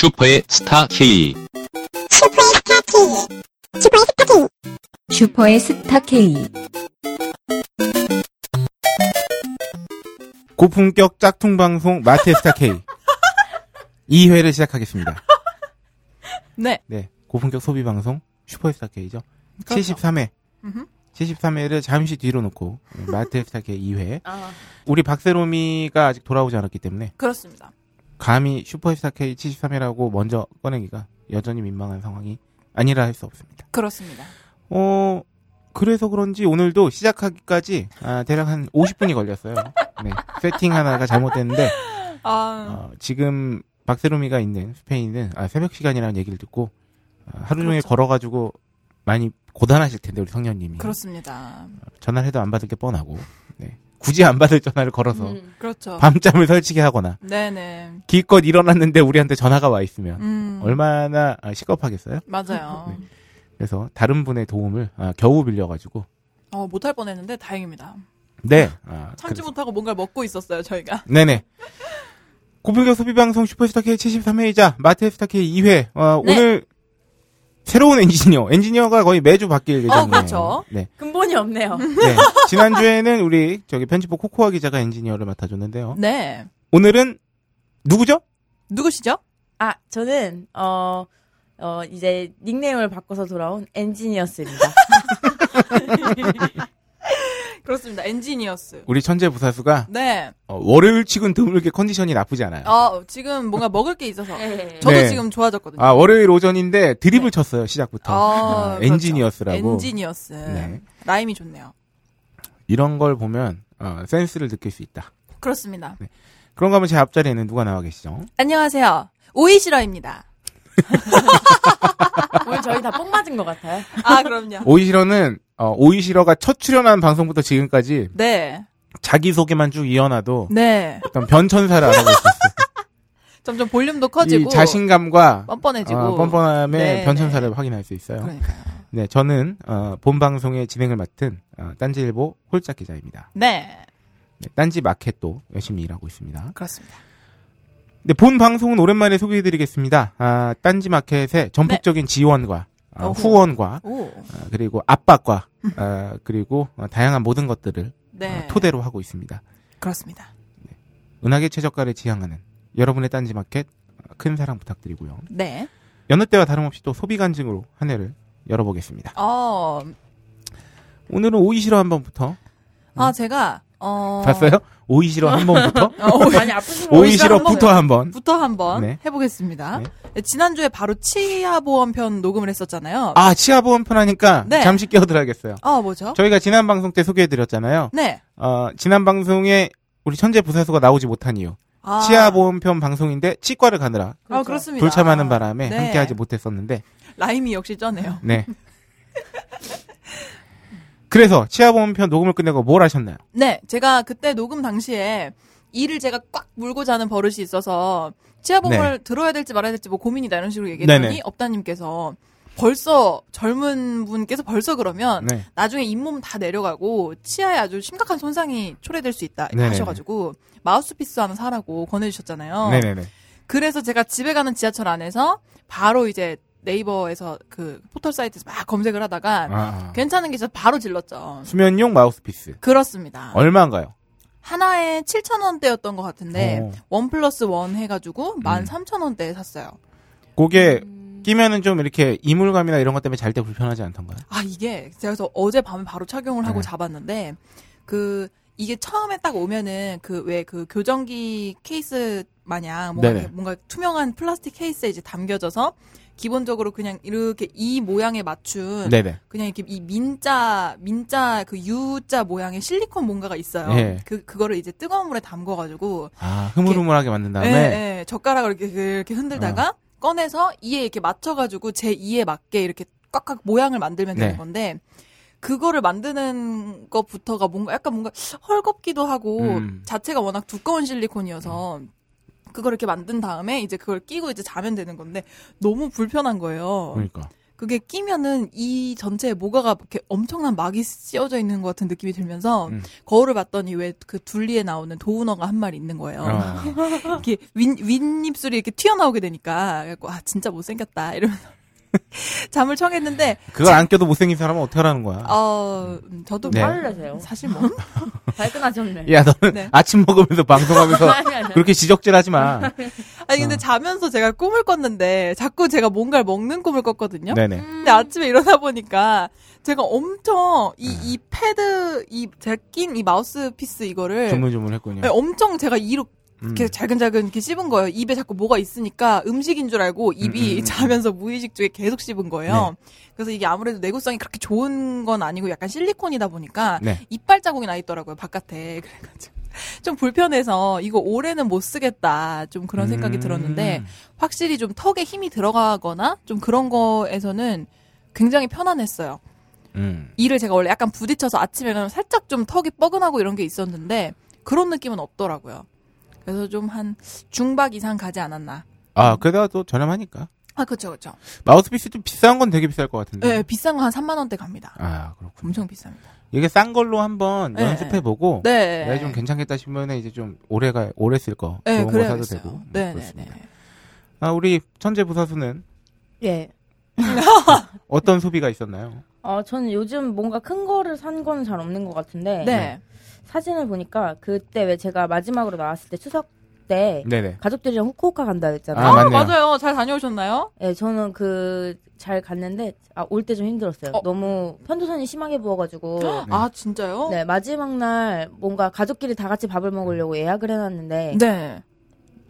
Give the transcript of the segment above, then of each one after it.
슈퍼의 스타 K. 슈퍼의 스타 K. 고품격 짝퉁 방송 마테스타 K 2회를 시작하겠습니다. 네. 네, 고품격 소비 방송 슈퍼스타 K죠. 그렇죠. 73회. 음흠. 73회를 잠시 뒤로 놓고 마테스타 K 2회. 아, 우리 박세롬이가 아직 돌아오지 않았기 때문에 그렇습니다. 감히 슈퍼스타 K 73회라고 먼저 꺼내기가 여전히 민망한 상황이 아니라 할 수 없습니다. 그렇습니다. 어, 그래서 그런지 오늘도 시작하기까지 아, 대략 한 50분이 걸렸어요. 네, 세팅 하나가 잘못됐는데 아, 어, 지금 박세롬이가 있는 스페인은 아, 새벽 시간이라는 얘기를 듣고 아, 하루 종일 그렇죠. 걸어가지고 많이 고단하실 텐데 우리 성년님이 그렇습니다. 전화를 해도 안 받을 게 뻔하고 네. 굳이 안 받을 전화를 걸어서 음. 그렇죠. 밤잠을 설치게 하거나 네네. 기껏 일어났는데 우리한테 전화가 와 있으면 음, 얼마나 아, 시겁하겠어요? 맞아요. 네. 그래서 다른 분의 도움을 아, 겨우 빌려가지고 어, 못할 뻔했는데 다행입니다. 네 아, 참지 그래서- 못하고 뭔가를 먹고 있었어요, 저희가. 네네. 고품격 소비방송 슈퍼스타 K 73회이자 마테스타 K 2회. 어, 네. 오늘 새로운 엔지니어. 엔지니어가 거의 매주 바뀔 예정이에요. 그렇죠. 네. 근본이 없네요. 네. 지난주에는 우리 저기 편집부 코코아 기자가 엔지니어를 맡아줬는데요. 네. 오늘은 누구죠? 누구시죠? 아, 저는, 어, 어, 이제 닉네임을 바꿔서 돌아온 엔지니어스입니다. 그렇습니다. 엔지니어스. 우리 천재 부사수가 네. 어, 월요일 치곤 드물게 컨디션이 나쁘지 않아요. 어, 지금 뭔가 먹을 게 있어서. 네. 저도 네. 지금 좋아졌거든요. 아 월요일 오전인데 드립을 쳤어요 시작부터. 아, 아, 그렇죠. 엔지니어스라고. 엔지니어스. 네. 라임이 좋네요. 이런 걸 보면 어, 센스를 느낄 수 있다. 그렇습니다. 그런가 하면 제 앞자리에는 누가 나와 계시죠? 안녕하세요. 오이시러입니다. 오늘 저희 다 뽕 맞은 것 같아요. 아, 그럼요. 오이시러는 어, 오이시러가 첫 출연한 방송부터 지금까지 네. 자기 소개만 쭉 이어놔도 네. 어떤 변천사를 알아볼 수 있어요. 점점 볼륨도 커지고. 이 자신감과 뻔뻔해지고. 어, 뻔뻔함의 네, 변천사를 네. 확인할 수 있어요. 그러니까요. 네, 저는 어, 본 방송의 진행을 맡은 어, 딴지일보 홀짝 기자입니다. 네. 네, 딴지 마켓도 열심히 일하고 있습니다. 그렇습니다. 네, 본 방송은 오랜만에 소개해드리겠습니다. 아, 딴지 마켓의 전폭적인 지원과 어, 네. 후원과 오. 어, 그리고 압박과 어, 그리고 어, 다양한 모든 것들을 네. 어, 토대로 하고 있습니다. 그렇습니다. 은하계 최저가를 지향하는 여러분의 딴지 마켓 어, 큰 사랑 부탁드리고요. 네. 여느 때와 다름없이 또 소비 간증으로 한 해를 열어보겠습니다. 어, 오늘은 오이시러 한 번부터 아, 제가, 어. 봤어요? 오이시러 한 번부터 어, 오이- 많이 아프신 거 오이시러부터 한 번. 부터 한번 네. 해보겠습니다. 네. 네, 지난주에 바로 치아보험 편 녹음을 했었잖아요. 아 치아보험 편 하니까 네. 잠시 끼어들어야겠어요. 아, 뭐죠? 저희가 지난 방송 때 소개해드렸잖아요. 네. 어, 지난 방송에 우리 천재 부사수가 나오지 못한 이유. 아, 치아보험 편 방송인데 치과를 가느라 아, 그렇습니다. 불참하는 바람에 네. 함께하지 못했었는데, 라임이 역시 쩌네요. 네. 그래서 치아보험 편 녹음을 끝내고 뭘 하셨나요? 네, 제가 그때 녹음 당시에 이를 제가 꽉 물고 자는 버릇이 있어서 치아보험을 들어야 될지 말아야 될지 뭐 고민이다 이런 식으로 얘기했더니 네네. 업다님께서 벌써 젊은 분께서 벌써 그러면 네. 나중에 잇몸 다 내려가고 치아에 아주 심각한 손상이 초래될 수 있다 네네네. 하셔가지고 마우스피스 하나 사라고 권해주셨잖아요. 네네네. 그래서 제가 집에 가는 지하철 안에서 바로 이제 네이버에서 그 포털 사이트에서 막 검색을 하다가 아, 아. 괜찮은 게 있어서 바로 질렀죠. 수면용 마우스피스. 그렇습니다. 얼마인가요? 하나에 7,000원대였던 것 같은데 어. 원 플러스 원 해가지고 음. 13,000원대에 샀어요. 그게 음. 끼면은 좀 이렇게 이물감이나 이런 것 때문에 잘 때 불편하지 않던가요? 아 이게 제가 그래서 어제 밤에 바로 착용을 하고 네. 잡았는데 그 이게 처음에 딱 오면은 그 왜그 교정기 케이스 마냥 뭔가, 뭔가 투명한 플라스틱 케이스에 이제 담겨져서 기본적으로 그냥 이렇게 이 모양에 맞춘 네네. 그냥 이렇게 이 민자 민자 그 U자 모양의 실리콘 뭔가가 있어요. 예. 그 그거를 이제 뜨거운 물에 담궈 가지고 아, 흐물흐물하게 만든 다음에. 예, 예. 젓가락을 이렇게 이렇게 흔들다가 어. 꺼내서 이에 이렇게 맞춰 가지고 제 이에 맞게 이렇게 꽉꽉 모양을 만들면 되는 네. 건데 그거를 만드는 것부터가 뭔가 약간 뭔가 헐겁기도 하고 음. 자체가 워낙 두꺼운 실리콘이어서 그걸 이렇게 만든 다음에 이제 그걸 끼고 이제 자면 되는 건데 너무 불편한 거예요. 그러니까. 그게 끼면은 이 전체에 뭐가가 이렇게 엄청난 막이 씌워져 있는 것 같은 느낌이 들면서 음. 거울을 봤더니 왜 그 둘리에 나오는 도우너가 한 마리 있는 거예요. 어. 이렇게 윗, 윗입술이 이렇게 튀어나오게 되니까 그래갖고 아 진짜 못생겼다 이러면서 잠을 청했는데 그걸 안 껴도 못생긴 사람은 어떻게 하라는 거야? 어 음, 저도 네. 화를 내세요. 사실 뭐 발끈하셨네. 야, 너는 네. 아침 먹으면서 방송하면서 아니, 아니. 그렇게 지적질 하지 마. 아니 근데 어. 자면서 제가 꿈을 꿨는데 자꾸 제가 뭔가를 먹는 꿈을 꿨거든요. 네네. 근데 아침에 일어나 보니까 제가 엄청 이, 이 패드 이 제가 낀 이 마우스피스 이거를 주물주물했군요. 네, 엄청 제가 이로 음. 이렇게 잘근잘근 이렇게 씹은 거예요. 입에 자꾸 뭐가 있으니까 음식인 줄 알고 입이 음, 음, 음. 자면서 무의식 중에 계속 씹은 거예요. 그래서 이게 아무래도 내구성이 그렇게 좋은 건 아니고 약간 실리콘이다 보니까 네. 이빨 자국이 나 있더라고요 바깥에 그래가지고 좀 불편해서 이거 올해는 못 쓰겠다 좀 그런 생각이 음. 들었는데 확실히 좀 턱에 힘이 들어가거나 좀 그런 거에서는 굉장히 편안했어요. 음. 이를 제가 원래 약간 부딪혀서 아침에는 살짝 좀 턱이 뻐근하고 이런 게 있었는데 그런 느낌은 없더라고요. 그래서 좀 한 중박 이상 가지 않았나. 아, 게다가 또 저렴하니까. 아, 그쵸, 그쵸. 마우스피스 좀 비싼 건 되게 비쌀 것 같은데. 네, 비싼 거 한 3만 원대 갑니다. 아, 그렇군. 엄청 비쌉니다. 이게 싼 걸로 한번 네. 연습해보고. 네. 내가 좀 괜찮겠다 싶으면 이제 좀 오래가, 오래 쓸 거. 네, 좋은 거 사도. 되고. 네, 네, 그렇습니다. 네. 아, 우리 천재 부사수는 예. 어떤 소비가 있었나요? 어, 저는 요즘 뭔가 큰 거를 산건잘 없는 것 같은데. 네. 사진을 보니까 그때 왜 제가 마지막으로 나왔을 때 추석 때 네네. 가족들이랑 후쿠오카 간다 했잖아요. 아, 아, 맞네요. 맞아요. 잘 다녀오셨나요? 예, 저는 그 잘 갔는데 아, 올 때 좀 힘들었어요. 어. 너무 편도선이 심하게 부어가지고. 아, 진짜요? 네, 마지막 날 뭔가 가족끼리 다 같이 밥을 먹으려고 예약을 해놨는데 네.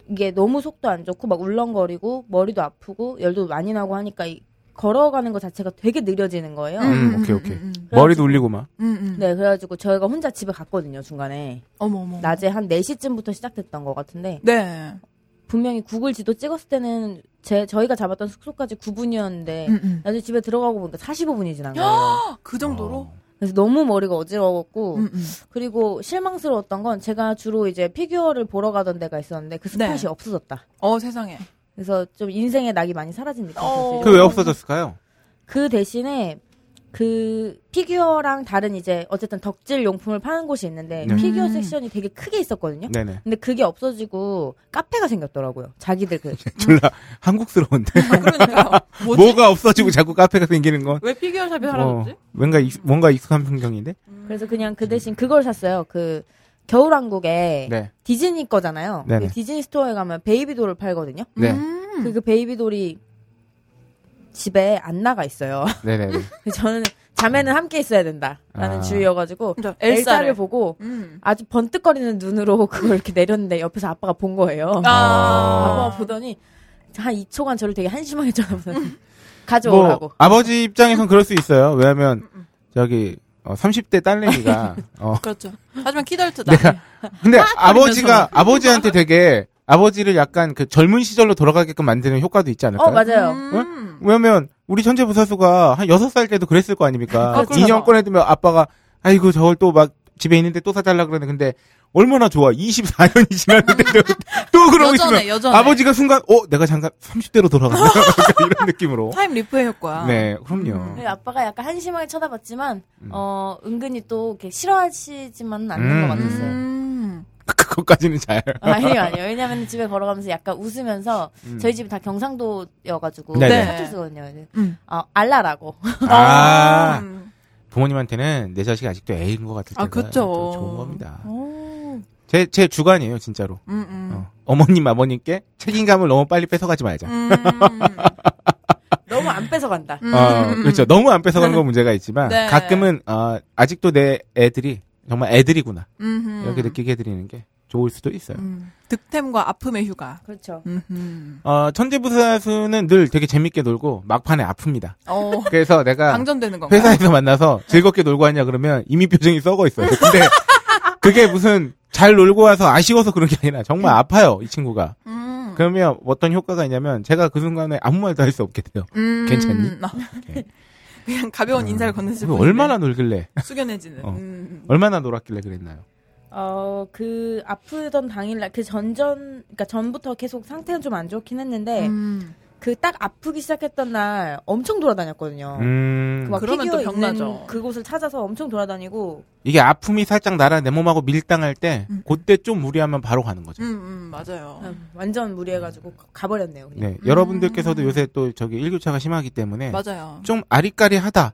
이게 너무 속도 안 좋고 막 울렁거리고 머리도 아프고 열도 많이 나고 하니까 이- 걸어가는 것 자체가 되게 느려지는 거예요. 음, 오케이, 오케이. 음, 머리도 울리고 막. 음, 음. 네, 그래가지고 저희가 혼자 집에 갔거든요, 중간에. 어머, 어머. 낮에 한 4시쯤부터 시작됐던 것 같은데, 네. 분명히 구글 지도 찍었을 때는 제, 저희가 잡았던 숙소까지 9분이었는데, 음, 음. 나중에 집에 들어가고 보니까 45분이 지난 거예요. 그 정도로? 어. 그래서 너무 머리가 어지러웠고, 음, 음. 그리고 실망스러웠던 건 제가 주로 이제 피규어를 보러 가던 데가 있었는데, 그 스팟이 네. 없어졌다. 어, 세상에. 그래서 좀 인생의 낙이 많이 사라진 느낌이었어요. 어. 그 왜 없어졌을까요? 그 대신에 그 피규어랑 다른 이제 어쨌든 덕질 용품을 파는 곳이 있는데 네. 피규어 음. 섹션이 되게 크게 있었거든요. 네네. 근데 그게 없어지고 카페가 생겼더라고요. 자기들 그 졸라 한국스러운데. 아? 뭐가 없어지고 자꾸 카페가 생기는 건. 왜 피규어 샵이 어, 사라졌지? 뭔가, 익, 뭔가 익숙한 풍경인데? 그래서 그냥 그 대신 그걸 샀어요. 그 겨울왕국에 네. 디즈니 거잖아요. 네네. 그 디즈니 스토어에 가면 baby doll을 팔거든요. 네. 음. 그, 그 baby doll이 집에 안 나가 있어요. 네네네. 그래서 저는 자매는 함께 있어야 된다라는 아. 주의여가지고 엘사를 엘사를 보고 음. 아주 번뜩거리는 눈으로 그걸 이렇게 내렸는데 옆에서 아빠가 본 거예요. 아. 아빠가 보더니 한 2초간 저를 되게 한심하게 쳐다보더니 뭐, 가져오라고. 아버지 입장에선 그럴 수 있어요. 왜냐면, 저기, 어, 30대 딸내미가, 어, 그렇죠. 하지만 키덜트다. 내가, 근데 아버지가, 아버지한테 되게, 아버지를 약간 그 젊은 시절로 돌아가게끔 만드는 효과도 있지 않을까요? 어 맞아요. 음. 왜냐면, 우리 천재 부사수가 한 6살 때도 그랬을 거 아닙니까? 아, 그렇죠. 인형 꺼내두면 아빠가, 아이고, 저걸 또 막 집에 있는데 또 사달라 그러는데, 근데, 얼마나 좋아. 24년이 지났는데, 또 그러고 있으면, 여전해. 아버지가 순간, 어, 내가 잠깐 30대로 돌아간다. 이런 느낌으로. time leap의 효과. 네, 그럼요. 음. 아빠가 약간 한심하게 쳐다봤지만 음. 어 은근히 또 이렇게 싫어하시지만은 않는 음. 것 같았어요. 음. 그것까지는 잘. 아니요 아니요. 왜냐면 집에 걸어가면서 약간 웃으면서 음. 저희 집이 다 경상도여가지고 네네. 사투리 쓰거든요. 음. 어 알라라고. 아, 음. 부모님한테는 내 자식이 아직도 애인 것 같을 때가 아, 그쵸. 또 좋은 겁니다. 오. 제, 제 주관이에요, 진짜로. 음, 음. 어. 어머님, 아버님께 책임감을 너무 빨리 뺏어가지 말자. 음. 너무 안 뺏어간다. 음. 어, 그렇죠. 너무 안 뺏어가는 건 문제가 있지만, 네. 가끔은, 어, 아직도 내 애들이 정말 애들이구나. 이렇게 느끼게 해드리는 게 좋을 수도 있어요. 음. 득템과 아픔의 휴가. 그렇죠. 어, 천재부사수는 늘 되게 재밌게 놀고, 막판에 아픕니다. 어. 그래서 내가 방전되는 건가요? 회사에서 만나서 즐겁게 놀고 왔냐 그러면 이미 표정이 썩어 있어요. 근데 그게 무슨 잘 놀고 와서 아쉬워서 그런 게 아니라 정말 아파요, 이 친구가. 음. 그러면 어떤 효과가 있냐면 제가 그 순간에 아무 말도 할 수 없게 돼요. 음. 괜찮니? 아. 그냥 가벼운 인사를 건넸을 그거 뿐인데. 얼마나 놀길래, 숙연해지는. 어. 음. 얼마나 놀았길래 그랬나요? 어, 그 아프던 당일날 그 전전 그러니까 전부터 계속 상태는 좀 안 좋긴 했는데 음. 그 딱 아프기 시작했던 날 엄청 돌아다녔거든요. 음, 그막 그러면 또 병나죠. 그곳을 찾아서 엄청 돌아다니고 이게 아픔이 살짝 나라 내 몸하고 밀당할 때 음. 그때 좀 무리하면 바로 가는 거죠. 음, 음, 맞아요. 음, 완전 무리해가지고 가버렸네요. 그냥. 네, 여러분들께서도 요새 또 저기 일교차가 심하기 때문에 맞아요. 좀 아리까리하다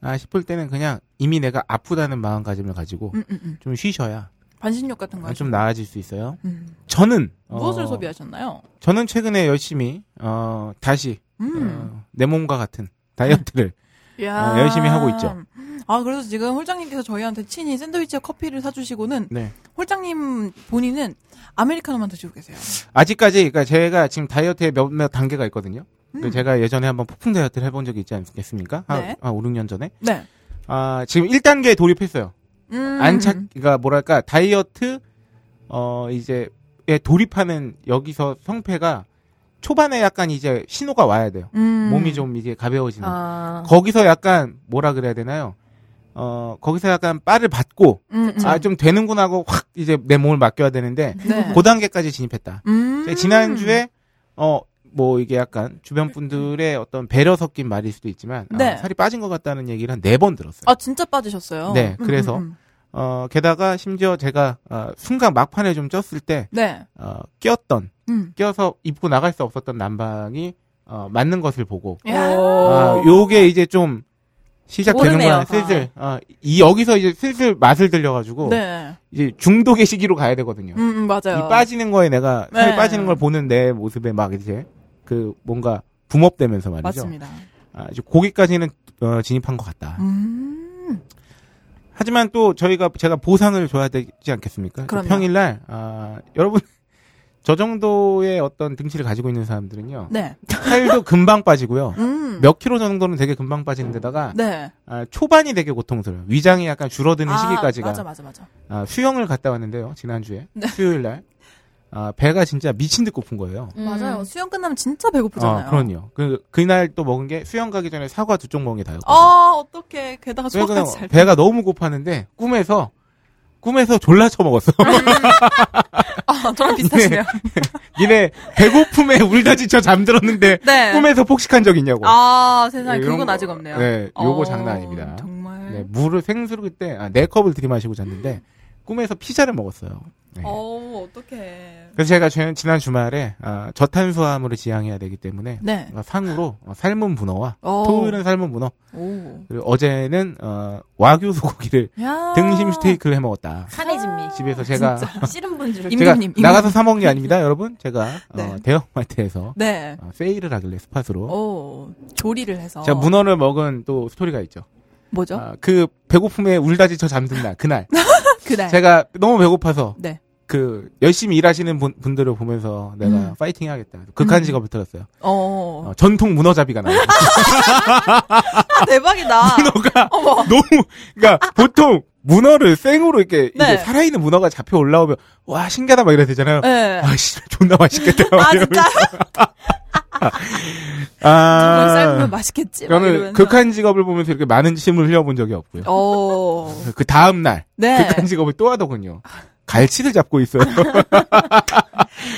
아, 싶을 때는 그냥 이미 내가 아프다는 마음가짐을 가지고 음, 음, 음. 좀 쉬셔야 반신욕 같은 거 아, 좀. 나아질 수 있어요. 음. 저는 무엇을 어, 소비하셨나요? 저는 최근에 열심히 어, 다시 음. 어, 내 몸과 같은 다이어트를 야. 어, 열심히 하고 있죠. 아, 그래서 지금 홀장님께서 저희한테 친히 샌드위치와 커피를 사주시고는 네. 홀장님 본인은 아메리카노만 드시고 계세요. 아직까지 그러니까 제가 지금 다이어트에 몇몇 단계가 있거든요. 그 음. 제가 예전에 한번 폭풍 다이어트를 해본 적이 있지 않겠습니까? 한, 네. 한 5, 6년 전에. 네. 아, 지금 1단계에 돌입했어요. 음. 안착, 그러니까 뭐랄까, 다이어트, 어, 이제, 에 돌입하는 여기서 성패가 초반에 약간 이제 신호가 와야 돼요. 음. 몸이 좀 이제 가벼워지는. 아, 거기서 약간, 뭐라 그래야 되나요? 어, 거기서 약간 빠를 받고, 음, 음. 아, 좀 되는구나 하고 확 이제 내 몸을 맡겨야 되는데, 네. 그 단계까지 진입했다. 음. 제가 지난 주에 어 뭐 이게 약간 주변 분들의 어떤 배려 섞인 말일 수도 있지만 아, 네. 살이 빠진 것 같다는 얘기를 한 네 번 들었어요. 아, 진짜 빠지셨어요. 네, 음, 그래서 음, 음. 어 게다가 심지어 제가 어, 순간 막판에 좀 쪘을 때 네. 어, 꼈던 음. 껴서 입고 나갈 수 없었던 난방이 어, 맞는 것을 보고. 아 요게 이제 좀 시작되는구나. 슬슬 어, 이 여기서 이제 슬슬 맛을 들려가지고 네. 이제 중독의 시기로 가야 되거든요. 음, 음, 맞아요. 이 빠지는 거에 내가 살이 네. 빠지는 걸 보는 내 모습에 막 이제 그 뭔가 붕업되면서 말이죠. 맞습니다. 아, 이제 거기까지는 어, 진입한 것 같다. 음. 하지만 또 저희가 제가 보상을 줘야 되지 않겠습니까? 그럼요. 평일날 아, 여러분 저 정도의 어떤 등치를 가지고 있는 사람들은요 네. 살도 금방 빠지고요. 음. 몇 킬로 정도는 되게 금방 빠지는 데다가 네. 아, 초반이 되게 고통스러워요. 위장이 약간 줄어드는 아, 시기까지가 맞아, 맞아, 맞아. 아, 수영을 갔다 왔는데요. 지난주에 네. 수요일 날 아, 배가 진짜 미친 듯 고픈 거예요. 음. 맞아요. 수영 끝나면 진짜 배고프잖아요. 어, 그럼요. 그, 그날 또 먹은 게 수영 가기 전에 사과 두 쪽 먹은 게 다였거든요. 아, 어떡해. 게다가 소화까지 잘. 배가 너무 고팠는데, 꿈에서, 꿈에서 졸라 처먹었어. 아, 저랑 비슷하시네요. 니네 배고픔에 울다 지쳐 잠들었는데, 네. 꿈에서 폭식한 적 있냐고. 아, 세상에. 네, 그건 거- 아직 없네요. 네, 요거 어, 장난 아닙니다. 정말. 네, 물을 생수를 그때, 아, 네 컵을 들이마시고 잤는데, 꿈에서 피자를 먹었어요. 네. 어, 어떡해. 그래서 제가 지- 지난 주말에, 아, 저탄수화물을 지향해야 되기 때문에, 네. 어, 상으로 어, 삶은 문어와, 어. 토요일은 삶은 문어, 오. 그리고 어제는, 어, 와규 소고기를 야. 등심 스테이크를 해 먹었다. 산의 진미. 집에서 제가 씨름 제가 임금님, 나가서 사 먹은 게 아닙니다, 여러분. 제가 네. 어, 대형마트에서 네. 어, 세일을 하길래 스팟으로 오. 조리를 해서. 제가 문어를 먹은 또 스토리가 있죠. 뭐죠? 아, 그 배고픔에 울다 지 쳐 잠든 날 그날 그날. 제가 너무 배고파서 네. 그 열심히 일하시는 분, 분들을 보면서 내가 음. 파이팅 해야겠다. 극한 음. 직업을 들었어요. 어. 어, 전통 문어잡이가 나와요. 아, 대박이다. 문어가 어머. 너무 그러니까 보통 문어를 생으로 이렇게 네. 이게 살아있는 문어가 잡혀 올라오면 와 신기하다 막 이래야 되잖아요. 네. 아씨 존나 맛있겠다. 아, 진짜? 아, 삶으면 맛있겠지? 막 저는. 극한 직업을 보면서 이렇게 많은 침을 흘려본 적이 없고요. 어. 그 다음 날 네. 극한 직업을 또 하더군요. 갈치를 잡고 있어요.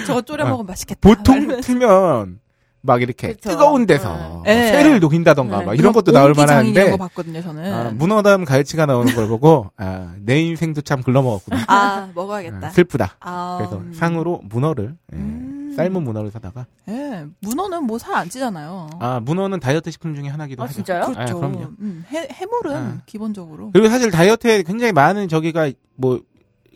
저거 졸여 먹으면 맛있겠다. 보통 틀면 막 이렇게 그쵸. 뜨거운 데서 네. 뭐 새를 녹인다던가 네. 막 이런 것도 나올 만한데 거 봤거든요, 저는. 아, 문어담 갈치가 나오는 걸 보고 아, 내 인생도 참 글러먹었구나. 아, 먹어야겠다. 아, 슬프다. 아, 그래서 음. 상으로 문어를 예, 음. 삶은 문어를 사다가 예, 문어는 뭐 살 안 찌잖아요. 아 문어는 다이어트 식품 중에 하나기도 아, 하죠. 진짜요? 아, 그렇죠. 그럼요. 음, 해, 해물은 아. 기본적으로. 그리고 사실 다이어트에 굉장히 많은 저기가 뭐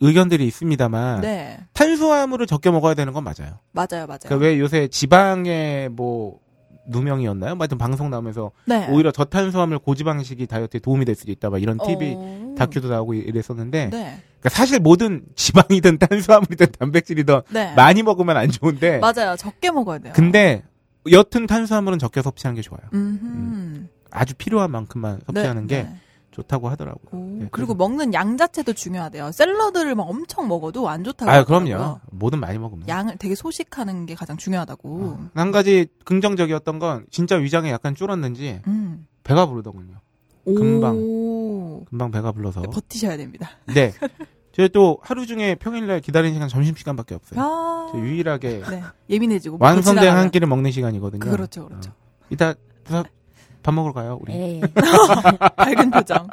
의견들이 있습니다만 네, 탄수화물을 적게 먹어야 되는 건 맞아요. 맞아요, 맞아요. 그러니까 왜 요새 지방의 뭐 누명이었나요? 뭐 하여튼 방송 나오면서 네. 오히려 저탄수화물 고지방식이 다이어트에 도움이 될 수도 있다 막 이런 TV 어. 다큐도 나오고 이랬었는데 네, 그러니까 사실 모든 지방이든 탄수화물이든 단백질이든 네. 많이 먹으면 안 좋은데 맞아요. 적게 먹어야 돼요. 근데 옅은 탄수화물은 적게 섭취하는 게 좋아요. 음흠. 아주 필요한 만큼만 섭취하는 네, 게 네. 좋다고 하더라고요. 오, 네, 그리고 먹는 양 자체도 중요하대요. 샐러드를 막 엄청 먹어도 안 좋다고. 아 하더라고요. 그럼요. 뭐든 많이 먹으면. 양을 되게 소식하는 게 가장 중요하다고. 어. 한 가지 긍정적이었던 건 진짜 위장이 약간 줄었는지 음. 배가 부르더군요. 금방. 오. 금방 배가 불러서. 네, 버티셔야 됩니다. 근데 제가 또 하루 중에 평일날 기다리는 시간 점심시간밖에 없어요. 아. 저 유일하게 네. 예민해지고. 완성된. 한 끼를 먹는 시간이거든요. 그렇죠, 그렇죠. 어. 이따 밥- 밥 먹으러 가요, 우리. 예. 밝은 표정.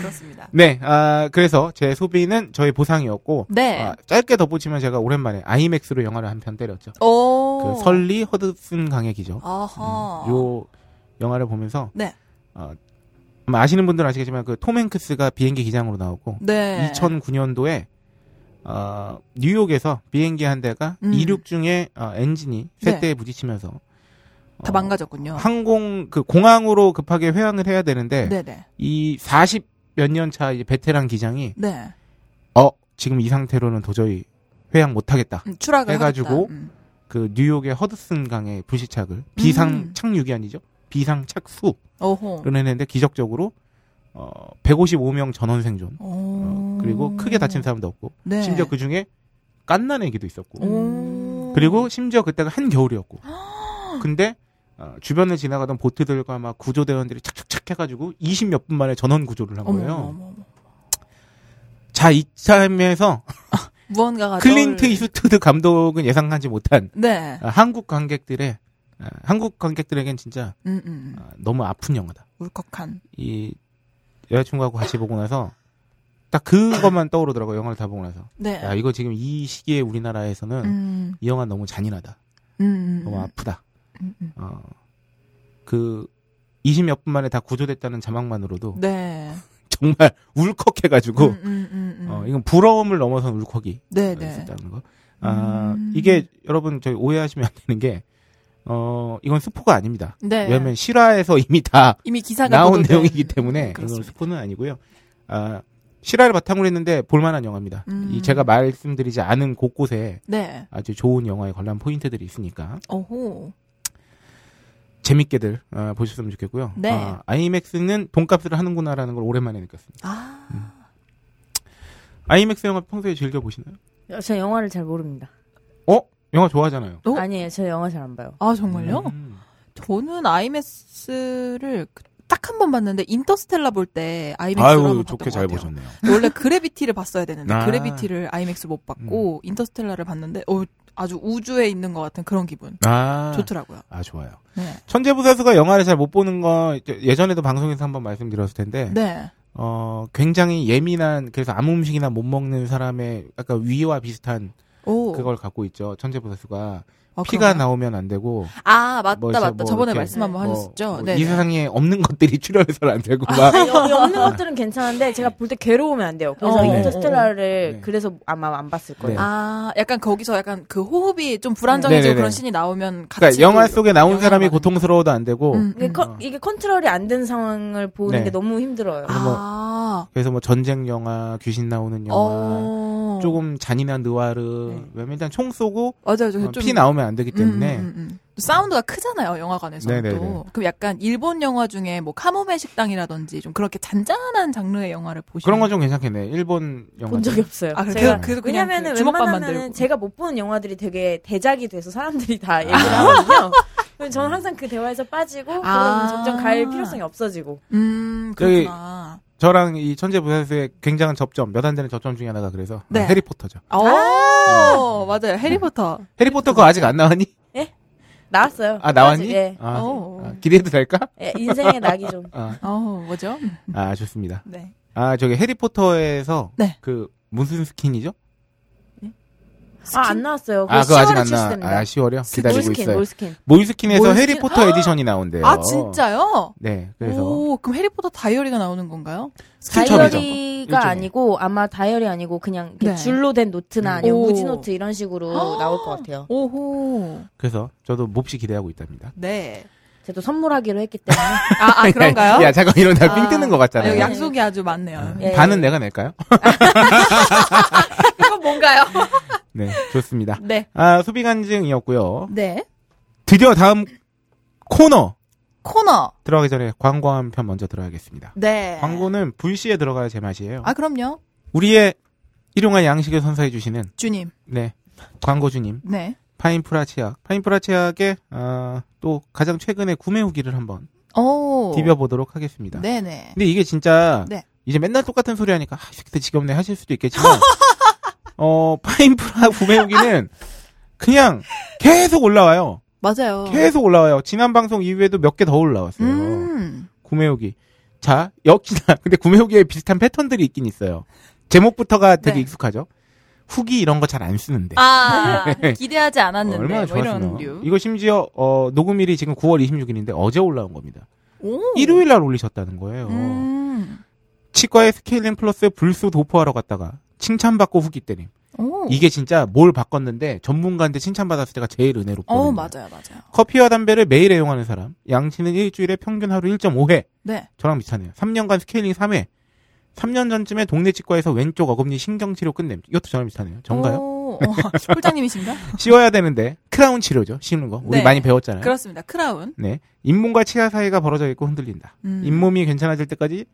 그렇습니다. 네, 아, 그래서 제 소비는 저의 보상이었고, 네. 아, 짧게 덧붙이면 제가 오랜만에 아이맥스로 영화를 한 편 때렸죠. 오. 그 설리 허드슨 강의 기죠. 아하. 음, 요 영화를 보면서 네. 어, 아마 아시는 분들은 아시겠지만 그 톰 행크스가 비행기 기장으로 나오고 네. 2009년도에 어, 뉴욕에서 비행기 한 대가 음. 이륙 중에 어, 엔진이 네. 셋대에 부딪히면서 다 어, 망가졌군요. 항공 그 공항으로 급하게 회항을 해야 되는데 네네. 이 40 몇 년 차 베테랑 기장이 네. 어 지금 이 상태로는 도저히 회항 못하겠다. 음, 추락을 해가지고. 음. 그 뉴욕의 허드슨 강에 불시착을 비상 음. 착륙이 아니죠 비상 착수를. 했는데 기적적으로 어 155명 전원 생존 오. 어, 그리고 크게 다친 사람도 없고 네. 심지어 그 중에 갓난 애기도 있었고 오. 그리고 심지어 그때가 한 겨울이었고 근데 어, 주변을 지나가던 보트들과 막 구조대원들이 착착착 해가지고 20몇 분 만에 전원 구조를 한 거예요. 어머, 어머. 자 이쯤에서 무언가가 클린트 떠올- 이스트드 감독은 예상하지 못한 네. 아, 한국 관객들의 아, 한국 관객들에겐 진짜 음, 음, 음. 아, 너무 아픈 영화다. 울컥한. 이 여자친구하고 같이 보고 나서 딱 그것만 떠오르더라고요. 영화를 다 보고 나서. 네. 야 이거 지금 이 시기에 우리나라에서는 음, 이 영화 너무 잔인하다. 음, 음, 너무 아프다. 음, 음. 어, 그 20몇 분 만에 다 구조됐다는 자막만으로도 네. 정말 울컥해가지고 음, 음, 음, 음. 어, 이건 부러움을 넘어선 울컥이 네, 네. 있었다는 거. 아, 음. 이게 여러분 저희 오해하시면 안 되는 게 어, 이건 스포가 아닙니다. 네. 왜냐면 실화에서 이미 다 이미 기사가 나온 내용이기 때문에 음, 이건. 스포는 아니고요. 아, 실화를 바탕으로 했는데 볼만한 영화입니다. 음. 이 제가 말씀드리지 않은 곳곳에 네. 아주 좋은 영화의 관람 포인트들이 있으니까 어호. 재밌게들 어, 보셨으면 좋겠고요. 네. 아, 아이맥스는 돈값을 하는구나라는 걸 오랜만에 느꼈습니다. 아. 아이맥스 영화 평소에 즐겨 보시나요? 저 영화를 잘 모릅니다. 어? 영화 좋아하잖아요. 어? 아니에요. 저 영화 잘 안 봐요. 아, 정말요? 음. 저는 아이맥스를 딱 한 번 봤는데 인터스텔라 볼 때 아이맥스로 아유 좋게 잘. 보셨네요. 원래 그래비티를 봤어야 되는데 아. 음. 그래비티를 아이맥스 못 봤고 인터스텔라를 봤는데 어, 아주 우주에 있는 것 같은 그런 기분 아, 좋더라고요. 아 좋아요. 네. 천재부사수가 영화를 잘 못 보는 거 예전에도 방송에서 한번 말씀드렸을 텐데 네. 어 굉장히 예민한 그래서 아무 음식이나 못 먹는 사람의 약간 위와 비슷한 오. 그걸 갖고 있죠. 천재부사수가 아, 피가 그런가요? 나오면 안 되고 아 맞다 뭐저 맞다 뭐 저번에 말씀 한번 뭐, 하셨죠. 뭐 네. 이 세상에 없는 것들이 출혈해서는 안 되고 막 아니, 여기 없는 것들은 괜찮은데 제가 볼 때 괴로우면 안 돼요. 그래서 어, 인터스텔라를 네. 그래서 아마 안 봤을 거예요. 네. 아 약간 거기서 약간 그 호흡이 좀 불안정해지고 네네네. 그런 신이 나오면 같이 그러니까 영화 또 속에 나온 사람이 고통스러워도 안 되고 음, 이게, 음. 컨- 이게 컨트롤이 안 된 상황을 보는 네. 게 너무 힘들어요. 그래서 뭐 아. 그래서 뭐 전쟁 영화, 귀신 나오는 영화, 어. 조금 잔인한 느와르, 네. 왜냐면 일단 총 쏘고 맞아요. 어, 좀피 나오면 안 되기 때문에 음, 음, 음. 또 사운드가 크잖아요, 영화관에서 네네네. 또. 그럼 약간 일본 영화 중에 뭐 카모메 식당이라든지 좀 그렇게 잔잔한 장르의 영화를 보시는 그런 건 좀 괜찮겠네. 일본 영화. 본 적이 없어요. 아, 그래. 제가 그냥 왜냐면은 그 만들고. 제가 못 보는 영화들이 되게 대작이 돼서 사람들이 다 얘기를 하거든요. 그래서 저는 항상 그 대화에서 빠지고 아. 그런 점점 갈 필요성이 없어지고. 음, 그렇구나. 저랑 이 천재 부사수의 굉장한 접점, 몇 안 되는 접점 중에 하나가 그래서 네. 아, 해리포터죠. 어, 맞아요. 해리포터. 해리포터 그거 아직 안 나왔니? 나왔어요. 아 나왔니? 예. 아, 어. 아, 기대해도 될까? 예, 인생의 낙이 좀. 아, 어, 뭐죠? 아 좋습니다. 네. 아 저기 해리포터에서 네. 그 무슨 스킨이죠? 아, 안 나왔어요. 아 그거 아직 안 나. 출시됩니다. 아 10월이요? 기다리고 몰스킨, 있어요. 몰스킨. 몰스킨에서 몰스킨? 해리포터 에디션이 나온대요. 아, 진짜요? 네, 그래서 오, 그럼 해리포터 다이어리가 나오는 건가요? 수첩이죠. 다이어리가 일종의. 아니고 아마 다이어리 아니고 그냥 네. 줄로 된 노트나 음. 아니면 오. 무지노트 이런 식으로 나올 것 같아요. 오호. 그래서 저도 몹시 기대하고 있답니다. 네. 제가 또 선물하기로 했기 때문에. 아, 아 그런가요? 야 잠깐 이런 날삥 아, 뜨는 것 아, 같잖아요. 약속이 아주 많네요. 예. 반은 내가 낼까요? 뭔가요? 네, 좋습니다. 네. 아 소비 간증이었고요. 네. 드디어 다음 코너 코너. 들어가기 전에 광고 한 편 먼저 들어야겠습니다. 네. 광고는 불시에 들어가야 제맛이에요. 아, 그럼요. 우리의 일용할 양식을 선사해 주시는 주님. 네 광고 주님 네. 파인프라 치약 파인프라 치약의 어, 또 가장 최근에 구매 후기를 한번 오. 디벼보도록 하겠습니다. 네네. 근데 이게 진짜 네. 이제 맨날 똑같은 소리 하니까 아, 이 새끼들 지겹네 하실 수도 있겠지만 어, 파인프라 구매 후기는 그냥 계속 올라와요. 맞아요. 계속 올라와요. 지난 방송 이후에도 몇 개 더 올라왔어요. 음. 구매 후기. 자, 역시나 근데 구매 후기에 비슷한 패턴들이 있긴 있어요. 제목부터가 되게 네. 익숙하죠. 후기 이런 거 잘 안 쓰는데. 아, 기대하지 않았는데. 얼마나 뭐 이런 좋았으나. 류. 이거 심지어 어, 녹음일이 지금 9월 26일인데 어제 올라온 겁니다. 오. 일요일 날 올리셨다는 거예요. 음. 치과에 스케일링 플러스 불소 도포하러 갔다가 칭찬받고 후기 때림. 오. 이게 진짜 뭘 바꿨는데 전문가한테 칭찬받았을 때가 제일 은혜롭거든요. 어, 맞아요, 맞아요. 커피와 담배를 매일 애용하는 사람. 양치는 일주일에 평균 하루 1.5회. 네. 저랑 비슷하네요. 3년간 스케일링 3회. 3년 전쯤에 동네 치과에서 왼쪽 어금니 신경치료 끝냄. 이것도 저랑 비슷하네요. 정가요? 오, 어, 홀장님이신가? 씌워야 되는데 크라운 치료죠. 씌우는 거. 우리 네. 많이 배웠잖아요. 그렇습니다. 크라운. 네. 잇몸과 치아 사이가 벌어져 있고 흔들린다. 음. 잇몸이 괜찮아질 때까지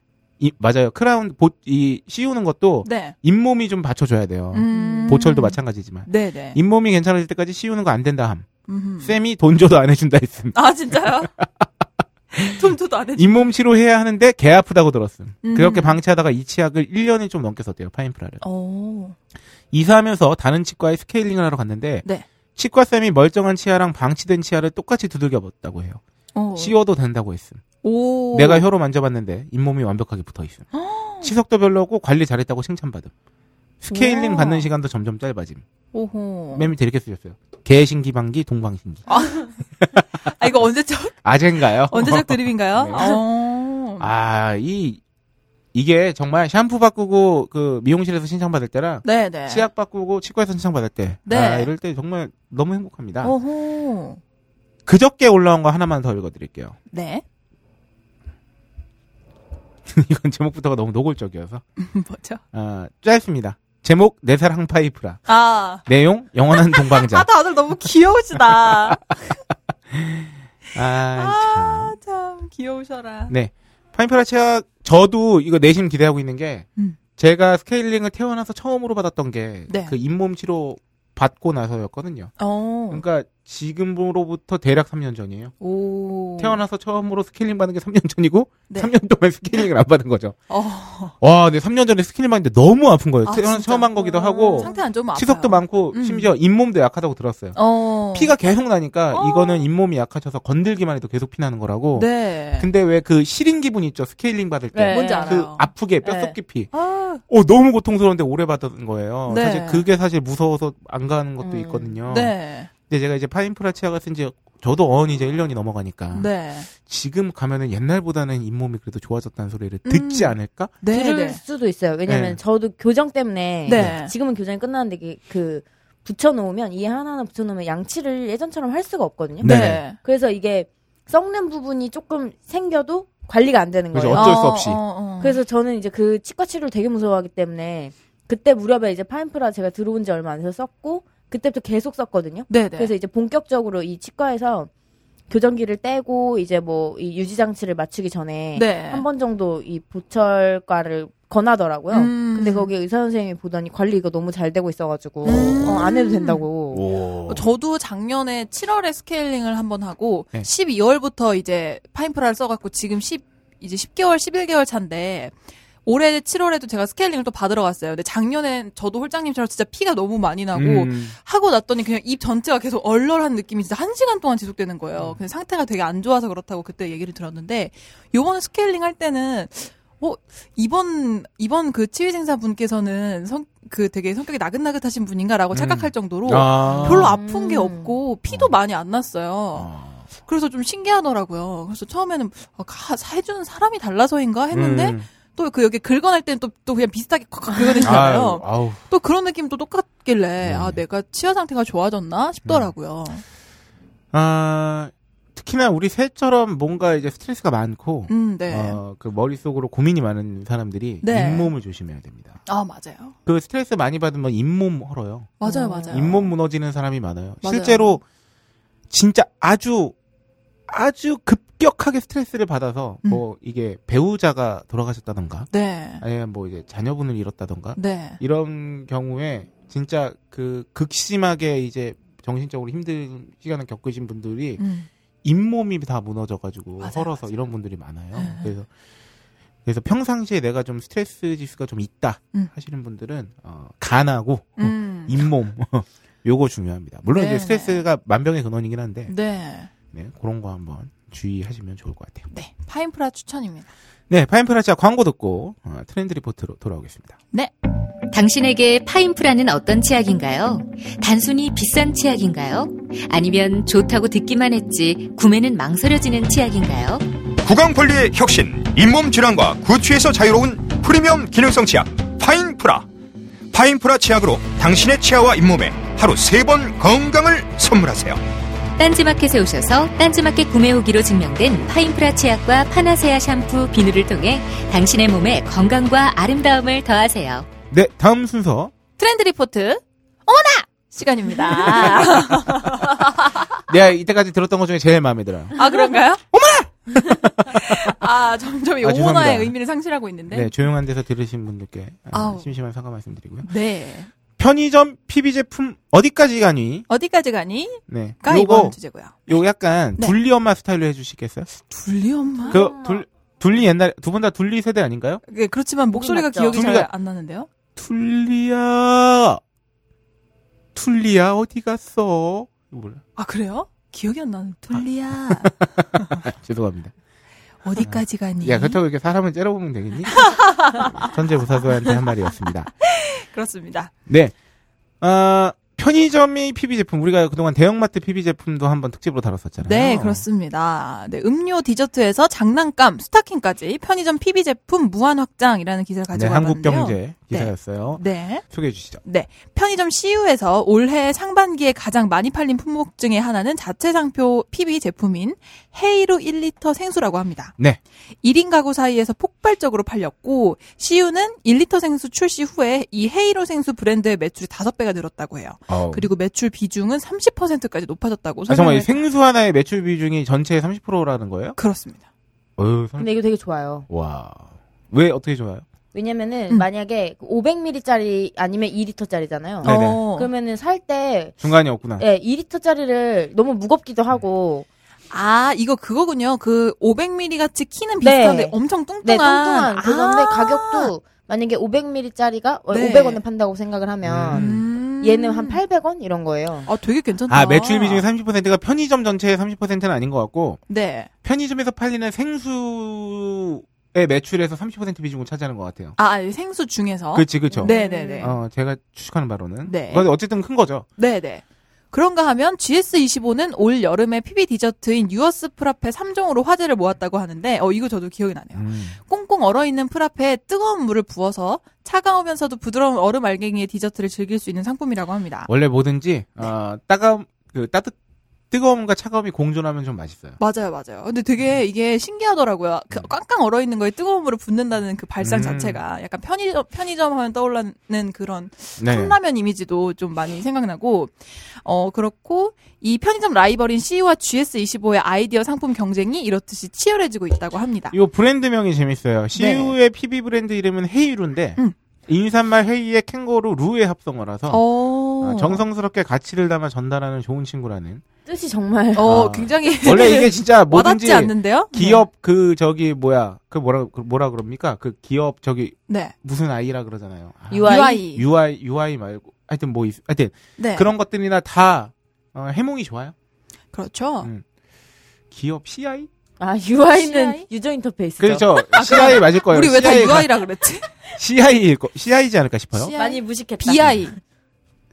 이, 맞아요. 크라운 보, 이 씌우는 것도 네. 잇몸이 좀 받쳐줘야 돼요. 음. 보철도 마찬가지지만 네네. 잇몸이 괜찮아질 때까지 씌우는 거 안 된다 함. 음흠. 쌤이 돈 줘도 안 해준다 했음. 아, 진짜요? 돈 줘도 안 해줘. 잇몸 치료해야 하는데 개 아프다고 들었음. 음. 그렇게 방치하다가 이 치약을 1년이 좀 넘게 썼대요. 파인프라를. 오. 이사하면서 다른 치과에 스케일링을 하러 갔는데 네. 치과 쌤이 멀쩡한 치아랑 방치된 치아를 똑같이 두들겨 봤다고 해요. 오. 씌워도 된다고 했음. 오. 내가 혀로 만져봤는데 잇몸이 완벽하게 붙어 있음. 치석도 별로고 관리 잘했다고 칭찬받음. 스케일링 우와. 받는 시간도 점점 짧아짐. 오호. 맨 밑에 이렇게 쓰셨어요. 개신기방기 동방신기. 아, 이거 언제적, 아젠가요? 언제적 드립인가요? 네. 어. 아, 이 이게 정말 샴푸 바꾸고 그 미용실에서 칭찬받을 때랑 네네. 치약 바꾸고 치과에서 칭찬받을 때, 네. 아, 이럴 때 정말 너무 행복합니다. 오호. 그저께 올라온 거 하나만 더 읽어드릴게요. 네. 이건 제목부터가 너무 노골적이어서 뭐죠? 아, 짧습니다. 제목 내살 항파이프라. 아. 내용 영원한 동방자. 아, 다들 너무 귀여우시다. 아, 아, 참. 참, 귀여우셔라. 네. 파인프라 치약 저도 이거 내심 기대하고 있는 게 음. 제가 스케일링을 태어나서 처음으로 받았던 게그 네. 잇몸 치료 받고 나서였거든요. 어. 그러니까 지금으로부터 대략 3년 전이에요. 오. 태어나서 처음으로 스케일링 받은 게 3년 전이고 네. 3년 동안 스케일링을 안 받은 거죠. 어. 와, 근데 3년 전에 스케일링 받는데 너무 아픈 거예요. 아, 태어나서 진짜? 처음 한 거기도 하고 상태 안 좋으면 치석도 아파요. 많고 음. 심지어 잇몸도 약하다고 들었어요. 어. 피가 계속 나니까 어. 이거는 잇몸이 약해져서 건들기만 해도 계속 피 나는 거라고. 네. 근데 왜 그 시린 기분 있죠? 스케일링 받을 때. 네. 뭔지 그 알아요. 아프게 뼛속 네. 깊이. 아, 어 너무 고통스러운데 오래 받은 거예요. 네. 사실 그게 사실 무서워서 안 가는 것도 음. 있거든요. 네. 근데 제가 이제 파인프라 치약을 쓴지 저도 어언 이제 1년이 넘어가니까 네. 지금 가면은 옛날보다는 잇몸이 그래도 좋아졌다는 소리를 음. 듣지 않을까? 네. 들을 네. 수도 있어요. 왜냐면 네. 저도 교정 때문에 네. 지금은 교정이 끝났는데 그 붙여놓으면 이 하나하나 붙여놓으면 양치를 예전처럼 할 수가 없거든요. 네. 네. 그래서 이게 썩는 부분이 조금 생겨도 관리가 안 되는. 거예요. 어쩔 수 없이. 어. 그래서 저는 이제 그 치과 치료를 되게 무서워하기 때문에 그때 무렵에 이제 파인프라 제가 들어온 지 얼마 안 돼서 썼고 그때부터 계속 썼거든요. 네네. 그래서 이제 본격적으로 이 치과에서 교정기를 떼고 이제 뭐 이 유지 장치를 맞추기 전에 네. 한번 정도 이 보철과를 권하더라고요. 음. 근데 거기 의사 선생님이 보더니 관리 이거 너무 잘 되고 있어가지고 음. 어, 안 해도 된다고. 오. 어, 저도 작년에 7월에 스케일링을 한번 하고 네. 12월부터 이제 파인프라를 써갖고 지금 10 이제 10개월 11개월 차인데 올해 7월에도 제가 스케일링을 또 받으러 갔어요. 근데 작년엔 저도 홀장님처럼 진짜 피가 너무 많이 나고 음. 하고 났더니 그냥 입 전체가 계속 얼얼한 느낌이 진짜 한 시간 동안 지속되는 음. 거예요. 근데 상태가 되게 안 좋아서 그렇다고 그때 얘기를 들었는데 요번에 스케일링 할 때는 어 이번 이번 그 치위생사 분께서는 성 그 되게 성격이 나긋나긋하신 분인가라고 음. 착각할 정도로 아. 별로 아픈 게 음. 없고 피도 많이 안 났어요. 아. 그래서 좀 신기하더라고요. 그래서 처음에는 아, 가- 해주는 사람이 달라서인가 했는데 음. 또 그 여기 긁어낼 때는 또, 또 그냥 비슷하게 콱콱. 아유, 아우. 또 그런 느낌 도 똑같길래 네. 아 내가 치아 상태가 좋아졌나 싶더라고요. 아, 특히나 우리 셋처럼 뭔가 이제 스트레스가 많고, 음, 네. 어, 그 머릿속으로 고민이 많은 사람들이 네. 잇몸을 조심해야 됩니다. 아 맞아요. 그 스트레스 많이 받으면 잇몸 헐어요. 맞아요, 음. 맞아요. 잇몸 무너지는 사람이 많아요. 맞아요. 실제로 진짜 아주 아주 급 격하게 스트레스를 받아서 음. 뭐 이게 배우자가 돌아가셨다던가 네. 아니면 뭐 이제 자녀분을 잃었다던가 네. 이런 경우에 진짜 그 극심하게 이제 정신적으로 힘든 시간을 겪으신 분들이 음. 잇몸이 다 무너져 가지고 맞아요, 헐어서 맞아요. 이런 분들이 많아요. 네. 그래서 그래서 평상시에 내가 좀 스트레스 지수가 좀 있다 음. 하시는 분들은 어, 간하고 음. 잇몸 요거 중요합니다. 물론 네네. 이제 스트레스가 만병의 근원이긴 한데 네. 네, 그런 거 한번 주의하시면 좋을 것 같아요. 네. 파인프라 추천입니다. 네, 파인프라차 광고 듣고 어, 트렌드 리포트로 돌아오겠습니다. 당신에게 파인프라는 어떤 치약인가요? 단순히 비싼 치약인가요? 아니면 좋다고 듣기만 했지 구매는 망설여지는 치약인가요? 구강 관리의 혁신, 잇몸 질환과 구취에서 자유로운 프리미엄 기능성 치약 파인프라. 파인프라 치약으로 당신의 치아와 잇몸에 하루 세 번 건강을 선물하세요. 딴지마켓에 오셔서 딴지마켓 구매 후기로 증명된 파인프라 치약과 파나세아 샴푸, 비누를 통해 당신의 몸에 건강과 아름다움을 더하세요. 네, 다음 순서 트렌드 리포트. 어머나! 시간입니다. 내가 이때까지 들었던 것 중에 제일 마음에 들어요. 아, 그런가요? 어머나! 아, 점점 이 아, 죄송합니다. 의미를 상실하고 있는데. 네, 조용한 데서 들으신 분들께 아, 아우. 심심한 사과 말씀드리고요. 네. 편의점 PB 제품 어디까지 가니? 어디까지 가니? 네, 가 요거 이번 주제고요. 요 약간 네. 둘리 엄마 스타일로 해주시겠어요? 둘리 엄마? 그 둘, 둘리 옛날 두 분 다 둘리 세대 아닌가요? 네, 그렇지만 목소리가 맞죠? 기억이 잘 안 나는데요. 툴리야, 툴리야 어디 갔어? 이거 몰라. 아, 그래요? 기억이 안 나는. 둘리야. 아, 죄송합니다. 어디까지 가니? 야, 그렇다고 이렇게 사람을 째려보면 되겠니? 천재 부사수한테 한 말이었습니다. 그렇습니다. 네. 아, 편의점의 PB 제품, 우리가 그동안 대형마트 PB 제품도 한번 특집으로 다뤘었잖아요. 네, 그렇습니다. 네, 음료 디저트에서 장난감, 스타킹까지 편의점 PB 제품 무한 확장이라는 기사를 네, 가지고 왔는데요. 한국경제 기사였어요. 네. 소개해 주시죠. 네. 편의점 CU에서 올해 상반기에 가장 많이 팔린 품목 중에 하나는 자체 상표 PB 제품인 헤이루 1리터 생수라고 합니다. 네. 1인 가구 사이에서 폭발적으로 팔렸고 CU는 1리터 생수 출시 후에 이 헤이루 생수 브랜드의 매출이 5배가 늘었다고 해요. 어. 그리고 매출 비중은 30%까지 높아졌다고 아, 정말 생수 하나의 매출 비중이 전체의 30%라는 거예요? 그렇습니다. 어휴, 선- 근데 이거 되게 좋아요. 와. 왜 어떻게 좋아요? 왜냐면은 음. 만약에 500ml짜리 아니면 2리터짜리잖아요. 네네. 어. 그러면은 살 때 중간이 없구나. 예, 2리터짜리를 너무 무겁기도 하고 아, 이거 그거군요. 그 500ml 같이 키는 네. 비슷한데 엄청 뚱뚱한. 네, 뚱뚱한 그건데 아. 가격도 만약에 500ml짜리가 네. 500원에 판다고 생각을 하면 음. 얘는 한 800원 이런 거예요. 아, 되게 괜찮다. 아, 매출 비중의 30%가 편의점 전체의 30%는 아닌 것 같고, 네. 편의점에서 팔리는 생수의 매출에서 30% 비중을 차지하는 것 같아요. 아, 이 생수 중에서. 그렇지, 그렇죠. 네 네 네. 어, 제가 추측하는 바로는. 네. 근데 어쨌든 큰 거죠. 네 네. 그런가 하면 GS25는 올 여름에 PB 디저트인 유어스 프라페 3종으로 화제를 모았다고 하는데, 어, 이거 저도 기억이 나네요. 음. 꽁꽁 얼어 있는 프라페에 뜨거운 물을 부어서 차가우면서도 부드러운 얼음 알갱이의 디저트를 즐길 수 있는 상품이라고 합니다. 원래 뭐든지, 어, 따가움, 그, 따뜻, 뜨거움과 차가움이 공존하면 좀 맛있어요. 맞아요, 맞아요. 근데 되게 이게 신기하더라고요. 그 깡깡 얼어 있는 거에 뜨거운 물을 붓는다는 그 발상 음. 자체가 약간 편의점 편의점 하면 떠올라는 그런 네. 컵라면 이미지도 좀 많이 생각나고 어 그렇고 이 편의점 라이벌인 CU와 GS25의 아이디어 상품 경쟁이 이렇듯이 치열해지고 있다고 합니다. 이 브랜드명이 재밌어요. CU의 PB 브랜드 이름은 헤이루인데, 네. 음. 인사말 헤이의 캥거루 루의 합성어라서, 어. 아, 정성스럽게 가치를 담아 전달하는 좋은 친구라는. 뜻이 정말 어 아. 굉장히 원래 이게 진짜 뭐든지 않는데요? 기업 그 저기 뭐야 그 뭐라 그 뭐라 그럽니까 그 기업 저기 네. 무슨 아이라 그러잖아요. 아, UI. UI. UI 말고 하여튼 뭐 있, 하여튼 네. 그런 것들이나 다 어, 해몽이 좋아요. 그렇죠. 음. 기업 CI? 아 UI는 CI? 유저 인터페이스죠. 그렇죠. CI 맞을 거예요. 우리 왜 다 UI라 그랬지? CI일 거 CI지 않을까 싶어요. CI. 많이 무식했다. BI.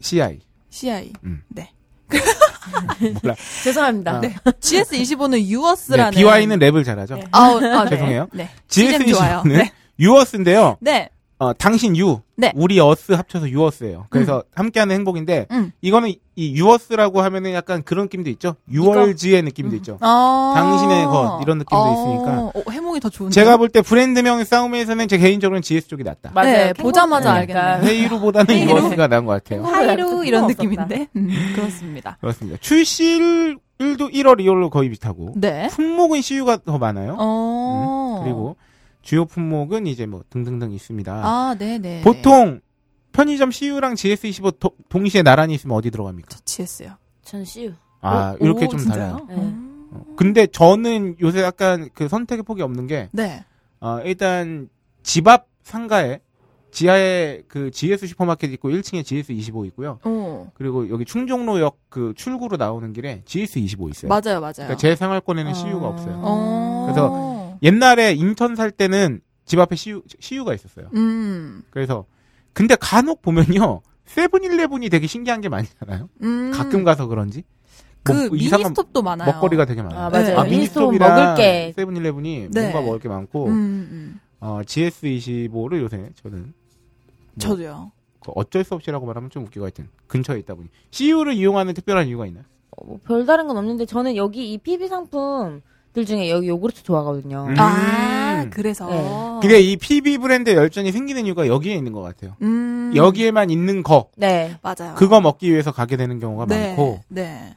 CI. CI. 음. 네. 몰라. 죄송합니다. 아. 네. GS25는 네, 유어스라는 BewhY는 랩을 잘하죠. 네. 아, 네. 죄송해요. 네. 씨잼 좋아요. GS25는 네. 유어스인데요. 네. 어, 당신 you, 네. 우리 us 합쳐서 유어스예요. 그래서 함께하는 행복인데 음. 이거는 이 유어스라고 하면은 약간 그런 느낌도 있죠. yours의 느낌도 있죠. 어. 당신의 것, 이런 느낌도 있으니까. 어, 해몽이 더 좋은데. 제가 볼 때 브랜드명 싸움에서는 제 개인적으로는 GS 쪽이 낫다. 맞아요. 네, 보자마자 알겠네요. 약간 헤이루보다는 헤이루. 유어스가 나은 것 같아요. 하이루 이런. 느낌인데. 음, 그렇습니다. 그렇습니다. 출시일도 1월, 2월로 거의 비슷하고 네. 품목은 CU가 더 많아요. 어. 음, 그리고 주요 품목은 이제 뭐 등등등 있습니다. 아, 네, 네. 보통 편의점 CU랑 GS25 도- 동시에 나란히 있으면 어디 들어갑니까? 저 GS요. 전 CU. 아, 오, 이렇게 오, 좀? 달라요. 네. 음. 어, 근데 저는 요새 약간 그 선택의 폭이 없는 게 네. 어, 일단 집 앞 상가에 지하에 그 GS 슈퍼마켓 있고 1층에 GS 25 있고요. 어. 그리고 여기 충정로역 그 출구로 나오는 길에 GS 25 있어요. 맞아요, 맞아요. 그러니까 제 생활권에는 어. CU가 없어요. 어. 그래서 옛날에 인천 살 때는 집 앞에 CU, CU가 있었어요. 음. 그래서 근데 간혹 보면요. 세븐일레븐이 되게 신기한 게 많잖아요. 음. 가끔 가서 그런지. 그 뭐 미니스톱도 많아요. 먹거리가 되게 많아요. 아, 맞아요. 네. 미니스톱 미니스톱이랑 먹을 게. 세븐일레븐이 네. 뭔가 먹을 게 많고 음, 음. 어, GS25를 요새 저는 뭐 저도요. 그 어쩔 수 없이라고 말하면 좀 웃기고 하여튼 근처에 있다 보니 CU를 이용하는 특별한 이유가 있나요? 어, 뭐 별다른 건 없는데 저는 여기 이 PB 상품 들 중에 여기 요구르트 좋아하거든요. 음. 아, 그래서. 네. 근데 이 PB 브랜드 열전이 생기는 이유가 여기에 있는 것 같아요. 음. 여기에만 있는 거 네. 맞아요. 그거 먹기 위해서 가게 되는 경우가 네, 많고 네.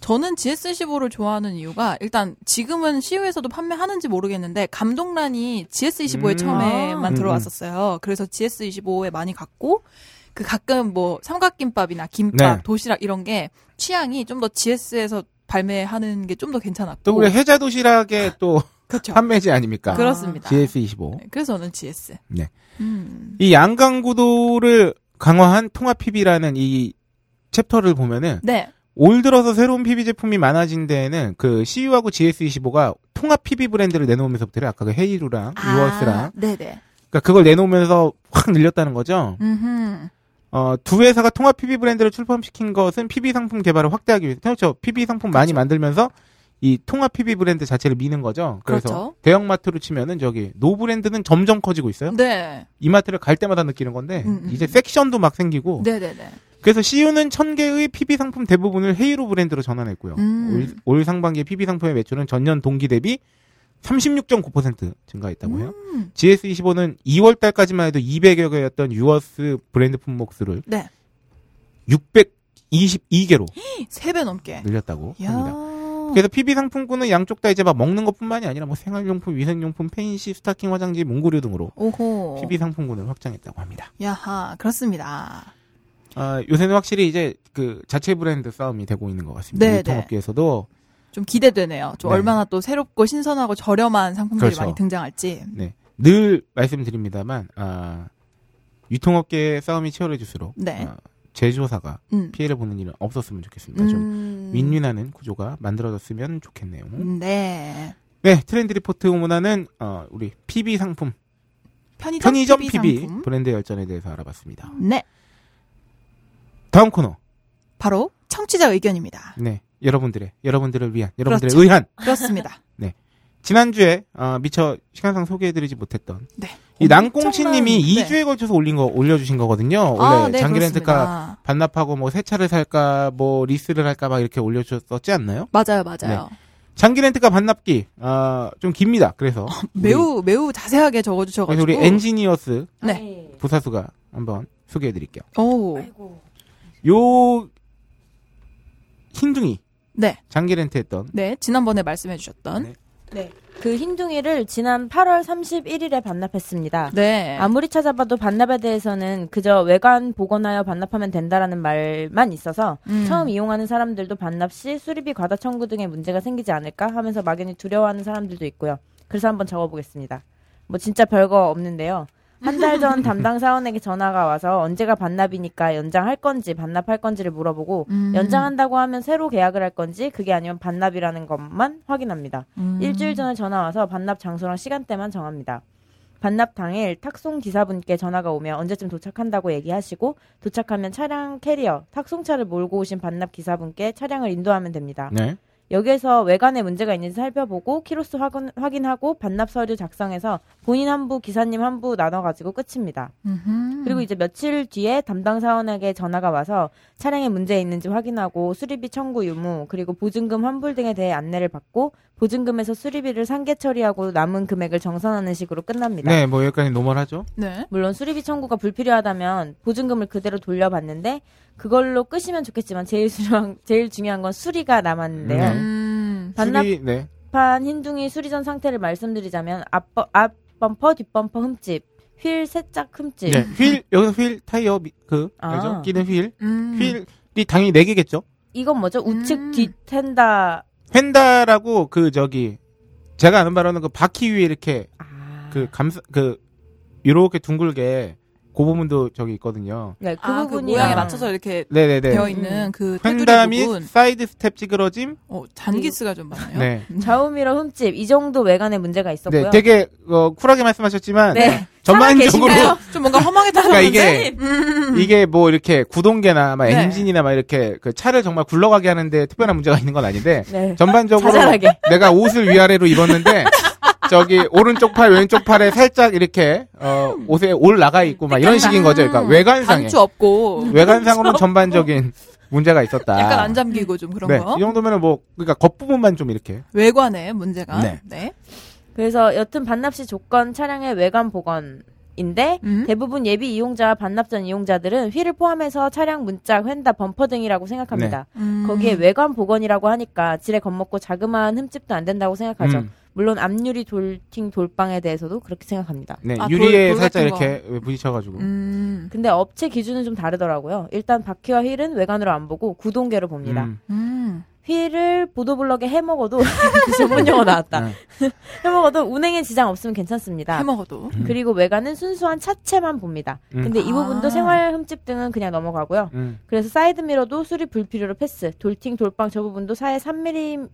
저는 GS15를 좋아하는 이유가 일단 지금은 CU에서도 판매하는지 모르겠는데 감동란이 GS25에 음. 처음에만 아. 들어왔었어요. 그래서 GS25에 많이 갔고 그 가끔 뭐 삼각김밥이나 김밥, 네. 도시락 이런 게 취향이 좀 더 GS에서 발매하는 게 좀 더 괜찮았고 또 우리 해자 도시락의 또 그렇죠. 판매지 아닙니까? 그렇습니다. GS25. 네, 그래서 저는 GS. 네. 음. 이 양강구도를 강화한 통합 PB라는 이 챕터를 보면은 네. 올 들어서 새로운 PB 제품이 많아진 데에는 그 CU하고 GS25가 통합 PB 브랜드를 내놓으면서부터 아까 그 헤이루랑 유어스랑 아, 네네. 그러니까 그걸 내놓으면서 확 늘렸다는 거죠. 음. 어, 두 회사가 통합 PB 브랜드를 출범시킨 것은 PB 상품 개발을 확대하기 위해서 그렇죠. PB 상품 많이 만들면서 이 통합 PB 브랜드 자체를 미는 거죠. 그래서 그렇죠. 대형마트로 치면은 저기 노 브랜드는 점점 커지고 있어요. 네. 이마트를 갈 때마다 느끼는 건데 음, 음, 이제 음. 섹션도 막 생기고 네네 네. 그래서 CU는 천 개의 PB 상품 대부분을 헤이로 브랜드로 전환했고요. 음. 올, 올 상반기에 PB 상품의 매출은 전년 동기 대비 36.9% 증가했다고 해요. 음. GS25는 2월 달까지만 해도 200여 개였던 유어스 브랜드 품목수를 네. 622개로 세배 넘게. 늘렸다고 이야. 합니다. 그래서 PB 상품군은 양쪽 다 이제 막 먹는 것뿐만이 아니라 뭐 생활용품, 위생용품, 펜시, 스타킹, 화장지, 문구류 등으로 오호. PB 상품군을 확장했다고 합니다. 야하, 그렇습니다. 아, 요새는 확실히 이제 그 자체 브랜드 싸움이 되고 있는 것 같습니다. 네, 유통업계에서도 좀 기대되네요. 좀 네. 얼마나 또 새롭고 신선하고 저렴한 상품들이 그렇죠. 많이 등장할지. 네. 늘 말씀드립니다만 아, 유통업계의 싸움이 치열해질수록 네. 아, 제조사가 음. 피해를 보는 일은 없었으면 좋겠습니다. 좀 음. 윈윈하는 구조가 만들어졌으면 좋겠네요. 네. 네, 트렌드 리포트 오문화는 어, 우리 PB 상품, 편의점, 편의점 PB PB 상품. 브랜드 열전에 대해서 알아봤습니다. 네. 다음 코너, 바로 청취자 의견입니다. 네, 여러분들의 여러분들을 위한 여러분들의 그렇죠. 의한 그렇습니다. 지난주에 어, 미처 시간상 소개해드리지 못했던 네. 이 낭꽁치님이 엄청난- 2주에 걸쳐서 올린 거 올려주신 거거든요. 원래 아, 네, 장기렌트카. 반납하고 뭐 새 차를 살까 뭐 리스를 할까 막 이렇게 올려주셨었지 않나요? 맞아요, 맞아요. 장기렌트카 반납기 아, 좀 깁니다. 그래서 매우 매우 자세하게 우리, 적어주셔가지고. 그래서 우리 엔지니어스 네. 부사수가 한번 소개해드릴게요. 오, 아이고. 요 흰둥이 네, 장기 렌트했던 네. 지난번에 말씀해주셨던. 네. 네. 그 흰둥이를 지난 8월 31일에 반납했습니다. 네. 아무리 찾아봐도 반납에 대해서는 그저 외관 복원하여 반납하면 된다라는 말만 있어서 음. 처음 이용하는 사람들도 반납 시 수리비 과다 청구 등의 문제가 생기지 않을까 하면서 막연히 두려워하는 사람들도 있고요. 그래서 한번 적어보겠습니다. 뭐 진짜 별거 없는데요. 한 달 전 담당 사원에게 전화가 와서 언제가 반납이니까 연장할 건지 반납할 건지를 물어보고 음. 연장한다고 하면 새로 계약을 할 건지 그게 아니면 반납이라는 것만 확인합니다. 음. 일주일 전에 전화 와서 반납 장소랑 시간대만 정합니다. 반납 당일 탁송 기사분께 전화가 오면 언제쯤 도착한다고 얘기하시고 도착하면 차량 캐리어, 탁송차를 몰고 오신 반납 기사분께 차량을 인도하면 됩니다. 네. 여기에서 외관에 문제가 있는지 살펴보고 키로수 확인, 확인하고 반납 서류 작성해서 본인 한 부, 기사님 한부 나눠가지고 끝입니다. 음흠. 그리고 이제 며칠 뒤에 담당 사원에게 전화가 와서 차량에 문제 있는지 확인하고 수리비 청구 유무 그리고 보증금 환불 등에 대해 안내를 받고 보증금에서 수리비를 상계 처리하고 남은 금액을 정산하는 식으로 끝납니다. 네, 뭐 여기까지 노멀하죠. 네. 물론 수리비 청구가 불필요하다면 보증금을 그대로 돌려받는데 그걸로 끝이면 좋겠지만 제일 중요한 제일 중요한 건 수리가 남았는데요. 네. 음. 반납 수리, 네. 판 흰둥이 수리전 상태를 말씀드리자면 앞, 앞 범퍼 뒷 범퍼 흠집 휠 세짝 흠집 네. 휠 여기서 휠 타이어 미- 그 아. 알죠? 끼는 휠. 음. 휠이 당연히 네 개겠죠. 이건 뭐죠 우측 음. 뒷 휀다 펜다라고 그 저기 제가 아는 바로는 그 바퀴 위에 이렇게 아 그 감사 그 요렇게 둥글게 그 부분도 저기 있거든요. 네, 그 아, 그 부분이 모양에 맞춰서 이렇게 네네네. 되어 있는 그 부분. 사이드 스텝 찌그러짐. 어, 잔기스가 좀 많아요. 네. 좌우미러 흠집 이 정도 외관에 문제가 있었고요. 네, 되게 어, 쿨하게 말씀하셨지만 네. 전반적으로 좀 뭔가 허망해 그러니까 타셨는데. 이게 이게 뭐 이렇게 구동계나 막 네. 엔진이나 막 이렇게 그 차를 정말 굴러가게 하는데 특별한 문제가 있는 건 아닌데 네. 전반적으로 자잘하게. 내가 옷을 위아래로 입었는데 저기 오른쪽 팔 왼쪽 팔에 살짝 이렇게 어 옷에 올 나가 있고 막 이런 식인 거죠. 그러니까 외관상에 단추 없고 외관상으로는 전반적인 문제가 있었다. 약간 안 잠기고 좀 그런 네, 거. 이 정도면은 뭐 그러니까 겉부분만 좀 이렇게 외관에 문제가. 네. 네. 그래서 여튼 반납시 조건 차량의 외관 복원 인데 음. 대부분 예비 이용자와 반납 전 이용자들은 휠을 포함해서 차량 문짝, 휀다, 범퍼 등이라고 생각합니다. 음. 거기에 외관 복원이라고 하니까 질에 겁먹고 자그마한 흠집도 안 된다고 생각하죠. 음, 물론 앞유리 돌팅 돌방에 대해서도 그렇게 생각합니다. 네, 아, 유리에 돌- 돌 살짝. 이렇게 부딪혀가지고 음. 근데 업체 기준은 좀 다르더라고요. 일단 바퀴와 휠은 외관으로 안 보고 구동계로 봅니다. 음, 음. 휠을 보도블럭에 해먹어도 전문 용어 나왔다. 네. 해먹어도 운행에 지장 없으면 괜찮습니다. 해먹어도. 음. 그리고 외관은 순수한 차체만 봅니다. 음. 근데 이 부분도 아. 생활 흠집 등은 그냥 넘어가고요. 음, 그래서 사이드 미러도 수리 불필요로 패스. 돌팅 돌방 저 부분도 사에 3mm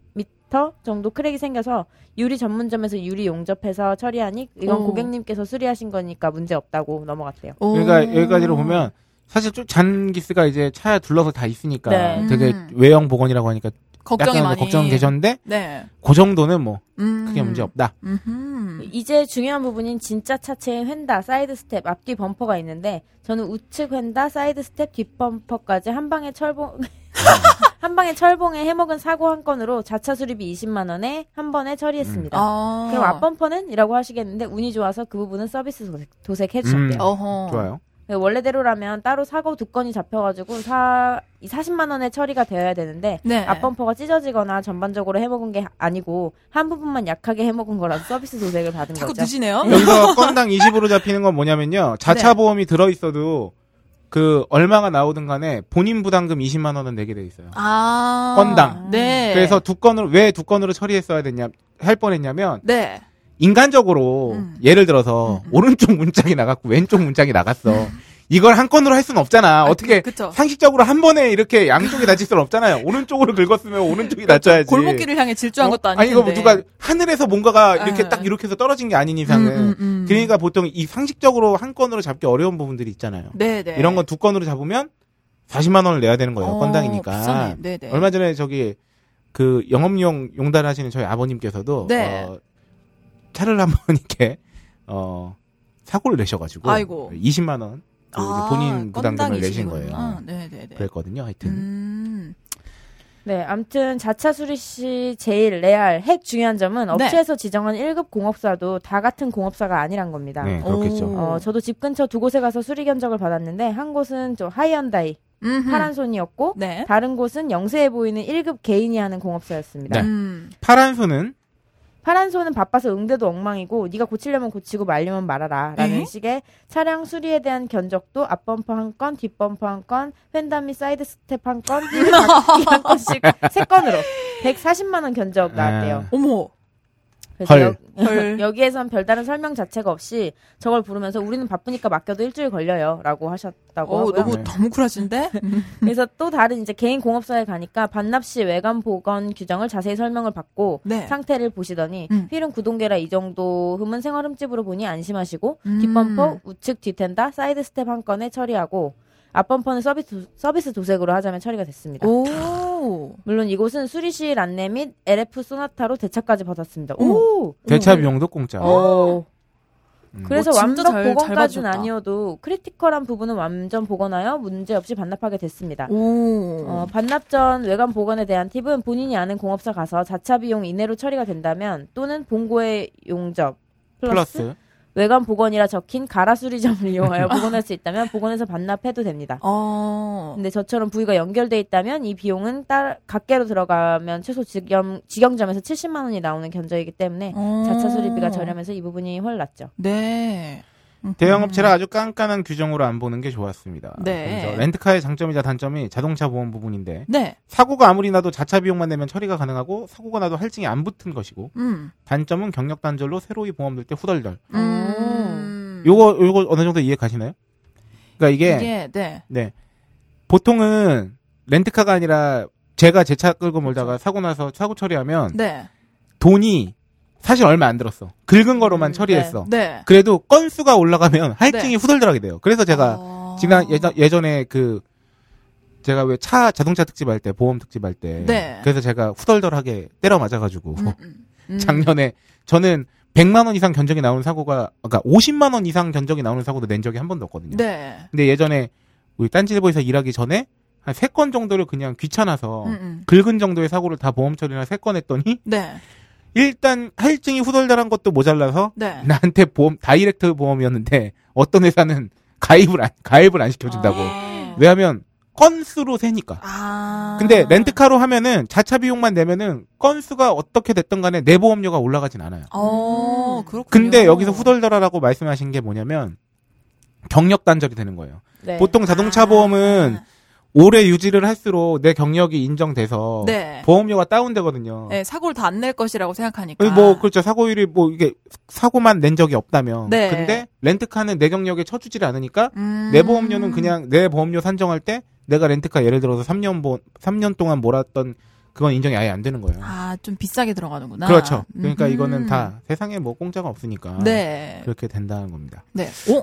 정도 크랙이 생겨서 유리 전문점에서 유리 용접해서 처리하니 이건 오. 고객님께서 수리하신 거니까 문제 없다고 넘어갔대요. 오. 그러니까 여기까지로 보면 사실 좀 잔기스가 이제 차에 둘러서 다 있으니까 네. 되게 음. 외형 복원이라고 하니까 걱정이 약간 많이. 걱정 계셨는데 네. 그 정도는 뭐 음. 크게 문제 없다. 음흠. 이제 중요한 부분인 진짜 차체의 휀다, 사이드 스텝, 앞뒤 범퍼가 있는데 저는 우측 휀다, 사이드 스텝, 뒷 범퍼까지 한 방에 철봉 한 방에 철봉에 해먹은 사고 한 건으로 자차 수리비 20만 원에 한 번에 처리했습니다. 아. 그럼 앞범퍼는? 이라고 하시겠는데 운이 좋아서 그 부분은 서비스 도색, 도색해 주셨대요. 음. 어허. 좋아요. 네, 원래대로라면 따로 사고 두 건이 잡혀가지고 사, 이 40만 원에 처리가 되어야 되는데 네. 앞범퍼가 찢어지거나 전반적으로 해먹은 게 아니고 한 부분만 약하게 해먹은 거라서 서비스 도색을 받은 자꾸 거죠. 드시네요. 여기서 건당 20으로 잡히는 건 뭐냐면요. 자차 네. 보험이 들어 있어도 그 얼마가 나오든 간에 본인 부담금 20만 원은 내게 돼 있어요. 아. 건당. 네. 그래서 두 건으로 왜 두 건으로 처리했어야 됐냐 할 뻔했냐면 네. 인간적으로 음. 예를 들어서 음, 음. 오른쪽 문짝이 나갔고 왼쪽 문짝이 나갔어. 이걸 한 건으로 할 수는 없잖아. 어떻게 그. 상식적으로 한 번에 이렇게 양쪽이 다칠 수는 없잖아요. 오른쪽으로 긁었으면 오른쪽이 다쳐야지. 골목길을 향해 질주한 어? 것도 아닐 아니 이거 뭐. 누가 하늘에서 뭔가가 이렇게 네. 딱 이렇게 해서 떨어진 게 아닌 이상은 음, 음, 음. 그러니까 보통 이 상식적으로 한 건으로 잡기 어려운 부분들이 있잖아요. 네, 네. 이런 건 두 건으로 잡으면 40만 원을 내야 되는 거예요. 어, 건당이니까. 네, 네. 얼마 전에 저기 그 영업용 용달 하시는 저희 아버님께서도 네. 어, 차를 한번 이렇게 어 사고를 내셔가지고 아이고. 20만 원 그 아, 본인 부담금을 내신. 거예요. 네, 네, 네. 그랬거든요. 하여튼 음. 네, 암튼 자차 수리 시 제일 레알 핵 중요한 점은 네. 업체에서 지정한 1급 공업사도 다 같은 공업사가 아니란 겁니다. 네 그렇겠죠. 오. 어, 저도 집 근처 두 곳에 가서 수리 견적을 받았는데 한 곳은 좀 하이언다이 음흠. 파란손이었고 네. 다른 곳은 영세해 보이는 1급 개인이 하는 공업사였습니다. 네. 음. 파란 손은 파란손은 바빠서 응대도 엉망이고 네가 고치려면 고치고 말려면 말아라 라는 에? 식의 차량 수리에 대한 견적도 앞범퍼 한 건, 뒷범퍼 한 건, 및 사이드 스텝 한 건, 한 건씩 세 건으로 140만 원 견적 나왔대요. 어머. 그래서 헐. 헐. 여, 기에선 별다른 설명 자체가 없이 저걸 부르면서 우리는 바쁘니까 맡겨도 일주일 걸려요 라고 하셨다고 어, 하고요. 너무 네. 너무 쿨하신데? 그래서 또 다른 이제 개인 공업사에 가니까 반납 시 외관 복원 규정을 자세히 설명을 받고 네. 상태를 보시더니 음. 휠은 구동계라 이 정도 흠은 생활 흠집으로 보니 안심하시고 음. 뒷범퍼 우측 뒤휀다 사이드 스텝 한 건에 처리하고 앞범퍼는 서비스, 도- 서비스 도색으로 하자면 처리가 됐습니다. 오. 물론 이곳은 수리실 안내 및 LF 소나타로 대차까지 받았습니다. 오! 대차 비용도 공짜. 어. 음. 그래서 뭐 진짜 완벽 잘- 잘 복원까지는. 아니어도 critical한 부분은 완전 복원하여 문제 없이 반납하게 됐습니다. 오. 어, 반납 전 외관 복원에 대한 팁은 본인이 아는 공업사 가서 자차 비용 이내로 처리가 된다면 또는 본고의 용접 플러스, 플러스 외관 복원이라 적힌 가라 수리점을 이용하여 복원할 수 있다면 복원해서 반납해도 됩니다. 어. 근데 저처럼 부위가 연결돼 있다면 이 비용은 따, 각개로 들어가면 최소 직영, 직영점에서 70만 원이 나오는 견적이기 때문에 어. 자차 수리비가 저렴해서 이 부분이 훨 낫죠. 네. 대형업체라 아주 깐깐한 규정으로 안 보는 게 좋았습니다. 네. 렌트카의 장점이자 단점이 자동차 보험 부분인데 네. 사고가 아무리 나도 자차 비용만 내면 처리가 가능하고 사고가 나도 할증이 안 붙은 것이고 음. 단점은 경력 단절로 새로이 보험 들 때 후덜덜. 음. 요거 요거 어느 정도 이해 가시나요? 그러니까 이게, 이게 네. 네 보통은 렌트카가 아니라 제가 제 차 끌고 몰다가 사고 나서 사고 처리하면 네. 돈이 사실 얼마 안 들었어. 긁은 거로만 음, 처리했어. 네. 그래도 건수가 올라가면 할증이 후덜덜하게 돼요. 그래서 제가 어. 지난 예전, 예전에 그 제가 왜 차 자동차 특집 할 때 보험 특집 할때 네. 그래서 제가 후덜덜하게 때려 맞아가지고 음, 음, 음. 작년에 저는 100만 원 이상 견적이 나오는 사고가 그러니까 50만 원 이상 견적이 나오는 사고도 낸 적이 한 번도 없거든요. 네. 근데 예전에 우리 딴지일보에서 일하기 전에 한 세 건 정도를 그냥 귀찮아서 음, 음. 긁은 정도의 사고를 다 보험 처리나 세 건 했더니 네. 일단 할증이 후덜덜한 것도 모자라서 네. 나한테 보험 다이렉트 보험이었는데 어떤 회사는 가입을 안 가입을 안 시켜준다고 아. 왜냐하면 건수로 세니까 아. 근데 렌트카로 하면은 자차 비용만 내면은 건수가 어떻게 됐던 간에 내 보험료가 올라가진 않아요 어, 그렇군요. 근데 여기서 후덜덜하라고 말씀하신 게 뭐냐면 경력 단절이 되는 거예요 네. 보통 자동차 아. 보험은 오래 유지를 할수록 내 경력이 인정돼서 네. 보험료가 다운되거든요 네, 사고를 다 안 낼 것이라고 생각하니까. 뭐 그렇죠 사고율이 뭐 이게 사고만 낸 적이 없다면 네. 근데 렌트카는 내 경력에 쳐주질 않으니까 음. 내 보험료는 그냥 내 보험료 산정할 때 내가 렌트카 예를 들어서 3년 보 3년 동안 몰았던 그건 인정이 아예 안 되는 거예요. 아, 좀 비싸게 들어가는구나. 그렇죠. 그러니까 음. 이거는 다 세상에 뭐 공짜가 없으니까 네. 그렇게 된다는 겁니다. 네. 오,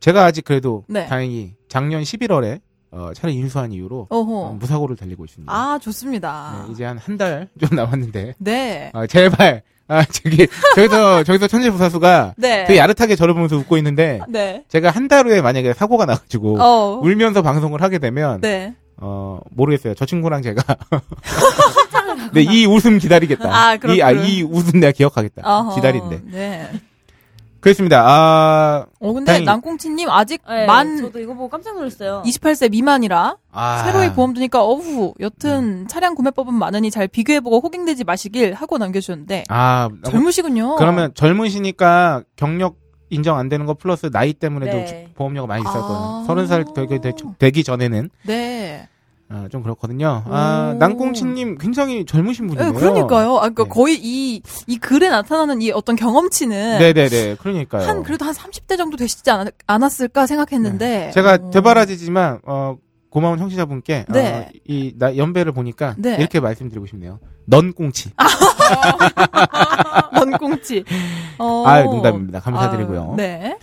제가 아직 그래도 네. 다행히 작년 11월에 어, 차를 인수한 이후로. 어, 무사고를 달리고 있습니다. 아, 좋습니다. 네, 이제 한 한 달 좀 남았는데 네. 아, 제발 아 저기 저기서 저기서 천재부사수가 네. 되게 야릇하게 저를 보면서 웃고 있는데 네. 제가 한 달 후에 만약에 사고가 나가지고 어. 울면서 방송을 하게 되면 네. 어 모르겠어요. 저 친구랑 제가 네, 이 웃음 기다리겠다. 아, 이, 아. 이 웃음 내가 기억하겠다. 어허. 기다린대. 네. 그렇습니다. 아, 어, 근데 다행히- 남꽁치님 아직 네, 만 저도 이거 보고 깜짝 놀랐어요. 28세 미만이라 아. 새로이 보험 드니까 어후 여튼 차량 구매법은 많으니 잘 비교해보고 호갱되지 마시길 하고 남겨주셨는데 아, 젊으시군요. 그러면 젊으시니까 경력 인정 안 되는 거 플러스 나이 때문에 도 네. 보험료가 많이 비쌀 아. 거예요. 서른 살 되기 전에는 네. 아, 좀 그렇거든요. 아, 오. 난꽁치님 굉장히 젊으신 분이에요. 네, 그러니까요. 아, 그러니까 네. 거의 이, 이 글에 나타나는 이 어떤 경험치는 네네네. 그러니까요. 한 그래도 한 30대 정도 되시지 않, 않았을까 생각했는데 네. 제가 어. 되바라지지만 어 고마운 청취자분께 네. 어, 이 나, 연배를 보니까 네. 이렇게 말씀드리고 싶네요. 넌 꽁치. 넌 꽁치. 어. 아, 농담입니다. 감사드리고요. 아, 네.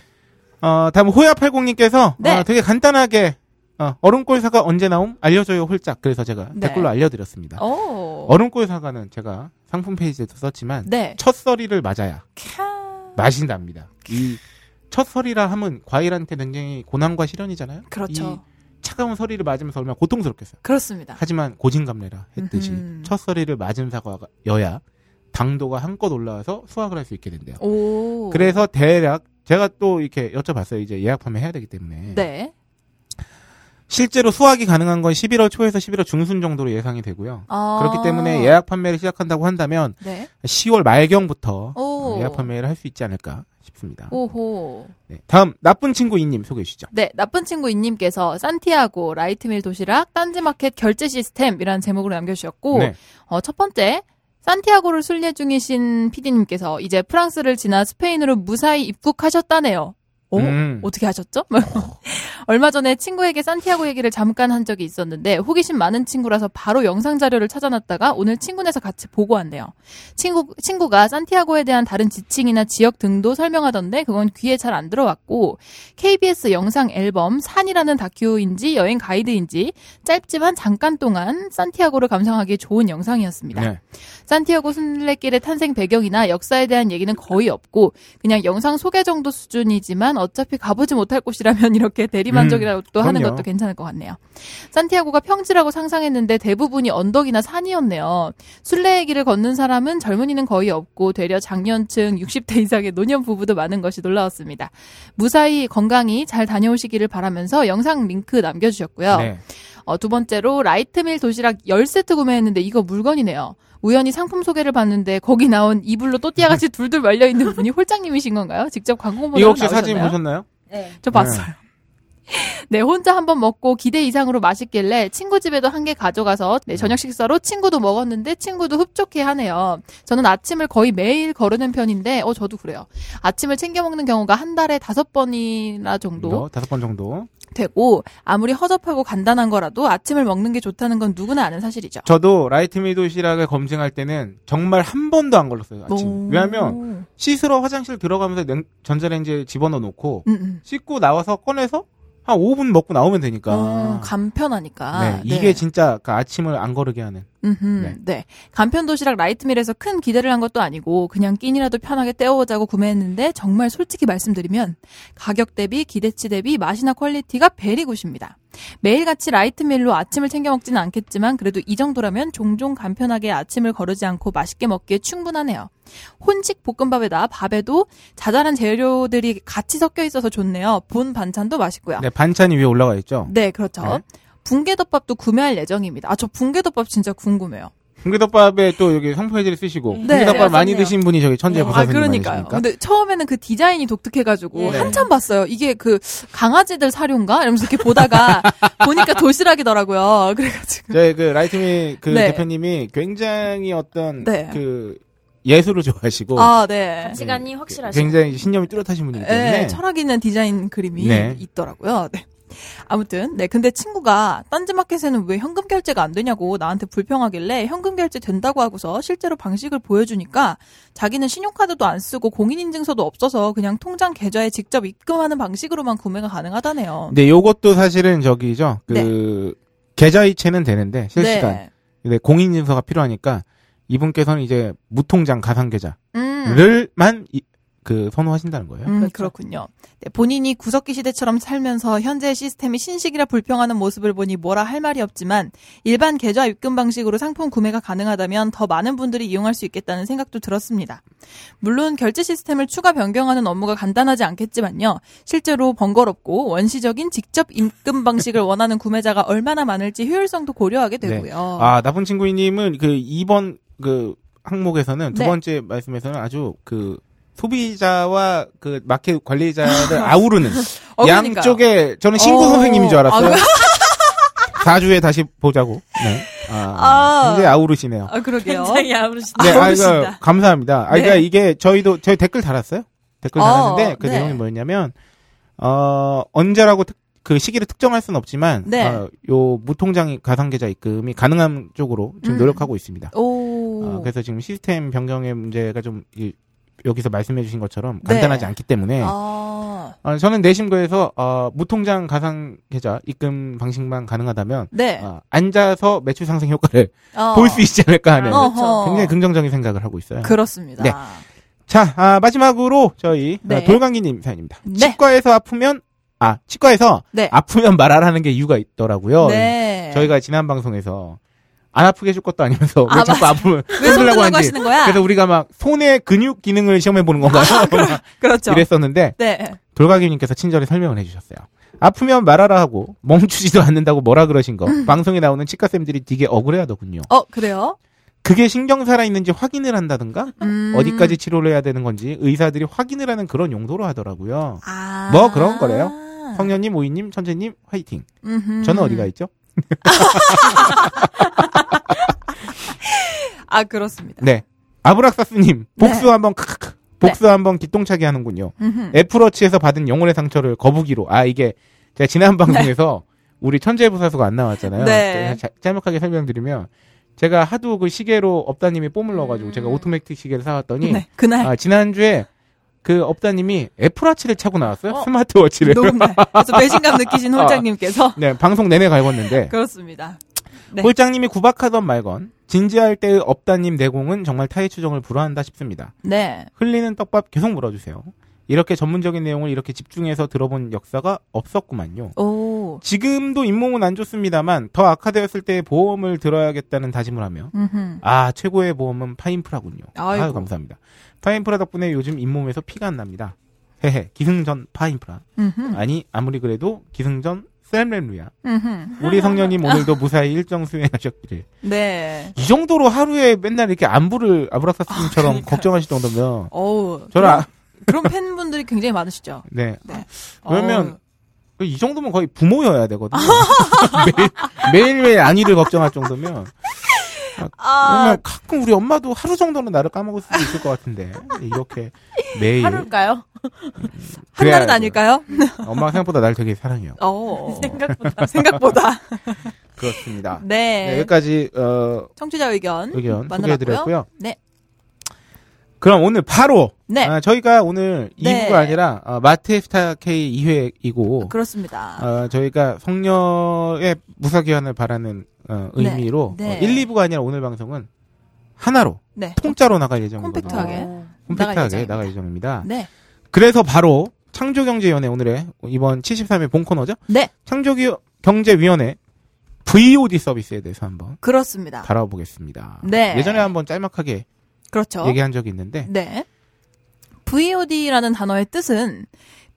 어, 다음 호야팔공님께서 네. 어, 되게 간단하게 어, 얼음골 사과 언제 나옴? 알려줘요 홀짝. 그래서 제가 네. 댓글로 알려드렸습니다. 어. 얼음골 사과는 제가 상품 페이지에도 썼지만 네. 첫 서리를 맞아야 캬. 맛이 납니다. 이 첫 서리라 하면 과일한테 굉장히 고난과 시련이잖아요. 그렇죠. 이 차가운 서리를 맞으면서 얼마나 고통스럽겠어요. 그렇습니다. 하지만 고진감래라 했듯이 음흠. 첫 서리를 맞은 사과여야 당도가 한껏 올라와서 수확을 할 수 있게 된대요. 오. 그래서 대략 제가 또 이렇게 여쭤봤어요. 이제 예약 판매 해야 되기 때문에 네. 실제로 수확이 가능한 건 11월 초에서 11월 중순 정도로 예상이 되고요. 아. 그렇기 때문에 예약 판매를 시작한다고 한다면 네. 10월 말경부터 오. 예약 판매를 할 수 있지 않을까 싶습니다. 오호. 네. 다음 나쁜 친구 이님 소개해 주시죠. 네, 나쁜 친구 이님께서 산티아고 라이트밀 도시락 딴지마켓 결제 시스템이라는 제목으로 남겨주셨고 네. 어, 첫 번째 산티아고를 순례 중이신 PD님께서 이제 프랑스를 지나 스페인으로 무사히 입국하셨다네요. 오, 음. 어떻게 하셨죠? 얼마 전에 친구에게 산티아고 얘기를 잠깐 한 적이 있었는데 호기심 많은 친구라서 바로 영상 자료를 찾아놨다가 오늘 친구네서 같이 보고 왔네요. 친구 친구가 산티아고에 대한 다른 지칭이나 지역 등도 설명하던데 그건 귀에 잘 안 들어왔고 KBS 영상 앨범 산이라는 다큐인지 여행 가이드인지 짧지만 잠깐 동안 산티아고를 감상하기 좋은 영상이었습니다. 네. 산티아고 순례길의 탄생 배경이나 역사에 대한 얘기는 거의 없고 그냥 영상 소개 정도 수준이지만 어차피 가보지 못할 곳이라면 이렇게 대리만 족이라도 또 하는 그럼요. 것도 괜찮을 것 같네요. 산티아고가 평지라고 상상했는데 대부분이 언덕이나 산이었네요. 순례의 길을 걷는 사람은 젊은이는 거의 없고 되려 장년층 60대 이상의 노년 부부도 많은 것이 놀라웠습니다. 무사히 건강히 잘 다녀오시기를 바라면서 영상 링크 남겨주셨고요. 네. 어, 두 번째로 라이트밀 도시락 10세트 구매했는데 이거 물건이네요. 우연히 상품 소개를 봤는데 거기 나온 이불로 또띠아 같이 둘둘 말려 있는 분이 홀장님이신 건가요? 직접 광고 보다 이거 혹시 사진 보셨나요? 네. 저 봤어요. 네, 혼자 한 번 먹고 기대 이상으로 맛있길래 친구 집에도 한 개 가져가서 네, 저녁 식사로 친구도 먹었는데 친구도 흡족해 하네요. 저는 아침을 거의 매일 거르는 편인데, 어, 저도 그래요. 아침을 챙겨 먹는 경우가 한 달에 다섯 번이나 정도 이거 다섯 번 정도. 되고, 아무리 허접하고 간단한 거라도 아침을 먹는 게 좋다는 건 누구나 아는 사실이죠. 저도 라이트밀 도시락을 검증할 때는 정말 한 번도 안 걸렸어요. 아침. 오. 왜냐하면 씻으러 화장실 들어가면서 냉- 전자레인지에 집어넣어 놓고 음, 음. 씻고 나와서 꺼내서 한 5분 먹고 나오면 되니까. 어, 간편하니까. 네, 이게 진짜 그 아침을 안 거르게 하는. 음흠, 네. 네. 간편 도시락 라이트밀에서 큰 기대를 한 것도 아니고 그냥 끼니라도 편하게 때워보자고 구매했는데 정말 솔직히 말씀드리면 가격 대비 기대치 대비 맛이나 quality가 very good입니다. 매일같이 라이트밀로 아침을 챙겨 먹지는 않겠지만 그래도 이 정도라면 종종 간편하게 아침을 거르지 않고 맛있게 먹기에 충분하네요. 혼식 볶음밥에다 밥에도 자잘한 재료들이 같이 섞여 있어서 좋네요. 본 반찬도 맛있고요. 네, 반찬이 위에 올라가 있죠. 네, 그렇죠. 네. 붕괴덮밥도 구매할 예정입니다. 아, 저 붕괴덮밥 진짜 궁금해요. 붕괴덮밥에 또 여기 성포해지를 쓰시고 네. 붕괴덮밥 많이. 드신 분이 저기 천재 네. 부사님 아, 그러니까요. 근데 처음에는 그 디자인이 독특해가지고 네. 한참 봤어요. 이게 그 강아지들 사료인가? 이러면서 이렇게 보다가 보니까 도시락이더라고요. 그래가지고. 저희 그 라이트미 그 네. 대표님이 굉장히 어떤 네. 그 예술을 좋아하시고 아, 네. 가치관이 확실하시고. 굉장히 신념이 뚜렷하신 분이기 때문에 네, 철학 있는 디자인 그림이 네. 있더라고요. 네. 아무튼, 네. 근데 친구가 딴지마켓에는 왜 현금 결제가 안 되냐고 나한테 불평하길래 현금 결제 된다고 하고서 실제로 방식을 보여주니까 자기는 신용카드도 안 쓰고 공인인증서도 없어서 그냥 통장 계좌에 직접 입금하는 방식으로만 구매가 가능하다네요. 근데 요것도 사실은 저기죠. 그 계좌 이체는 되는데 실시간 네. 근데 공인인증서가 필요하니까 이분께서는 이제 무통장 가상계좌를만 음. 이- 그 선호하신다는 거예요. 음, 그렇죠. 그렇군요. 네, 본인이 구석기 시대처럼 살면서 현재 시스템이 신식이라 불평하는 모습을 보니 뭐라 할 말이 없지만 일반 계좌 입금 방식으로 상품 구매가 가능하다면 더 많은 분들이 이용할 수 있겠다는 생각도 들었습니다. 물론 결제 시스템을 추가 변경하는 업무가 간단하지 않겠지만요. 실제로 번거롭고 원시적인 직접 입금 방식을 원하는 구매자가 얼마나 많을지 효율성도 고려하게 되고요. 아 나쁜 친구님은 그 2번 그 항목에서는 두 네. 번째 말씀에서는 아주 그 소비자와 그 마켓 관리자를 아우르는 어, 그러니까요. 양쪽에 저는 신구 어. 선생님인 줄 알았어요. 아, 4주에 다시 보자고. 네. 아, 아. 굉장히 아우르시네요. 아, 그러게요. 굉장히 아무르시다. 네, 아. 이거 감사합니다. 아, 그러니까 네. 이게 저희도 저희 댓글 달았어요. 댓글 어, 달았는데 그 네. 내용이 뭐였냐면 어 언제라고 특- 그 시기를 특정할 수는 없지만 네. 어, 요 무통장 가상계좌 입금이 가능한 쪽으로 지금 음. 노력하고 있습니다. 오. 어, 그래서 지금 시스템 변경의 문제가 좀 이- 여기서 말씀해 주신 것처럼 네. 간단하지 않기 때문에 아. 어, 저는 내심거에서 어, 무통장 가상 계좌 입금 방식만 가능하다면 네. 어, 앉아서 매출 상승 효과를 어. 볼수 있지 않을까 하는 어허. 굉장히 긍정적인 생각을 하고 있어요. 그렇습니다. 네. 자, 아, 마지막으로 저희 네. 어, 돌강기님 사연입니다. 네. 치과에서 아프면 아 치과에서 네. 아프면 말하라는 게 이유가 있더라고요. 네. 저희가 지난 방송에서 안 아프게 해줄 것도 아니면서 왜 아, 자꾸 맞아. 아프면 왜 손들라고 하는지 하시는 거야? 그래서 우리가 막 손의 근육 기능을 시험해 보는 건가요? 막 그렇죠. 이랬었는데 네. 돌가기님께서 친절히 설명을 해주셨어요. 아프면 말하라 하고 멈추지도 않는다고 뭐라 그러신 거 방송에 나오는 치과쌤들이 되게 억울해하더군요. 어, 그래요? 그게 신경 살아 있는지 확인을 한다든가 음. 어디까지 치료를 해야 되는 건지 의사들이 확인을 하는 그런 용도로 하더라고요. 아. 뭐 그런 거래요. 성년님, 오이님, 천재님, 화이팅. 음흠. 저는 어디가 있죠? 아, 그렇습니다. 네. 아브락사스님, 복수 네. 한번 크크크. 복수 한번 기똥차게 하는군요. 음흠. 애플워치에서 받은 영혼의 상처를 거북이로. 아 이게 제가 지난 방송에서 우리 천재 부사수가 안 나왔잖아요. 네. 자- 짤막하게 설명드리면 제가 하도 그 시계로 업다님이 넣어가지고 음. 제가 오토매틱 시계를 사왔더니 네. 그날. 아, 지난주에 그 업다님이 애플워치를 차고 나왔어요. 어? 스마트워치를. 녹음날. 그래서 배신감 느끼신 아. 홀장님께서. 네, 방송 내내 갈궜는데 그렇습니다. 네. 홀장님이 구박하던 말건 진지할 때의 업다님 내공은 정말 타의 추정을 불허한다 싶습니다. 네. 흘리는 떡밥 계속 물어주세요. 이렇게 전문적인 내용을 이렇게 집중해서 들어본 역사가 없었구만요. 오. 지금도 잇몸은 안 좋습니다만 더 악화되었을 때 보험을 들어야겠다는 다짐을 하며 음흠. 아 최고의 보험은 파인프라군요. 아이고. 아유 감사합니다. 파인프라 덕분에 요즘 잇몸에서 피가 안 납니다. 헤헤 기승전 파인프라 음흠. 아니 아무리 그래도 기승전 셀렘루야. 음흠. 우리 성녀님 오늘도 무사히 일정 수행하셨기를. 네. 이 정도로 하루에 맨날 이렇게 안부를 아브라카스님처럼 그러니까요. 걱정하실 정도면 어우. 저는 아, 그런 팬분들이 굉장히 많으시죠. 네. 네. 그러면 어우, 이 정도면 거의 부모여야 되거든요. 매일, 매일매일 안위를 걱정할 정도면. 아, 그러면 가끔 우리 엄마도 하루 정도는 나를 까먹을 수도 있을 것 같은데 이렇게 매일 하루일까요? 한 그래야 날은 아닐까요? 엄마가 생각보다 날 되게 사랑해요. 어. 생각보다. 생각보다. 그렇습니다. 네. 네, 여기까지 어, 청취자 의견, 의견. 소개해드렸고요. 네. 그럼 오늘 바로 네. 아, 저희가 오늘 네. 2부가 아니라 어, 마테스타 K 2회이고 그렇습니다. 어, 저희가 성녀의 무사 기한을 바라는 어, 네. 의미로 네. 어, 1, 2부가 아니라 오늘 방송은 하나로 네. 통짜로 나갈 예정이거든요. 콤팩트하게. 어. 콤팩트하게 나갈 예정입니다. 나갈 예정입니다. 네. 그래서 바로 창조경제위원회 오늘의 이번 73회 본 코너죠. 네. 창조경제위원회 VOD 서비스에 대해서 한번 그렇습니다. 다뤄보겠습니다. 네. 예전에 한번 짤막하게 그렇죠. 얘기한 적이 있는데 네. VOD라는 단어의 뜻은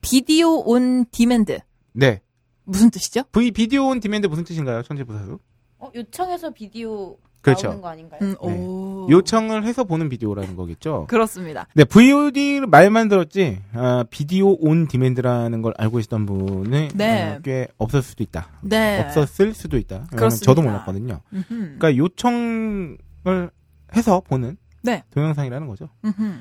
video on demand. 네. 무슨 뜻이죠? V video on demand 무슨 뜻인가요? 천재부사수? 어, 요청해서 비디오 그렇죠. 나오는 거 아닌가요? 음, 네. 오. 요청을 해서 보는 비디오라는 거겠죠. 그렇습니다. 네, VOD 말만 들었지 아, video on demand라는 걸 알고 있었던 분은 네. 어, 꽤 없었을 수도 있다. 네. 없었을 수도 있다. 그렇습니다. 저도 몰랐거든요. 음흠. 그러니까 요청을 해서 보는 네. 동영상이라는 거죠. 음흠.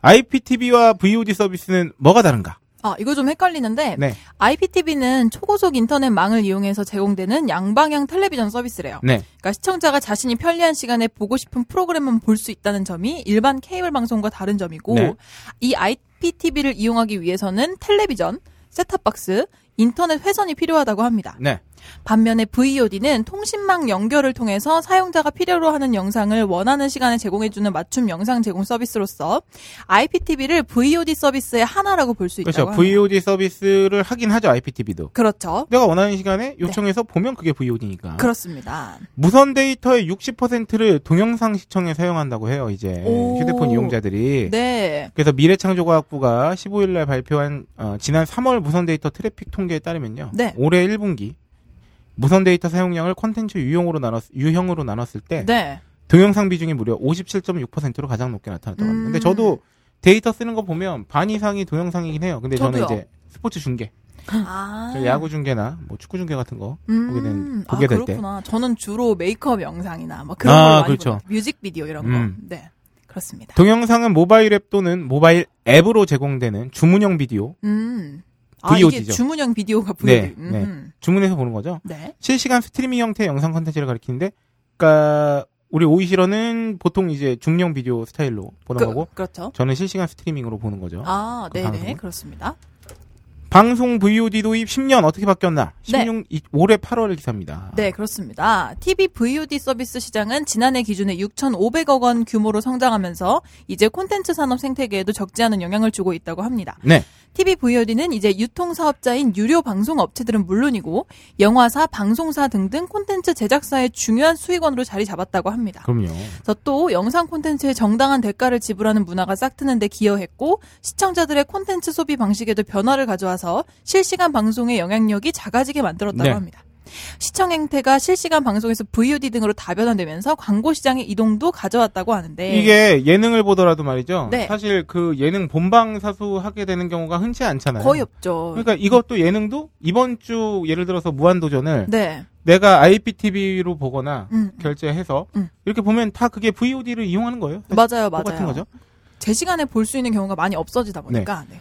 IPTV와 VOD 서비스는 뭐가 다른가? 아, 이거 좀 헷갈리는데 네. IPTV는 초고속 인터넷망을 이용해서 제공되는 양방향 텔레비전 서비스래요. 네. 그러니까 시청자가 자신이 편리한 시간에 보고 싶은 프로그램만 볼 수 있다는 점이 일반 케이블 방송과 다른 점이고 네. 이 IPTV를 이용하기 위해서는 텔레비전, 셋탑박스, 인터넷 회선이 필요하다고 합니다. 네. 반면에 VOD는 통신망 연결을 통해서 사용자가 필요로 하는 영상을 원하는 시간에 제공해주는 맞춤 영상 제공 서비스로서 IPTV를 VOD 서비스의 하나라고 볼 수 있다고 그렇죠. 합니다. VOD 서비스를 하긴 하죠. IPTV도. 그렇죠. 내가 원하는 시간에 요청해서 보면 그게 VOD니까. 그렇습니다. 무선 데이터의 60%를 동영상 시청에 사용한다고 해요. 이제 오. 휴대폰 이용자들이. 네. 그래서 미래창조과학부가 15일 날 발표한 어, 지난 3월 무선 데이터 트래픽 통계에 따르면요. 네. 올해 1분기 무선 데이터 사용량을 콘텐츠 유형으로 나눴 유형으로 나눴을 때 네. 동영상 비중이 무려 57.6%로 가장 높게 나타났다고 합니다. 음. 근데 저도 데이터 쓰는 거 보면 반 이상이 동영상이긴 해요. 근데 저는 저도요. 이제 스포츠 중계, 아. 저 야구 중계나 뭐 축구 중계 같은 거 음. 보게 된- 보게 아, 될 때. 그렇구나. 저는 주로 메이크업 영상이나 뭐 그런 아, 걸 많이 그렇죠. 보는 뮤직 비디오 이런 음. 거. 네. 그렇습니다. 동영상은 모바일 앱 또는 모바일 앱으로 제공되는 주문형 비디오, 음. 아, 이게. 주문형 비디오가 네, VOD. 네. 음. 주문해서 보는 거죠. 네. 실시간 스트리밍 형태의 영상 컨텐츠를 가리키는데, 그러니까 우리 오이시라는 보통 이제 주문형 비디오 스타일로 보는 그, 거고, 그렇죠. 저는 실시간 스트리밍으로 보는 거죠. 아, 그 네네. 방송은? 그렇습니다. 방송 VOD 도입 10년 어떻게 바뀌었나? 네. 16 이- 올해 8월 기사입니다. 네, 그렇습니다. TV VOD 서비스 시장은 지난해 기준에 6,500억 원 규모로 성장하면서 이제 콘텐츠 산업 생태계에도 적지 않은 영향을 주고 있다고 합니다. 네. TV VOD는 이제 유통 사업자인 유료 방송 업체들은 물론이고 영화사, 방송사 등등 콘텐츠 제작사의 중요한 수익원으로 자리 잡았다고 합니다. 그럼요. 그래서 또 영상 콘텐츠에 정당한 대가를 지불하는 문화가 싹트는 데 기여했고 시청자들의 콘텐츠 소비 방식에도 변화를 가져와서 실시간 방송의 영향력이 작아지게 만들었다고 네. 합니다. 시청 행태가 실시간 방송에서 VOD 등으로 다변화되면서 광고 시장의 이동도 가져왔다고 하는데 이게 예능을 보더라도 말이죠. 네. 사실 그 예능 본방 사수 하게 되는 경우가 흔치 않잖아요. 거의 없죠. 그러니까 이것도 예능도 이번 주 예를 들어서 무한도전을 네. 내가 IPTV로 보거나 음. 결제해서 음. 이렇게 보면 다 그게 VOD를 이용하는 거예요. 맞아요, 맞아요. 똑같은 거죠. 제 시간에 볼 수 있는 경우가 많이 없어지다 보니까 네.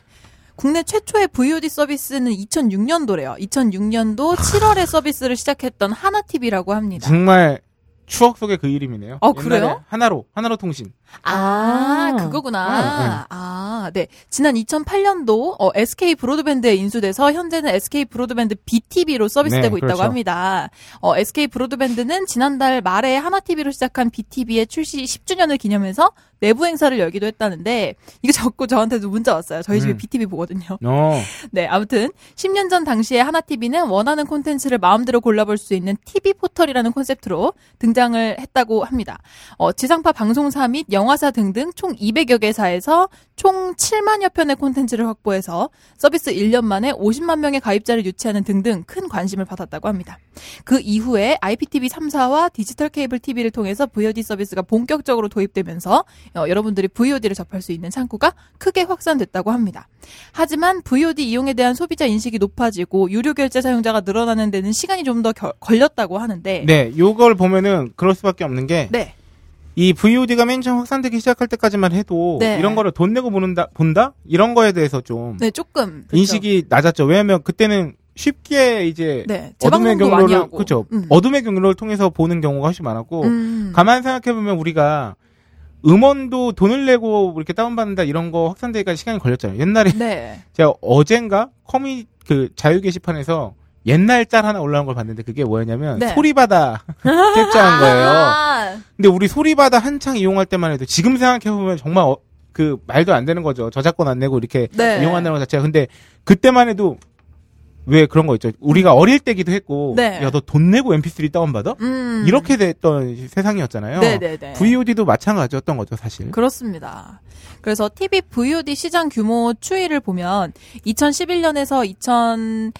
국내 최초의 VOD 서비스는 2006년도래요. 2006년도 7월에 서비스를 시작했던 하나TV라고 합니다. 정말 추억 속의 그 이름이네요. 어, 그래요? 하나로 하나로 통신. 아, 아. 그거구나. 아, 네. 지난 2008년도 어, SK 브로드밴드에 인수돼서 현재는 SK 브로드밴드 BTV로 서비스되고 네, 있다고 그렇죠. 합니다. 어, SK 브로드밴드는 지난달 말에 하나TV로 시작한 BTV의 출시 10주년을 기념해서 내부 행사를 열기도 했다는데 이거 적고 저한테도 문자 왔어요. 저희 집에 음. BTV 보거든요. 어. 네, 아무튼 10년 전 당시에 하나TV는 원하는 콘텐츠를 마음대로 골라볼 수 있는 TV 포털이라는 콘셉트로 등장 등장을 했다고 합니다. 어, 지상파 방송사 및 영화사 등등 총 200여 개사에서 총 7만여 편의 콘텐츠를 확보해서 서비스 1년 만에 50만 명의 가입자를 유치하는 등등 큰 관심을 받았다고 합니다. 그 이후에 IPTV 3사와 디지털 케이블 TV를 통해서 VOD 서비스가 본격적으로 도입되면서 어, 여러분들이 VOD를 접할 수 있는 창구가 크게 확산됐다고 합니다. 하지만 VOD 이용에 대한 소비자 인식이 높아지고 유료 결제 사용자가 늘어나는 데는 시간이 좀 더 걸렸다고 하는데 네, 요걸 보면은 그럴 수밖에 없는 게 네. 이 VOD가 맨 처음 확산되기 시작할 때까지만 해도 네. 이런 거를 돈 내고 보는다 본다 이런 거에 대해서 좀 네, 조금 그쵸. 인식이 낮았죠. 왜냐하면 그때는 쉽게 이제 네, 어둠의 경로를. 그렇죠. 음. 어둠의 경로를 통해서 보는 경우가 훨씬 많았고 음. 가만 생각해 보면 우리가 음원도 돈을 내고 이렇게 다운받는다 이런 거 확산되기까지 시간이 걸렸잖아요. 옛날에 네. 제가 어젠가 커뮤니 그 자유 게시판에서 옛날 짤 하나 올라온 걸 봤는데 그게 뭐였냐면 네. 소리바다 캡처한 거예요. 아, 근데 우리 소리바다 한창 이용할 때만 해도 지금 생각해 보면 정말 어- 그 말도 안 되는 거죠. 저작권 안 내고 이렇게 네. 이용한다는 것 자체가. 근데 그때만 해도 왜 그런 거 있죠. 우리가 어릴 때기도 했고 네. 야너 돈 내고 MP3 다운받아? 음. 이렇게 됐던 세상이었잖아요. 네네네. VOD도 마찬가지였던 거죠, 사실. 그렇습니다. 그래서 TV VOD 시장 규모 추이를 보면 2011년에서 2000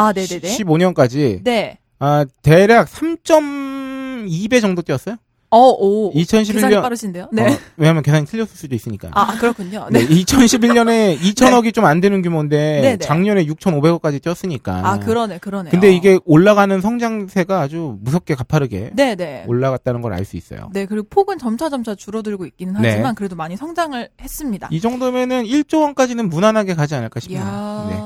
아, 네네네. 15년까지 네. 아 대략 3.2배 정도 뛰었어요. 어, 오. 계산이 2011년 빠르신데요? 네. 어, 왜냐면 계산이 틀렸을 수도 있으니까. 아, 그렇군요. 네, 네. 2011년에 2천억이 좀안 되는 규모인데 네네. 작년에 6,500억까지 뛰었으니까. 아, 그러네, 그러네요. 근데 이게 올라가는 성장세가 아주 무섭게 가파르게 네네. 올라갔다는 걸 알 수 있어요. 네, 그리고 폭은 점차 점차 줄어들고 있기는 네. 하지만 그래도 많이 성장을 했습니다. 이 정도면은 1조 원까지는 무난하게 가지 않을까 싶네요. 이야, 네.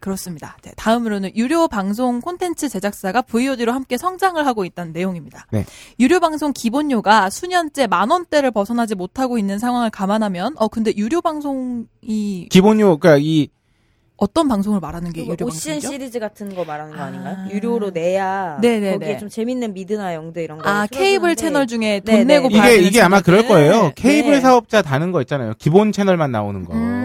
그렇습니다. 네, 다음으로는 유료 방송 콘텐츠 제작사가 VOD로 함께 성장을 하고 있다는 내용입니다. 네. 유료 방송 기본료가 수년째 만 원대를 벗어나지 못하고 있는 상황을 감안하면, 어 근데 유료 방송이 기본료 그러니까 이 어떤 방송을 말하는 게 유료 오션 방송이죠? 시리즈 같은 거 말하는 거 아. 아닌가요? 유료로 내야 네네네. 거기에 좀 재밌는 미드나 영드 이런 거 아 케이블 채널 중에 돈 네네. 내고 봐야 이게 이게 아마. 그럴 거예요. 케이블 네. 사업자 다는 거 있잖아요. 기본 채널만 나오는 거. 음.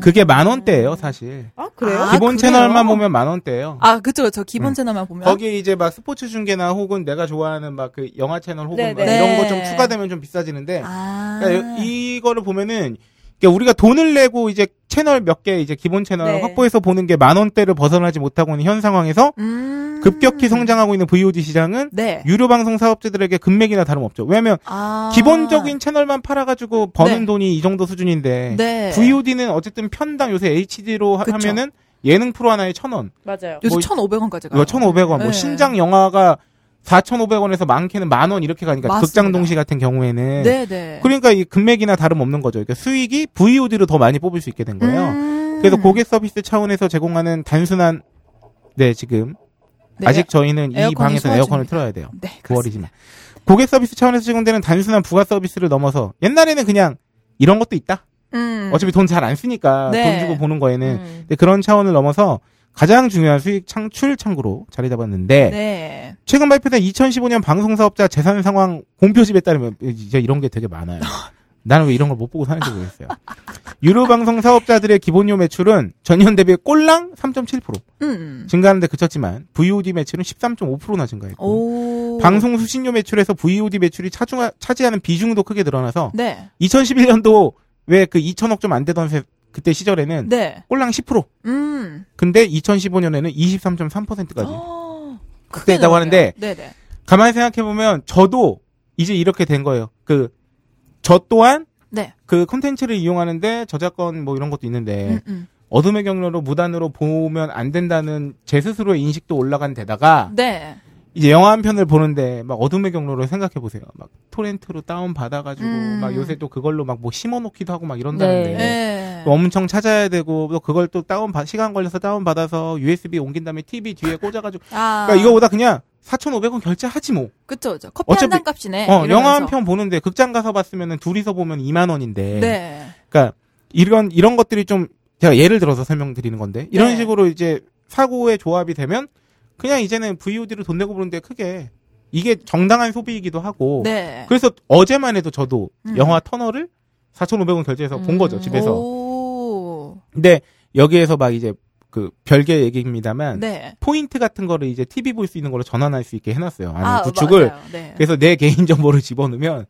그게 만 원대예요, 사실. 아 그래요? 아, 기본 그래요? 채널만 보면 만 원대예요. 아 그쵸 그쵸 기본 음. 채널만 보면 거기에 이제 막 스포츠 중계나 혹은 내가 좋아하는 막 그 영화 채널 혹은 네, 막 네. 이런 거좀 네. 추가되면 좀 비싸지는데 아 그러니까 이거를 보면은 그러니까 우리가 돈을 내고 이제 채널 몇 개 이제 기본 채널 네. 확보해서 보는 게 만 원대를 벗어나지 못하고 있는 현 상황에서 음. 급격히 성장하고 있는 VOD 시장은 네 유료 방송 사업자들에게 금맥이나 다름없죠. 왜냐하면 아. 기본적인 채널만 팔아가지고 버는 네. 돈이 이 정도 수준인데 네 VOD는 어쨌든 편당 요새 HD로 그쵸. 하면은 예능 프로 하나에 천 원, 맞아요. 뭐 요새 1,500원까지 가요. 이거 천오백 원, 뭐 네. 신작 영화가 4,500원에서 많게는 만 원 이렇게 가니까 맞습니다. 극장 동시 같은 경우에는 네네. 그러니까 이 금맥이나 다름없는 거죠. 그러니까 수익이 VOD로 더 많이 뽑을 수 있게 된 거예요. 음. 그래서 고객 서비스 차원에서 제공하는 단순한 네 지금 네. 아직 저희는 이 방에서 에어컨을. 틀어야 돼요. 네, 그렇습니다. 9월이지만 고객 서비스 차원에서 제공되는 단순한 부가 서비스를 넘어서 옛날에는 그냥 이런 것도 있다. 음. 어차피 돈 잘 안 쓰니까 네. 돈 주고 보는 거에는 음. 근데 그런 차원을 넘어서 가장 중요한 수익 창출 창구로 자리 잡았는데 네. 최근 발표된 2015년 방송사업자 재산 상황 공표집에 따르면 이제 이런 게 되게 많아요. 나는 왜 이런 걸 못 보고 사는지 모르겠어요. 유료 방송 사업자들의 기본료 매출은 전년 대비 꼴랑 3.7% 음. 증가하는데 그쳤지만 VOD 매출은 13.5%나 증가했고 오. 방송 수신료 매출에서 VOD 매출이 차중하, 차지하는 비중도 크게 늘어나서 네. 2011년도 왜 그 2천억 좀 안 되던 세- 그때 시절에는 네. 꼴랑 10%. 음. 근데 2015년에는 23.3%까지. 어, 그때 크게 했다고 늘었네요. 하는데 네네. 가만히 생각해 보면 저도 이제 이렇게 된 거예요. 그 저 또한 네. 그 콘텐츠를 이용하는데 저작권 뭐 이런 것도 있는데 음, 음. 어둠의 경로로 무단으로 보면 안 된다는 제 스스로의 인식도 올라간 데다가 네. 이제 영화 한 편을 보는데 막 어둠의 경로로 생각해 보세요. 막 토렌트로 다운 받아가지고 음. 막 요새 또 그걸로 막 뭐 심어놓기도 하고 막 이런다는데 네. 네. 또 엄청 찾아야 되고 또 그걸 또 다운 받 시간 걸려서 다운 받아서 USB 옮긴 다음에 TV 뒤에 꽂아가지고 아. 그러니까 이거보다 그냥 4,500원 결제하지 뭐. 그쵸, 그쵸. 커피 어차피- 한잔 값이네. 어, 영화 한 이러면서. 편 보는데 극장 가서 봤으면은 둘이서 보면 2만 원인데. 네. 그러니까 이런 이런 것들이 좀 제가 예를 들어서 설명드리는 건데 이런 네. 식으로 이제 사고의 조합이 되면 그냥 이제는 VOD로 돈 내고 보는데 크게 이게 정당한 소비이기도 하고 네. 그래서 어제만 해도 저도 음. 영화 터널을 4,500원 결제해서 본 음. 거죠 집에서 오. 근데 여기에서 막 이제 그 별개 얘기입니다만 네. 포인트 같은 거를 이제 TV 볼 수 있는 걸로 전환할 수 있게 해놨어요. 안에 아, 구축을. 네. 그래서 내 개인 정보를 집어넣으면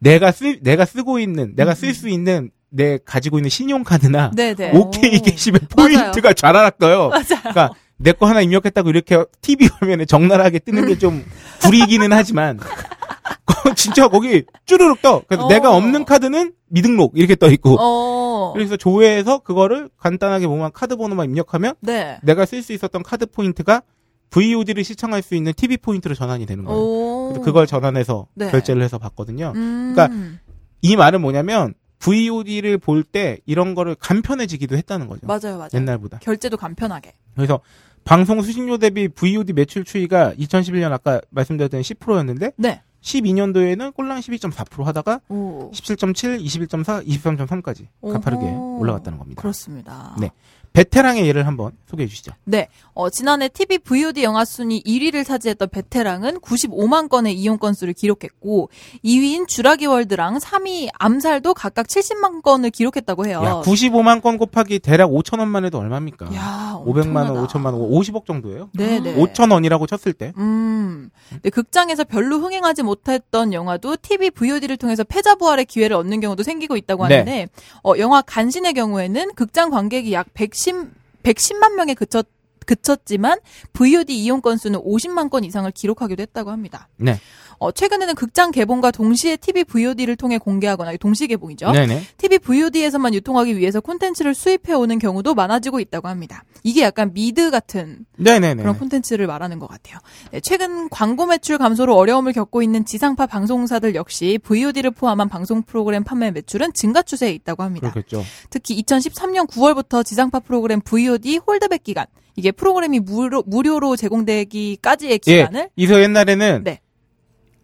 내가 쓰 내가 쓰고 있는 내가 쓸 수 있는 내 가지고 있는 신용카드나 네, 네. 오케이 오. 캐시백. 포인트가 좌라락 떠요. 맞아요. 그러니까 내 거 하나 입력했다고 이렇게 TV 화면에 적나라하게 뜨는 게좀 구리기는 하지만 진짜 거기 쭈르륵 떠. 그래서 어. 내가 없는 카드는 미등록 이렇게 떠 있고. 어. 그래서 조회해서 그거를 간단하게 뭐만 카드 번호만 입력하면 네. 내가 쓸 수 있었던 카드 포인트가 VOD를 시청할 수 있는 TV 포인트로 전환이 되는 거예요. 오. 그래서 그걸 전환해서 네. 결제를 해서 봤거든요. 음. 그러니까 이 말은 뭐냐면 VOD를 볼 때 이런 거를 간편해지기도 했다는 거죠. 맞아요, 맞아요. 옛날보다. 결제도 간편하게. 그래서 방송 수신료 대비 VOD 매출 추이가 2011년 아까 말씀드렸던 10%였는데 네. 12년도에는 꼴랑 12.4% 하다가 오. 17.7, 21.4, 23.3까지 가파르게. 올라갔다는 겁니다. 그렇습니다. 네. 베테랑의 예를 한번 소개해 주시죠. 네. 어, 지난해 TV VOD 영화 순위 1위를 차지했던 베테랑은 95만 건의 이용 건수를 기록했고 2위인 주라기 월드랑 3위 암살도 각각 70만 건을 기록했다고 해요. 야, 95만 건 곱하기 대략 5천 원만 해도 얼마입니까? 야, 500만 원, 엄청나다. 5천만 원, 50억 정도예요. 네, 네. 5천 원이라고 쳤을 때. 음. 네, 극장에서 별로 흥행하지 못했던 영화도 TV VOD를 통해서 패자 부활의 기회를 얻는 경우도 생기고 있다고 네. 하는데 어, 영화 간신의 경우에는 극장 관객이 약 110, 110만 명에 그쳤 그쳤지만 VOD 이용 건수는 50만 건 이상을 기록하기도 했다고 합니다. 네. 어, 최근에는 극장 개봉과 동시에 TV VOD를 통해 공개하거나 동시 개봉이죠. 네네. TV VOD에서만 유통하기 위해서 콘텐츠를 수입해 오는 경우도 많아지고 있다고 합니다. 이게 약간 미드 같은 네네네. 그런 콘텐츠를 말하는 것 같아요. 네, 최근 광고 매출 감소로 어려움을 겪고 있는 지상파 방송사들 역시 VOD를 포함한 방송 프로그램 판매 매출은 증가 추세에 있다고 합니다. 그렇겠죠. 특히 2013년 9월부터 지상파 프로그램 VOD 홀드백 기간 이게 프로그램이 무료, 무료로 제공되기까지의 기간을 예. 이서 옛날에는 네.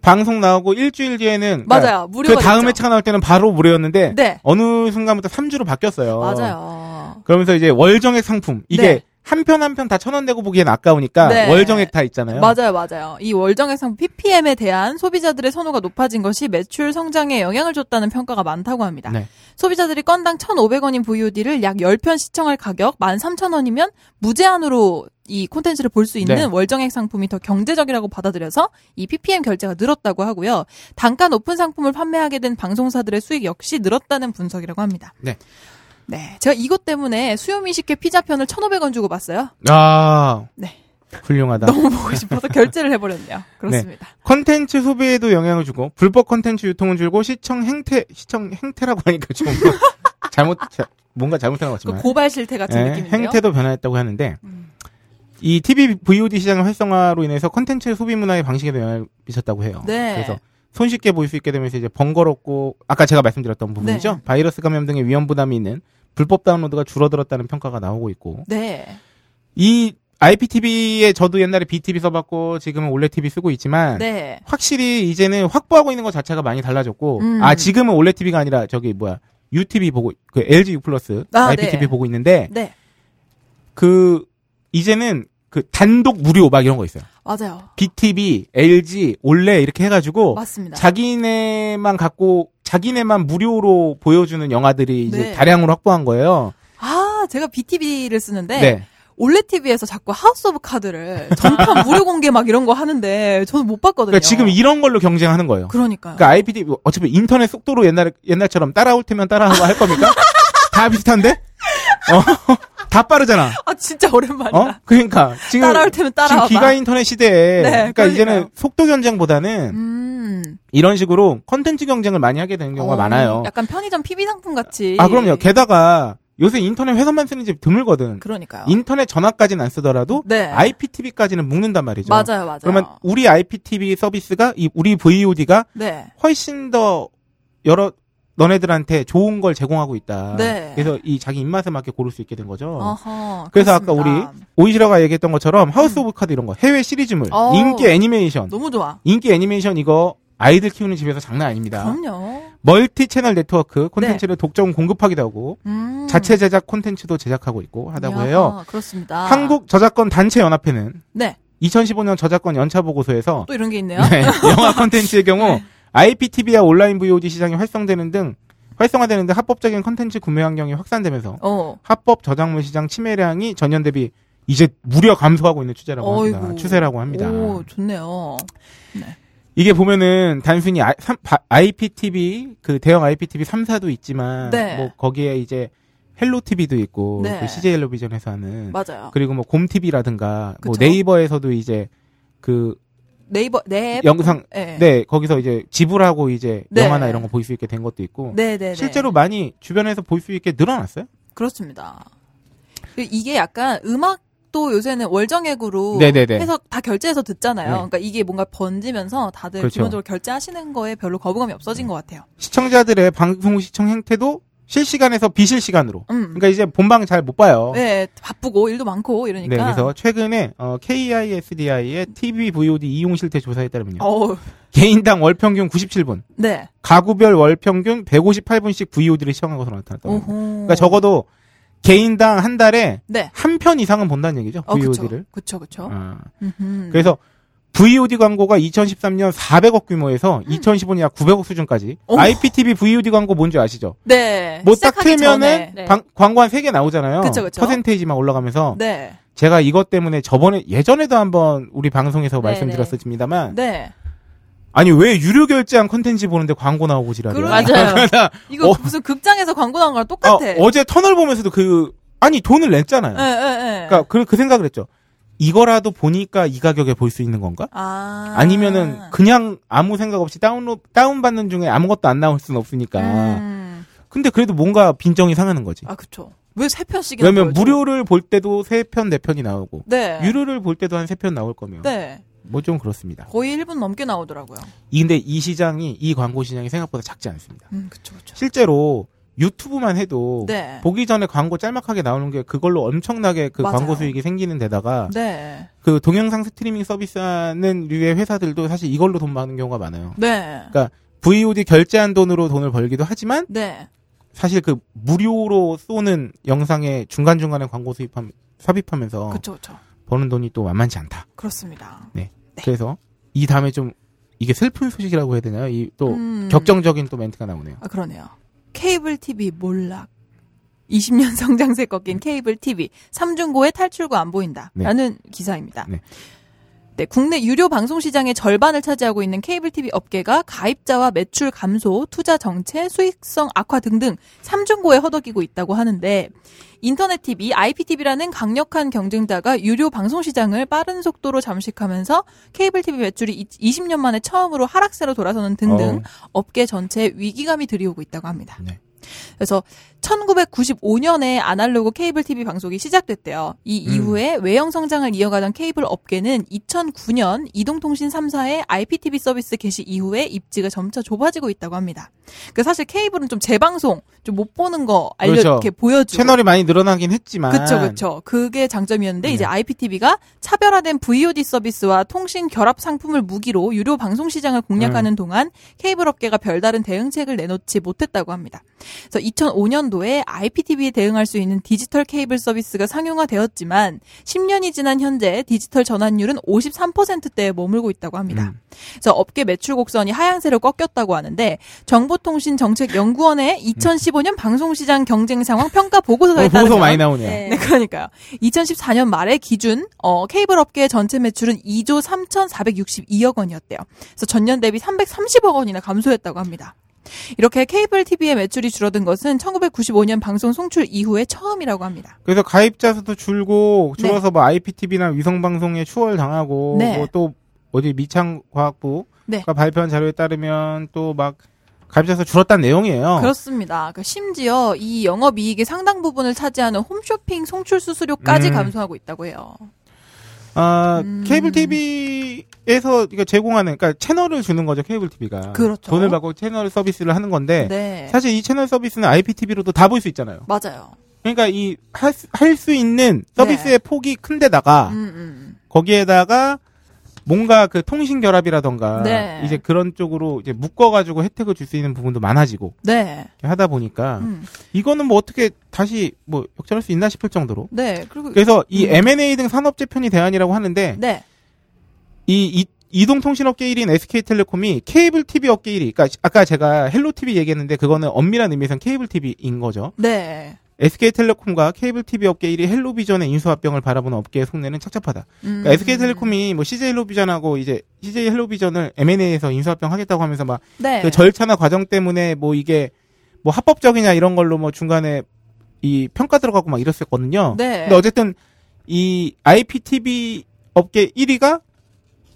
방송 나오고 일주일 뒤에는 맞아요. 그러니까 무료가 그 다음. 회차가 나올 때는 바로 무료였는데 네. 어느 순간부터 3주로 바뀌었어요. 맞아요. 그러면서 이제 월정액 상품 이게 네. 한편 한 편 다 천 원 내고 보기엔 아까우니까 네. 월정액 다 있잖아요. 맞아요, 맞아요. 이 월정액 상품 PPM에 대한 소비자들의 선호가 높아진 것이 매출 성장에 영향을 줬다는 평가가 많다고 합니다. 네. 소비자들이 건당 1,500원인 VOD를 약 10편 시청할 가격 13,000원이면 무제한으로 이 콘텐츠를 볼 수 있는 네. 월정액 상품이 더 경제적이라고 받아들여서 이 PPM 결제가 늘었다고 하고요. 단가 높은 상품을 판매하게 된 방송사들의 수익 역시 늘었다는 분석이라고 합니다. 네. 네. 제가 이것 때문에 수요미식회 피자편을 1,500원 주고 봤어요. 아, 네. 훌륭하다. 너무 보고 싶어서 결제를 해버렸네요. 그렇습니다. 컨텐츠 소비에도 영향을 주고 불법 컨텐츠 유통은 줄고 시청 행태 시청 행태라고 하니까 좀 잘못 자- 뭔가 잘못한 것그 같지만 고발 실태 같은 예, 느낌인데요. 행태도 변화했다고 하는데 음. 이 TV VOD 시장의 활성화로 인해서 컨텐츠 소비 문화의 방식에도 영향을 미쳤다고 해요. 네. 그래서 손쉽게 볼 수 있게 되면서 이제 번거롭고 아까 제가 말씀드렸던 부분이죠. 네. 바이러스 감염 등의 위험 부담이 있는 불법 다운로드가 줄어들었다는 평가가 나오고 있고 네. 이 IPTV에 저도 옛날에 BTV 써봤고 지금은 올레 TV 쓰고 있지만 네. 확실히 이제는 확보하고 있는 것 자체가 많이 달라졌고 음. 아 지금은 올레 TV가 아니라 저기 뭐야 UTV 보고 그 LG U 플러스 아, IPTV 네. 보고 있는데 네. 그 이제는 그 단독 무료 막 이런 거 있어요. 맞아요. BTV, LG, 올레 이렇게 해가지고 맞습니다. 자기네만 갖고 자기네만 무료로 보여주는 영화들이 이제 네. 다량으로 확보한 거예요. 아, 제가 BTV를 쓰는데 네. 올레 TV에서 자꾸 하우스 오브 카드를 전편 무료 공개 막 이런 거 하는데 저는 못 봤거든요. 그러니까 지금 이런 걸로 경쟁하는 거예요. 그러니까요. 그러니까 IPTV 어차피 인터넷 속도로 옛날 옛날처럼 따라올 테면 따라하고 할 겁니까? 다 비슷한데? 어? 다 빠르잖아. 아 진짜 오랜만이다. 어? 그러니까 지금 따라올 테면 따라와봐. 지금 기가 인터넷 시대에 네, 그러니까 그러니까요. 이제는 속도 경쟁보다는 음. 이런 식으로 컨텐츠 경쟁을 많이 하게 되는 경우가 어, 많아요. 약간 편의점 PB 상품 같이. 아 그럼요. 게다가 요새 인터넷 회선만 쓰는 집 드물거든. 그러니까요. 인터넷 전화까지는 안 쓰더라도 네. IPTV까지는 묶는단 말이죠. 맞아요, 맞아요. 그러면 우리 IPTV 서비스가 이 우리 VOD가 네. 훨씬 더 여러 너네들한테 좋은 걸 제공하고 있다. 네. 그래서 이 자기 입맛에 맞게 고를 수 있게 된 거죠. 어허. 그래서 아까 그렇습니다. 오이시라가 얘기했던 것처럼 하우스 오브 카드 이런 거 해외 시리즈물, 어. 인기 애니메이션, 너무 좋아. 인기 애니메이션 이거 아이들 키우는 집에서 장난 아닙니다. 그럼요. 멀티 채널 네트워크 콘텐츠를 독점 공급하기도 하고 음. 자체 제작 콘텐츠도 제작하고 있고 하다고 이야, 해요. 그렇습니다. 한국 저작권 단체 연합회는 네. 2015년 저작권 연차 보고서에서 또 이런 게 있네요. 네, 영화 콘텐츠의 경우 네. IPTV와 온라인 VOD 시장이 활성되는 등 활성화되는 데 합법적인 컨텐츠 구매 환경이 확산되면서 어. 합법 저작물 시장 침해량이 전년 대비 이제 무려 감소하고 있는 추세라고 합니다. 추세라고 합니다. 오, 좋네요. 이게 보면은 단순히 I, 삼- 바- IPTV 그 대형 IPTV 3사도 있지만 네. 뭐 거기에 이제 헬로 TV도 있고 네. 그 CJ 텔레비전에서 하는 맞아요. 그리고 뭐 곰 TV라든가 뭐 그쵸. 네이버에서도 이제 그 네이버 네. 영상 네. 네 거기서 이제 지불하고 이제 네. 영화나 이런 거 볼 수 있게 된 것도 있고 네, 네, 네. 실제로 많이 주변에서 볼 수 있게 늘어났어요. 그렇습니다. 그 이게 약간 음악 도 요새는 월정액으로 네네네. 해서 다 결제해서 듣잖아요. 네. 그러니까 이게 뭔가 번지면서 다들 그렇죠. 기본적으로 결제하시는 거에 별로 거부감이 없어진 것 같아요. 시청자들의 방송 시청 행태도 실시간에서 비실시간으로. 음. 그러니까 이제 본방 잘 못 봐요. 네, 바쁘고 일도 많고 이러니까. 네, 그래서 최근에 어, KISDI의 TV VOD 이용 실태 조사에 따르면요. 어, 개인당 월 평균 97분, 네. 가구별 월 평균 158분씩 VOD를 시청한 것으로. 오호. 그러니까 적어도 개인당 한 달에 네. 한 편 이상은 본다는 얘기죠. 어. VOD를. 그쵸, 그쵸. 아. 그래서 VOD 광고가 2013년 400억 규모에서 2015년 약 900억 수준까지. 음. 어머. IPTV VOD 광고 뭔지 아시죠? 네. 뭐 딱 틀면은. 네. 방- 광고 한 3개 나오잖아요. 그쵸, 그쵸. 퍼센테이지만 올라가면서. 네. 제가 이것 때문에 저번에 예전에도 한번 우리 방송에서 네, 말씀드렸었습니다만 네. 아니 왜 유료 결제한 컨텐츠 보는데 광고 나오고 지랄이야. 그러니까요. 맞아요. 이거 어. 무슨 극장에서 광고 나온 거랑 어, 똑같아. 어제 터널 보면서도 그 아니 돈을 냈잖아요. 예, 예, 예. 그러니까 그, 그 생각을 했죠. 이거라도 보니까 이 가격에 볼 수 있는 건가? 아. 아니면은 그냥 아무 생각 없이 다운로 다운 받는 중에 아무것도 안 나올 수는 없으니까. 음. 근데 그래도 뭔가 빈정이 상하는 거지. 아, 그쵸. 왜세 편씩이나 왜냐면 보여줘? 무료를 볼 때도 세 편 네 편이 나오고 네. 유료를 볼 때도 한 세 편 나올 거면 네. 뭐 좀 그렇습니다. 거의 1분 넘게 나오더라고요. 이- 근데 이 시장이 이 광고 시장이 생각보다 작지 않습니다. 음, 그쵸, 그쵸. 실제로 유튜브만 해도 네. 보기 전에 광고 짤막하게 나오는 게 그걸로 엄청나게 그 맞아요. 광고 수익이 생기는 데다가 네. 그 동영상 스트리밍 서비스 하는 류의 회사들도 사실 이걸로 돈 버는 경우가 많아요. 네. VOD 결제한 돈으로 돈을 벌기도 하지만 네. 사실 그 무료로 쏘는 영상에 중간중간에 광고 수입함 삽입하면서 그쵸, 그쵸. 버는 돈이 또 만만치 않다. 그렇습니다. 그래서 이 다음에 좀 이게 슬픈 소식이라고 해야 되나요? 이또 음. 격정적인 또 멘트가 나오네요. 아, 그러네요. 케이블 TV 몰락. 20년 성장세 꺾인 케이블 TV. 삼중고의 탈출구 안 보인다. 네. 라는 기사입니다. 네. 네, 국내 유료 방송 시장의 절반을 차지하고 있는 케이블 TV 업계가 가입자와 매출 감소, 투자 정체, 수익성 악화 등등 삼중고에 허덕이고 있다고 하는데 인터넷 TV, IPTV라는 강력한 경쟁자가 유료 방송 시장을 빠른 속도로 잠식하면서 케이블 TV 매출이 20년 만에 처음으로 하락세로 돌아서는 등등 어. 업계 전체에 위기감이 들이오고 있다고 합니다. 네. 그래서 1995년에 아날로그 케이블 TV 방송이 시작됐대요. 이 음. 이후에 외형 성장을 이어가던 케이블 업계는 2009년 이동통신 3사의 IPTV 서비스 개시 이후에 입지가 점차 좁아지고 있다고 합니다. 그 사실 케이블은 좀 재방송, 좀 못 보는 거 알려 그렇죠. 이렇게 보여주고 채널이 많이 늘어나긴 했지만 그쵸, 그쵸. 그게 장점이었는데, 네. 이제 IPTV가 차별화된 VOD 서비스와 통신 결합 상품을 무기로 유료 방송 시장을 음. 공략하는 동안 케이블 업계가 별다른 대응책을 내놓지 못했다고 합니다. 그래서 2005년 도에 IPTV에 대응할 수 있는 디지털 케이블 서비스가 상용화되었지만, 10년이 지난 현재 디지털 전환율은 53%대에 머물고 있다고 합니다. 음. 그래서 업계 매출 곡선이 하향세로 꺾였다고 하는데 정보통신정책연구원의 2015년 방송시장 경쟁 상황 평가 보고서에 어, 보고서 많이 나오네요. 네. 네, 그러니까요. 2014년 말에 기준 어, 케이블 업계의 전체 매출은 2조 3,462억 원이었대요. 그래서 전년 대비 330억 원이나 감소했다고 합니다. 이렇게 케이블 TV의 매출이 줄어든 것은 1995년 방송 송출 이후에 처음이라고 합니다. 그래서 가입자 수도 줄고 줄어서 뭐 IPTV나 위성 방송에 추월 당하고 네. 뭐또 어디 미창과학부가 네. 발표한 자료에 따르면 또막 가입자 수 줄었다는 내용이에요. 그렇습니다. 그 심지어 이 영업이익의 상당 부분을 차지하는 홈쇼핑 송출 수수료까지 음. 감소하고 있다고 해요. 아, 음. 케이블 TV에서 제공하는 그러니까 채널을 주는 거죠, 케이블 TV가. 그렇죠. 돈을 받고 채널 서비스를 하는 건데 네. 사실 이 채널 서비스는 IPTV로도 다 볼 수 있잖아요. 맞아요. 그러니까 이할수 있는 서비스의 폭이 큰 데다가 음, 음. 거기에다가 뭔가 그 통신 결합이라던가 네. 이제 그런 쪽으로 이제 묶어가지고 혜택을 줄 수 있는 부분도 많아지고 네. 하다 보니까 음. 이거는 뭐 어떻게 다시 뭐 역전할 수 있나 싶을 정도로 네. 그리고 그래서 이 음. M&A 등 산업 재편이 대안이라고 하는데 네. 이, 이 이동통신업계 1위인 SK텔레콤이 케이블 TV 업계 1위. 그러니까 아까 제가 헬로 TV 얘기했는데 그거는 엄밀한 의미에선 케이블 TV인 거죠. 네. SK텔레콤과 케이블 TV 업계 1위 헬로비전의 인수합병을 바라보는 업계의 속내는 착잡하다. 음. 그러니까 SK텔레콤이 뭐 CJ 헬로비전하고 이제 CJ 헬로비전을 M&A에서 인수합병 하겠다고 하면서 막 네. 그 절차나 과정 때문에 뭐 이게 뭐 합법적이냐 이런 걸로 뭐 중간에 이 평가 들어가고 막 이랬었거든요. 네. 근데 어쨌든 이 IPTV 업계 1위가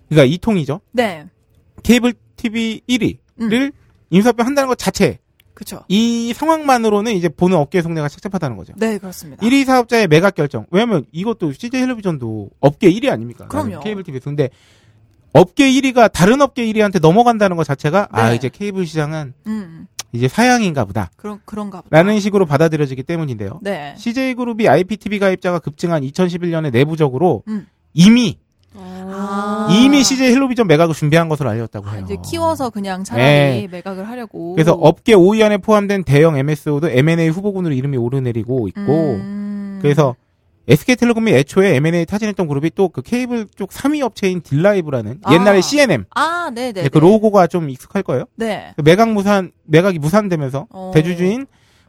그러니까 이통이죠. 네. 케이블 TV 1위를 음. 인수합병 한다는 것 자체 그쵸. 이 상황만으로는 이제 보는 업계의 속내가 착잡하다는 거죠. 네, 그렇습니다. 1위 사업자의 매각 결정. 왜냐면 이것도 CJ 텔레비전도 업계 1위 아닙니까? 그럼요. 케이블 TV에서. 근데 업계 1위가 다른 업계 1위한테 넘어간다는 것 자체가 아 네. 이제 케이블 시장은 음. 이제 사양인가 보다. 그런 그런가 보다. 라는 식으로 받아들여지기 때문인데요. 네. CJ그룹이 IPTV 가입자가 급증한 2011년에 내부적으로 음. 이미 아. 이미 CJ 헬로비전 매각을 준비한 것으로 아, 해요. 이제 키워서 그냥 차라리 네. 매각을 하려고. 그래서 업계 5위 안에 포함된 대형 MSO도 M&A 후보군으로 이름이 오르내리고 있고 음. 그래서 SK텔레콤이 애초에 M&A 타진했던 그룹이 또 그 케이블 쪽 3위 업체인 딜라이브라는 아. 옛날에 C&M 아, 네, 네. 네, 그 로고가 좀 익숙할 거예요. 네. 그 매각 무산 매각이 무산되면서 어. 대주주인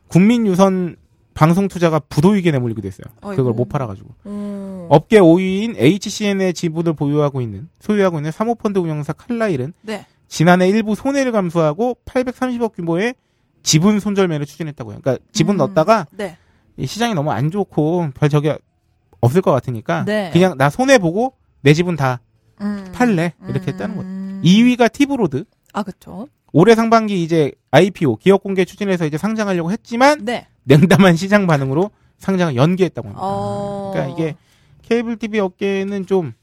국민유선 방송 투자가 부도위기에 내몰리게 됐어요. 그걸 아이고. 못 팔아가지고 음. 업계 5위인 HCN의 지분을 보유하고 있는 소유하고 있는 사모펀드 운영사 칼라일은 네. 지난해 일부 손해를 감수하고 830억 규모의 지분 손절매를 추진했다고요. 그러니까 지분 음. 넣었다가 네. 이 시장이 너무 안 좋고 별 득이 없을 것 같으니까 네. 그냥 나 손해 보고 내 지분 다 음. 팔래 이렇게 음. 했다는 거죠. 2위가 티브로드 아, 그쵸. 올해 상반기 이제 IPO 기업 공개 추진해서 이제 상장하려고 했지만 네. 냉담한 시장 반응으로 상장을 연기했다고 합니다. 어. 그러니까 이게 케이블 TV 업계는 좀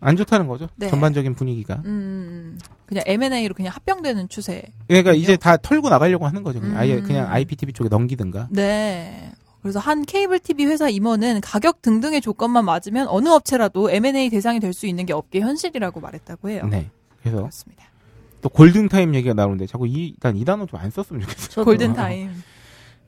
안 좋다는 거죠. 네. 전반적인 분위기가. 음. 그냥 M&A로 그냥 합병되는 추세. 그러니까 이제 다 털고 나가려고 하는 거죠. 그냥 아예 음. 그냥 IPTV 쪽에 넘기든가. 네. 그래서 한 케이블 TV 회사 임원은 가격 등등의 조건만 맞으면 어느 업체라도 M&A 대상이 될 수 있는 게 업계 현실이라고 말했다고 해요. 네. 그래서 그렇습니다. 또 골든타임 얘기가 나오는데 자꾸 이, 난이 단어 좀 안 썼으면 좋겠어요. 골든 타임.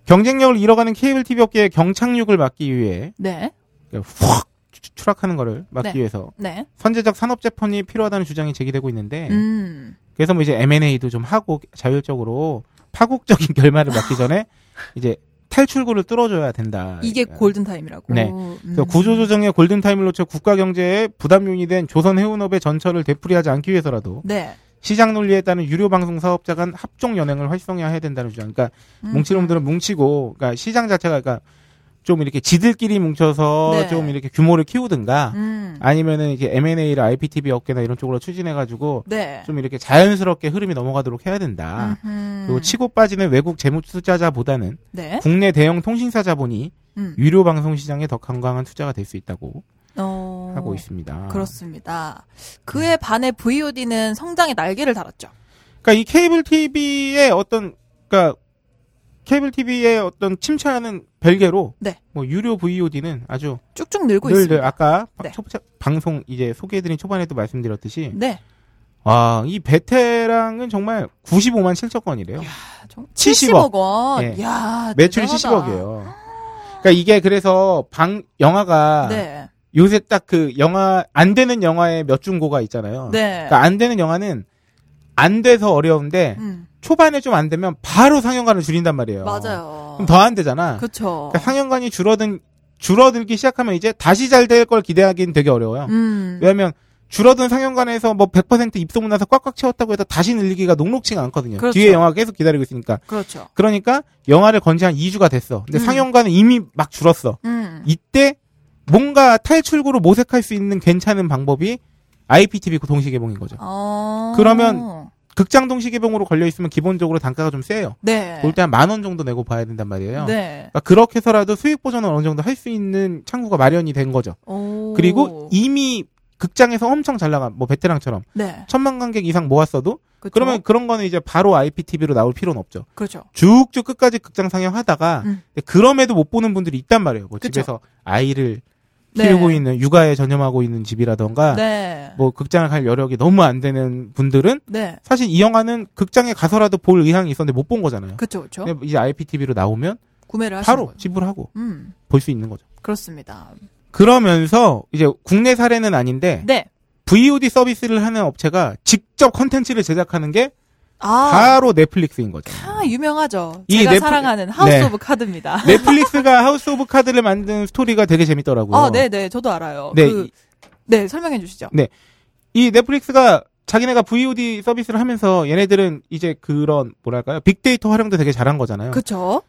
경쟁력을 잃어가는 케이블 TV 업계의 경착륙을 막기 위해 네. 확 추- 추락하는 거를 막기 네. 위해서 네. 선제적 산업 재판이 필요하다는 주장이 제기되고 있는데 음. 그래서 뭐 이제 M&A도 좀 하고 자율적으로 파국적인 결말을 맞기 전에 이제 탈출구를 뚫어줘야 된다. 이게 그러니까. 골든 타임이라고. 네. 음. 그래서 구조조정의 골든타임을 놓쳐 국가 경제에 부담 요인이 된 조선 해운업의 전철을 되풀이하지 않기 위해서라도 네. 시장 논리에 따른 유료 방송 사업자 간 합종 연행을 활성화해야 된다는 주장. 그러니까 음. 뭉치는 놈들은 뭉치고, 그러니까 시장 자체가 그러니까 좀 이렇게 지들끼리 뭉쳐서 네. 좀 이렇게 규모를 키우든가 음. 아니면은 이게 M&A를 IPTV 업계나 이런 쪽으로 추진해가지고 네. 좀 이렇게 자연스럽게 흐름이 넘어가도록 해야 된다. 음흠. 그리고 치고 빠지는 외국 재무 투자자보다는 네. 국내 대형 통신사 자본이 음. 유료 방송 시장에 더 건강한 투자가 될 수 있다고 어. 하고 있습니다. 그렇습니다. 그에 반해 VOD는 성장의 날개를 달았죠. 그러니까 이 케이블 TV의 어떤 그러니까 케이블 TV의 어떤 침체하는 별개로 네. 뭐 유료 VOD는 아주 쭉쭉 늘고 늘, 늘 있습니다. 아까 네. 초, 방송 이제 소개해드린 초반에도 말씀드렸듯이 네. 와이 베테랑은 정말 95만 7천 건이래요. 정- 70억. 70억 원. 예. 야, 매출이 대단하다. 70억이에요. 그러니까 이게 그래서 방 영화가 네. 요새 딱 그 영화 안 되는 영화의 몇 중고가 있잖아요. 네. 그러니까 안 되는 영화는 안 돼서 어려운데 음. 초반에 좀 안 되면 바로 상영관을 줄인단 말이에요. 맞아요. 그럼 더 안 되잖아. 그렇죠. 그러니까 상영관이 줄어든 줄어들기 시작하면 이제 다시 잘 될 걸 기대하기는 되게 어려워요. 음. 왜냐하면 줄어든 상영관에서 뭐 100% 입소문 나서 꽉꽉 채웠다고 해서 다시 늘리기가 녹록치가 않거든요. 그렇죠. 뒤에 영화가 계속 기다리고 있으니까. 그렇죠. 그러니까 영화를 건지 한 2주가 됐어. 근데 음. 상영관은 이미 막 줄었어. 음. 이때 뭔가 탈출구로 모색할 수 있는 괜찮은 방법이 IPTV 동시 개봉인 거죠. 어. 그러면 극장 동시 개봉으로 걸려 있으면 기본적으로 단가가 좀 세요. 네. 볼 때 한 만 원 정도 내고 봐야 된단 말이에요. 네. 그러니까 그렇게 해서라도 수익 보전을 어느 정도 할 수 있는 창구가 마련이 된 거죠. 오. 그리고 이미 극장에서 엄청 잘 나간 뭐 베테랑처럼 네. 천만 관객 이상 모았어도 그렇죠. 그러면 그런 거는 이제 바로 IPTV로 나올 필요는 없죠. 그렇죠. 쭉쭉 끝까지 극장 상영하다가 음. 그럼에도 못 보는 분들이 있단 말이에요. 뭐 그쵸. 집에서 아이를 네. 키우고 있는 육아에 전념하고 있는 집이라던가 네. 뭐 극장을 갈 여력이 너무 안 되는 분들은 네. 사실 이 영화는 극장에 가서라도 볼 의향이 있었는데 못 본 거잖아요. 그렇죠. 그렇죠. 이제 IPTV로 나오면 구매를 바로. 지불하고 음. 볼수 있는 거죠. 그렇습니다. 그러면서 이제 국내 사례는 아닌데 네. VOD 서비스를 하는 업체가 직접 컨텐츠를 제작하는 게 아, 바로 넷플릭스인 거죠. 아, 유명하죠. 이 제가 넷플- 사랑하는 하우스 네. 오브 카드입니다. 넷플릭스가 하우스 오브 카드를 만든 스토리가 되게 재밌더라고요. 아, 네, 네, 저도 알아요. 네, 그, 이- 네, 설명해 주시죠. 이 넷플릭스가 자기네가 VOD 서비스를 하면서 얘네들은 이제 그런 뭐랄까요 빅데이터 활용도 되게 잘한 거잖아요. 그쵸?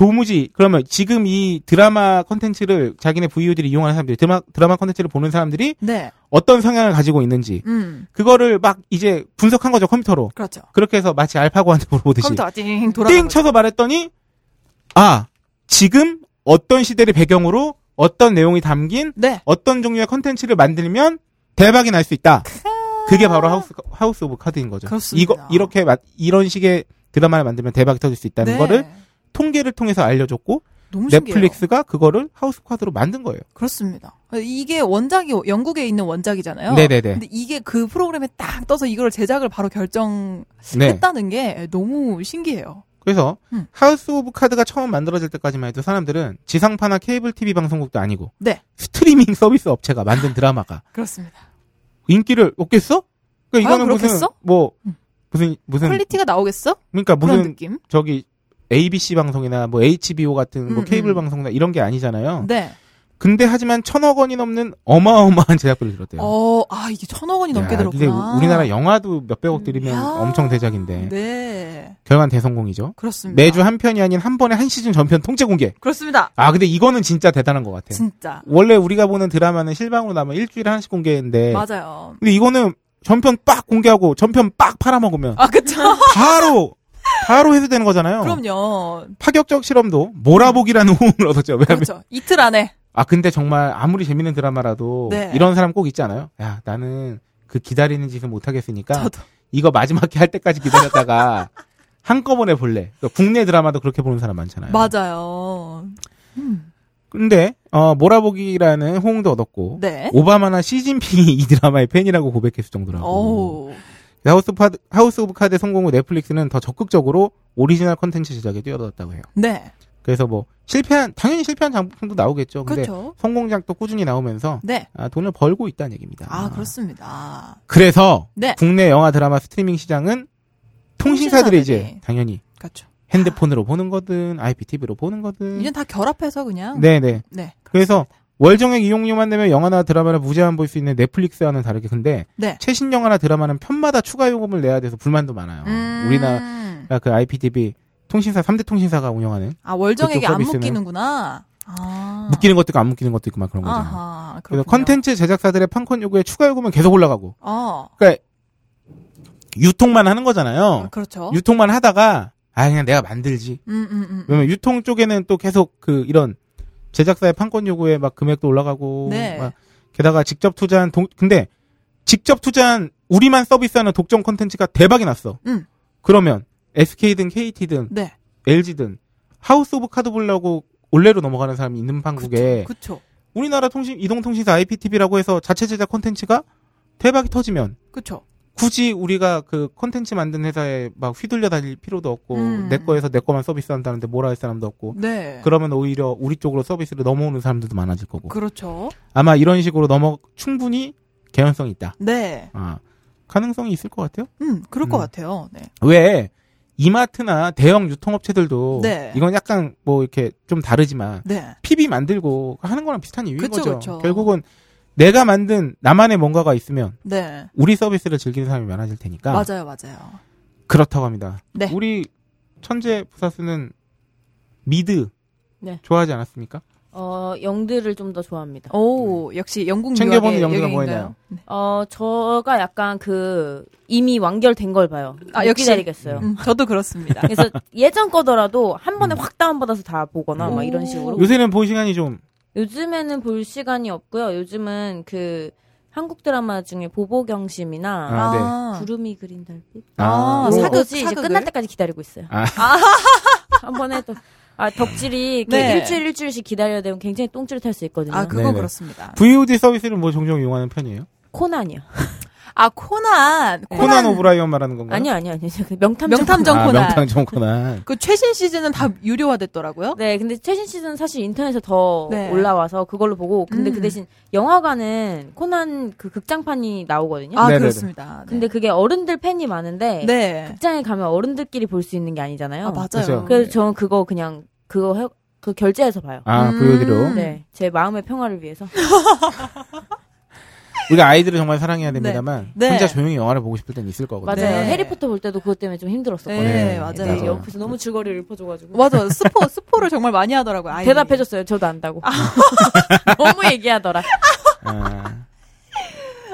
도무지 그러면 지금 이 드라마 컨텐츠를 자기네 VOD를 이용하는 사람들이 드라마, 드라마 컨텐츠를 보는 사람들이 네. 어떤 성향을 가지고 있는지 음, 그거를 막 이제 분석한 거죠 컴퓨터로. 그렇죠. 그렇게 해서 마치 알파고한테 물어보듯이 컴퓨터가 띵 돌아가. 띵 쳐서 말했더니 아 지금 어떤 시대를 배경으로 어떤 내용이 담긴 네. 어떤 종류의 컨텐츠를 만들면 대박이 날 수 있다. 그게 바로 하우스 하우스 오브 카드인 거죠. 그렇습니다. 이거 이렇게 마- 이런 식의 드라마를 만들면 대박이 터질 수 있다는 네. 거를 통계를 통해서 알려줬고. 넷플릭스가 그거를 하우스 카드로 만든 거예요. 그렇습니다. 이게 원작이 영국에 있는 원작이잖아요. 네네네. 근데 이게 그 프로그램에 딱 떠서 이걸 제작을 바로 결정했다는 네. 게 너무 신기해요. 그래서 음. 하우스 오브 카드가 처음 만들어질 때까지만 해도 사람들은 지상파나 케이블 TV 방송국도 아니고 네. 스트리밍 서비스 업체가 만든 드라마가 그렇습니다. 인기를 얻겠어? 그러니까 이거는 무슨 그렇겠어? 뭐 음. 무슨 무슨 퀄리티가 나오겠어? 그러니까 무슨 느낌? 저기 ABC 방송이나 뭐 HBO 같은 뭐 음, 케이블 음. 방송이나 이런 게 아니잖아요. 네. 근데 하지만 천억 원이 넘는 어마어마한 제작비를 들었대요. 어, 아, 이게 천억 원이 넘게 야, 들었구나. 근데 우리나라 영화도 몇백억 들이면 야. 엄청 대작인데 네. 결과는 대성공이죠. 그렇습니다. 매주 한 편이 아닌 한 번에 한 시즌 전편 통째 공개. 그렇습니다. 아 근데 이거는 진짜 대단한 것 같아요. 진짜. 원래 우리가 보는 드라마는 실방으로 나면 일주일에 하나씩 공개했는데 맞아요. 근데 이거는 전편 빡 공개하고 전편 빡 팔아먹으면 아, 그쵸. 바로 바로 해소되는 거잖아요. 그럼요. 파격적 실험도 몰아보기라는 호응을 얻었죠. 왜냐면 그렇죠. 이틀 안에. 아 근데 정말 아무리 재밌는 드라마라도 네. 이런 사람 꼭 있지 않아요? 야 나는 그 기다리는 짓을 못 하겠으니까 저도. 이거 마지막에 할 때까지 기다렸다가 한꺼번에 볼래. 그러니까 국내 드라마도 그렇게 보는 사람 많잖아요. 맞아요. 음. 근데 어 몰아보기라는 호응도 얻었고 네. 오바마나 시진핑이 이 드라마의 팬이라고 고백했을 정도라고. 오. 하우스, 파드, 하우스 오브 카드 성공 후 넷플릭스는 더 적극적으로 오리지널 컨텐츠 제작에 뛰어들었다고 해요. 네. 그래서 뭐 실패한 당연히 실패한 작품도 나오겠죠. 근데 그렇죠. 성공작도 꾸준히 나오면서 네. 아, 돈을 벌고 있다는 얘기입니다. 아, 그렇습니다. 그래서 네. 국내 영화 드라마 스트리밍 시장은 통신사들이 통신사들이. 이제 당연히 그렇죠. 핸드폰으로 보는 거든 IPTV로 보는 거든 이제 다 결합해서 그냥. 네네 네. 그래서 월정액 이용료만 내면 영화나 드라마를 무제한 볼 수 있는 넷플릭스와는 다르게 근데 네. 최신 영화나 드라마는 편마다 추가 요금을 내야 돼서 불만도 많아요. 음. 우리나라 그 IPTV 통신사 3대 통신사가 운영하는 아, 월정액이 안 묶이는구나. 아. 묶이는 것도 있고 안 묶이는 것도 있고 막 그런 거잖아요. 아하. 그래서. 컨텐츠 제작사들의 판권 요구에 추가 요금은 계속 올라가고 어. 그러니까 유통만 하는 거잖아요. 그렇죠. 유통만 하다가 아 그냥 내가 만들지. 음, 음, 음. 왜냐면 유통 쪽에는 또 계속 그 이런 제작사의 판권 요구에 막 금액도 올라가고 네. 막 게다가 직접 투자한 동 근데 직접 투자한 우리만 서비스하는 독점 콘텐츠가 대박이 났어. 음. 그러면 SK든 KT든 네. LG든 하우스 오브 카드 보려고 올레로 넘어가는 사람이 있는 판국에 그쵸. 우리나라 통신 이동통신사 IPTV라고 해서 자체 제작 콘텐츠가 대박이 터지면 그쵸. 굳이 우리가 그 콘텐츠 만든 회사에 막 휘둘려 다닐 필요도 없고 음. 내 거에서 내 거만 서비스한다는데 뭐라 할 사람도 없고 네. 그러면 오히려 우리 쪽으로 서비스를 넘어오는 사람들도 많아질 거고 그렇죠. 아마 이런 식으로 넘어 충분히 개연성이 있다. 네. 아 가능성이 있을 것 같아요. 음, 그럴 것 음. 같아요. 네. 왜 이마트나 대형 유통업체들도 네. 이건 약간 뭐 이렇게 좀 다르지만 네. PB 만들고 하는 거랑 비슷한 이유인 그쵸, 거죠. 그쵸. 결국은 내가 만든 나만의 뭔가가 있으면 네. 우리 서비스를 즐기는 사람이 많아질 테니까 맞아요, 맞아요. 그렇다고 합니다. 네. 우리 천재 부사수는 미드 네. 좋아하지 않았습니까? 어, 영들을 좀더 좋아합니다. 오, 역시 영국 챙겨보는 영드가? 뭐였나요? 네. 어, 저가 약간 그 이미 완결된 걸 봐요. 아, 못 역시. 기다리겠어요. 음, 저도 그렇습니다. 그래서 예전 거더라도 한 번에 음. 확 다운받아서 다 보거나 막 오. 이런 식으로. 요새는 볼 시간이 좀 요즘에는 볼 시간이 없고요. 요즘은 그 한국 드라마 중에 보보경심이나 아, 네. 구름이 그린 달빛 아, 뭐- 사극, 그거지 이제? 끝날 때까지 기다리고 있어요. 아. 한 번에 또 아, 덕질이 네. 일주일 일주일씩 기다려야 되면 굉장히 똥줄을 탈 수 있거든요. 아, 그건 네네. 그렇습니다. VOD 서비스는 뭐 종종 이용하는 편이에요. 코난이요. 아 코난 코난 오브라이언 말하는 건가요? 아니요, 아니요, 아니요. 그 명탐정. 명탐정 아, 코난. 명탐정 코난. 그 최신 시즌은 다 유료화됐더라고요. 네, 근데 최신 시즌 사실 인터넷에 더 네. 올라와서 그걸로 보고, 근데 음. 그 대신 영화관은 코난 그 극장판이 나오거든요. 아 네네네. 그렇습니다. 네. 근데 그게 어른들 팬이 많은데, 네. 극장에 가면 어른들끼리 볼 수 있는 게 아니잖아요. 아 맞아요. 그죠. 그래서 저는 그거 그냥 그거 해, 그 결제해서 봐요. 아, 음. VOD로. 네, 제 마음의 평화를 위해서. 우리가 아이들을 정말 사랑해야 됩니다만 네. 혼자 조용히 영화를 보고 싶을 땐 있을 거거든요. 맞아요. 네. 해리포터 볼 때도 그것 때문에 좀 힘들었었거든요. 네, 네, 맞아요. 네, 맞아요. 옆에서 너무 줄거리를 읊어줘가지고. 맞아. 스포 스포를 정말 많이 하더라고요. 아이들이. 대답해줬어요. 저도 안다고. 너무 얘기하더라. 아,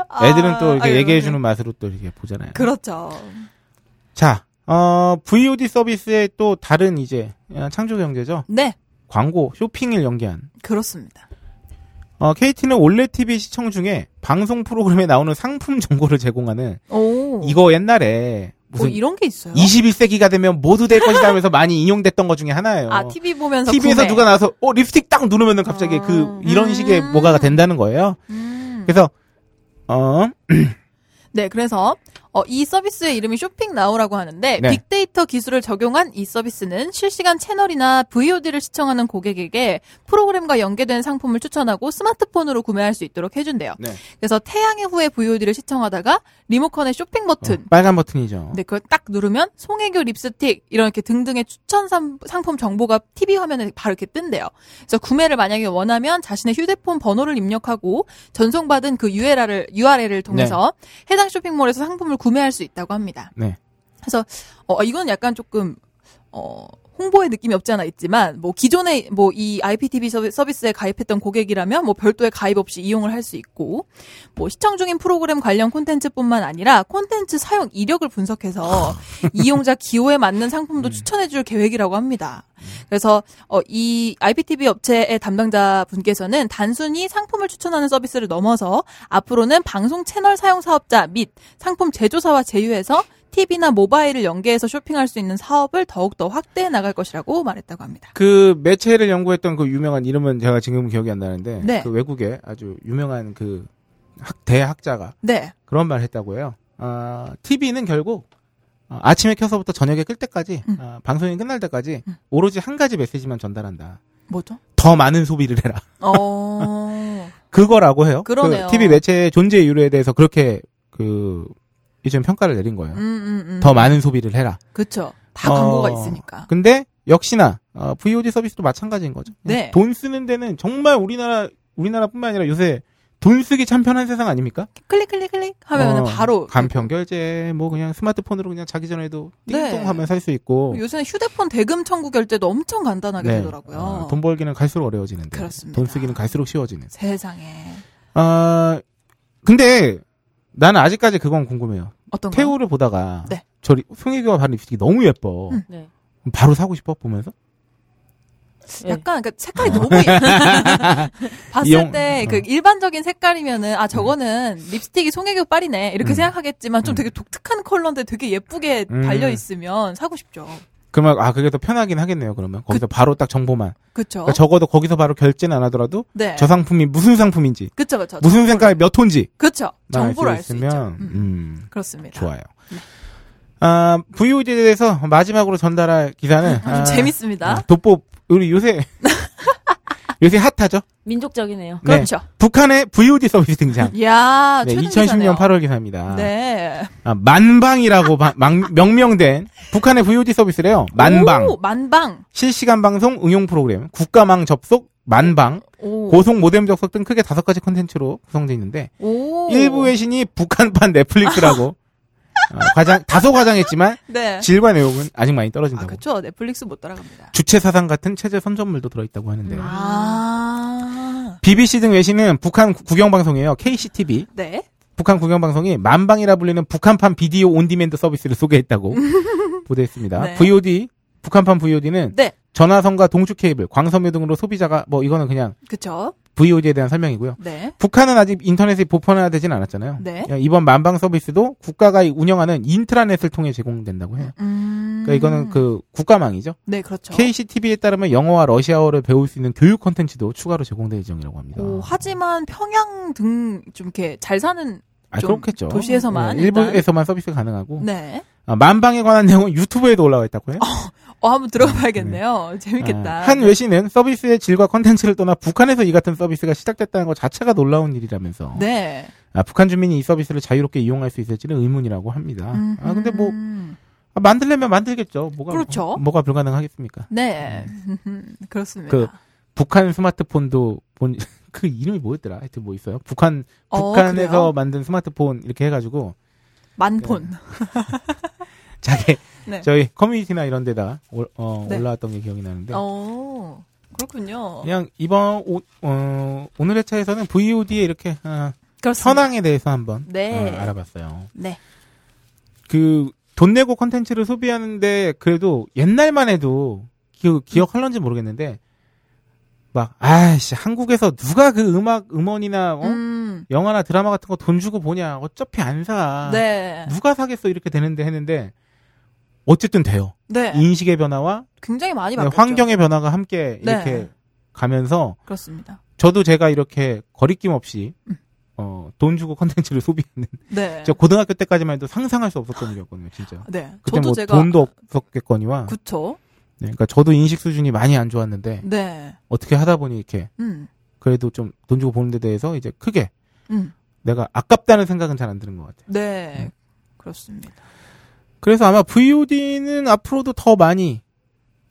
아, 애들은 또 이렇게 아유, 얘기해주는 맛으로 또 이렇게 보잖아요. 그렇죠. 자, 어, VOD 서비스의 또 다른 이제 창조 경제죠. 네, 광고, 쇼핑을 연계한. 그렇습니다. 어, KT는 올레 TV 시청 중에 방송 프로그램에 나오는 상품 정보를 제공하는 오. 이거 옛날에 뭐 무슨 이런 게 있어요? 21세기가 되면 모두 될 것이다 하면서 많이 인용됐던 것 중에 하나예요. 아 TV 보면서 TV에서 구매. 누가 나와서 어 립스틱 딱 누르면은 갑자기 아. 그 이런 음. 식의 뭐가가 된다는 거예요. 음. 그래서 어 네, 그래서 어, 이 서비스의 이름이 쇼핑 나우라고 하는데 네. 빅데이터 기술을 적용한 이 서비스는 실시간 채널이나 VOD를 시청하는 고객에게 프로그램과 연계된 상품을 추천하고 스마트폰으로 구매할 수 있도록 해준대요. 네. 그래서 태양의 후예 VOD를 시청하다가 리모컨의 쇼핑 버튼 어, 빨간 버튼이죠. 네, 그걸 딱 누르면 송혜교 립스틱 이렇게 등등의 추천 상, 상품 정보가 TV 화면에 바로 이렇게 뜬대요. 그래서 구매를 만약에 원하면 자신의 휴대폰 번호를 입력하고 전송받은 그 URL을 URL을 통해서 해당 쇼핑몰에서 상품을 구매할 수 있다고 합니다. 네. 그래서 어 이건 약간 조금 어 홍보의 느낌이 없지 않아 있지만 뭐 기존에 뭐 이 IPTV 서비- 서비스에 가입했던 고객이라면 뭐 별도의 가입 없이 이용을 할 수 있고 뭐 시청 중인 프로그램 관련 콘텐츠뿐만 아니라 콘텐츠 사용 이력을 분석해서 이용자 기호에 맞는 상품도 추천해 줄 계획이라고 합니다. 그래서 어, 이 IPTV 업체의 담당자 분께서는 단순히 상품을 추천하는 서비스를 넘어서 앞으로는 방송 채널 사용 사업자 및 상품 제조사와 제휴해서 TV나 모바일을 연계해서 쇼핑할 수 있는 사업을 더욱더 확대해 나갈 것이라고 말했다고 합니다. 그 매체를 연구했던 그 유명한 이름은 제가 지금 기억이 안 나는데 네. 그 외국의 아주 유명한 그 학, 대학자가 네. 그런 말을 했다고 해요. 아, TV는 결국 어, 아침에 켜서부터 저녁에 끌 때까지 음. 아, 방송이 끝날 때까지 오로지 한 가지 메시지만 전달한다. 뭐죠? 더 많은 소비를 해라. 어. 그거라고 해요. 그러네요. 그 TV 매체의 존재 이유에 대해서 그렇게 그 이전 평가를 내린 거예요. 음, 음, 음. 더 많은 소비를 해라. 그쵸. 다 어, 광고가 있으니까. 근데 역시나 어, VOD 서비스도 마찬가지인 거죠. 네. 돈 쓰는 데는 정말 우리나라 우리나라뿐만 아니라 요새 돈 쓰기 참 편한 세상 아닙니까? 클릭, 클릭, 클릭 하면 어, 은 바로. 간편 결제 뭐 그냥 스마트폰으로 그냥 자기 전에도 네. 띵동하면 살 수 있고 요새는 휴대폰 대금 청구 결제도 엄청 간단하게 네. 되더라고요. 어, 돈 벌기는 갈수록 어려워지는데 그렇습니다. 돈 쓰기는 갈수록 쉬워지는. 세상에. 아 근데 나는 아직까지 그건 궁금해요. 어떤 거? 태우를 보다가 네. 저리 송혜교가 바른 립스틱이 너무 예뻐. 음. 네. 바로 사고 싶어 보면서. 네. 약간 그 색깔이 너무 예- 봤을 이용- 때그 어. 일반적인 색깔이면은 아 저거는 립스틱이 송혜교 빨이네 이렇게 음. 생각하겠지만 좀 음. 되게 독특한 컬러인데 되게 예쁘게 음. 달려 있으면 사고 싶죠. 그러면 아 그게 더 편하긴 하겠네요. 그러면 거기서 바로 딱 정보만. 그렇죠. 그러니까 적어도 거기서 바로 결제는 안 하더라도 네. 저 상품이 무슨 상품인지, 그쵸 그쵸. 무슨 색깔 몇 톤지 그쵸. 만 정보를 알수 알수 있으면. 음. 음, 그렇습니다. 좋아요. 아 VOD에 대해서 마지막으로 전달할 기사는 아주 재밌습니다. 아, 돋보 우리 요새 요새 핫하죠. 민족적이네요. 네. 그렇죠. 북한의 VOD 서비스 등장. 이야 네, 최근 2010년 기사네요. 8월 기사입니다. 네. 아, 만방이라고 바- 망- 명명된 북한의 VOD 서비스래요. 만방. 오, 만방. 실시간 방송 응용 프로그램, 국가망 접속, 만방, 오. 고속 모뎀 접속 등 크게 다섯 가지 콘텐츠로 구성되어 있는데 오. 일부 외신이 북한판 넷플릭스라고 어, 과장 다소 과장했지만 네. 질과 내용은 아직 많이 아 떨어진다고. 그렇죠. 넷플릭스 못 따라갑니다. 주체 사상 같은 체제 선전물도 들어있다고 하는데 아. BBC 등 외신은 북한 구- 국영 방송이에요. KCTV. 네. 북한 국영 방송이 만방이라 불리는 북한판 video on demand 서비스를 소개했다고 보도했습니다. 네. VOD 북한판 VOD는 네. 전화선과 동축 케이블, 광섬유 등으로 소비자가 뭐 이거는 그냥 그쵸. VOD에 대한 설명이고요. 네. 북한은 아직 인터넷이 보편화되진 않았잖아요. 네. 그냥 이번 만방 서비스도 국가가 운영하는 인트라넷을 통해 제공된다고 해요. 음. 그러니까 이거는 그 국가망이죠. 네, 그렇죠. KCTV에 따르면 영어와 러시아어를 배울 수 있는 교육 콘텐츠도 추가로 제공될 예정이라고 합니다. 오, 하지만 평양 등 좀 이렇게 잘 사는 아, 좀 그렇겠죠. 도시에서만 네, 일단. 일부에서만 서비스 가능하고. 네. 아, 만방에 관한 내용은 유튜브에도 올라와 있다고 해요. 어, 한번 들어가 봐야겠네요. 재밌겠다. 아, 한 외신은 서비스의 질과 컨텐츠를 떠나 북한에서 이 같은 서비스가 시작됐다는 것 자체가 놀라운 일이라면서. 네. 아, 북한 주민이 이 서비스를 자유롭게 이용할 수 있을지는 의문이라고 합니다. 아, 근데 뭐, 음. 아, 만들려면 만들겠죠. 뭐가, 그렇죠. 뭐가 불가능하겠습니까? 네. 그렇습니다. 그 북한 스마트폰도 본, 그 이름이 뭐였더라? 하여튼 뭐 있어요? 북한, 어, 북한에서 그래요? 만든 스마트폰 이렇게 해가지고, 만폰. 자기, 네. 저희 커뮤니티나 이런 데다 올, 어, 네. 올라왔던 게 기억이 나는데, 어. 그렇군요. 그냥 이번, 오, 어, 오늘의 차에서는 VOD에 이렇게, 아, 그렇습니다. 현황에 대해서 한번 네. 어, 알아봤어요. 네. 그 돈 내고 컨텐츠를 소비하는데 그래도 옛날만 해도 기, 기억할런지 모르겠는데 막 아이씨 한국에서 누가 그 음악 음원이나 어? 음. 영화나 드라마 같은 거 돈 주고 보냐 어차피 안 사. 네. 누가 사겠어 이렇게 되는데 했는데 어쨌든 돼요. 네. 인식의 변화와 굉장히 많이 네, 바뀌었죠. 환경의 변화가 함께 네. 이렇게 가면서 그렇습니다. 저도 제가 이렇게 거리낌 없이 음. 어, 돈 주고 컨텐츠를 소비하는 네. 저 고등학교 때까지만 해도 상상할 수 없었던 일이었거든요, 진짜. 네. 그때 뭐 제가 돈도 없었겠거니와. 그쵸. 네, 그러니까 저도 인식 수준이 많이 안 좋았는데 네. 어떻게 하다 보니 이렇게 음. 그래도 좀 돈 주고 보는 데 대해서 이제 크게 음. 내가 아깝다는 생각은 잘 안 드는 것 같아요. 네. 음. 그렇습니다. 그래서 아마 VOD는 앞으로도 더 많이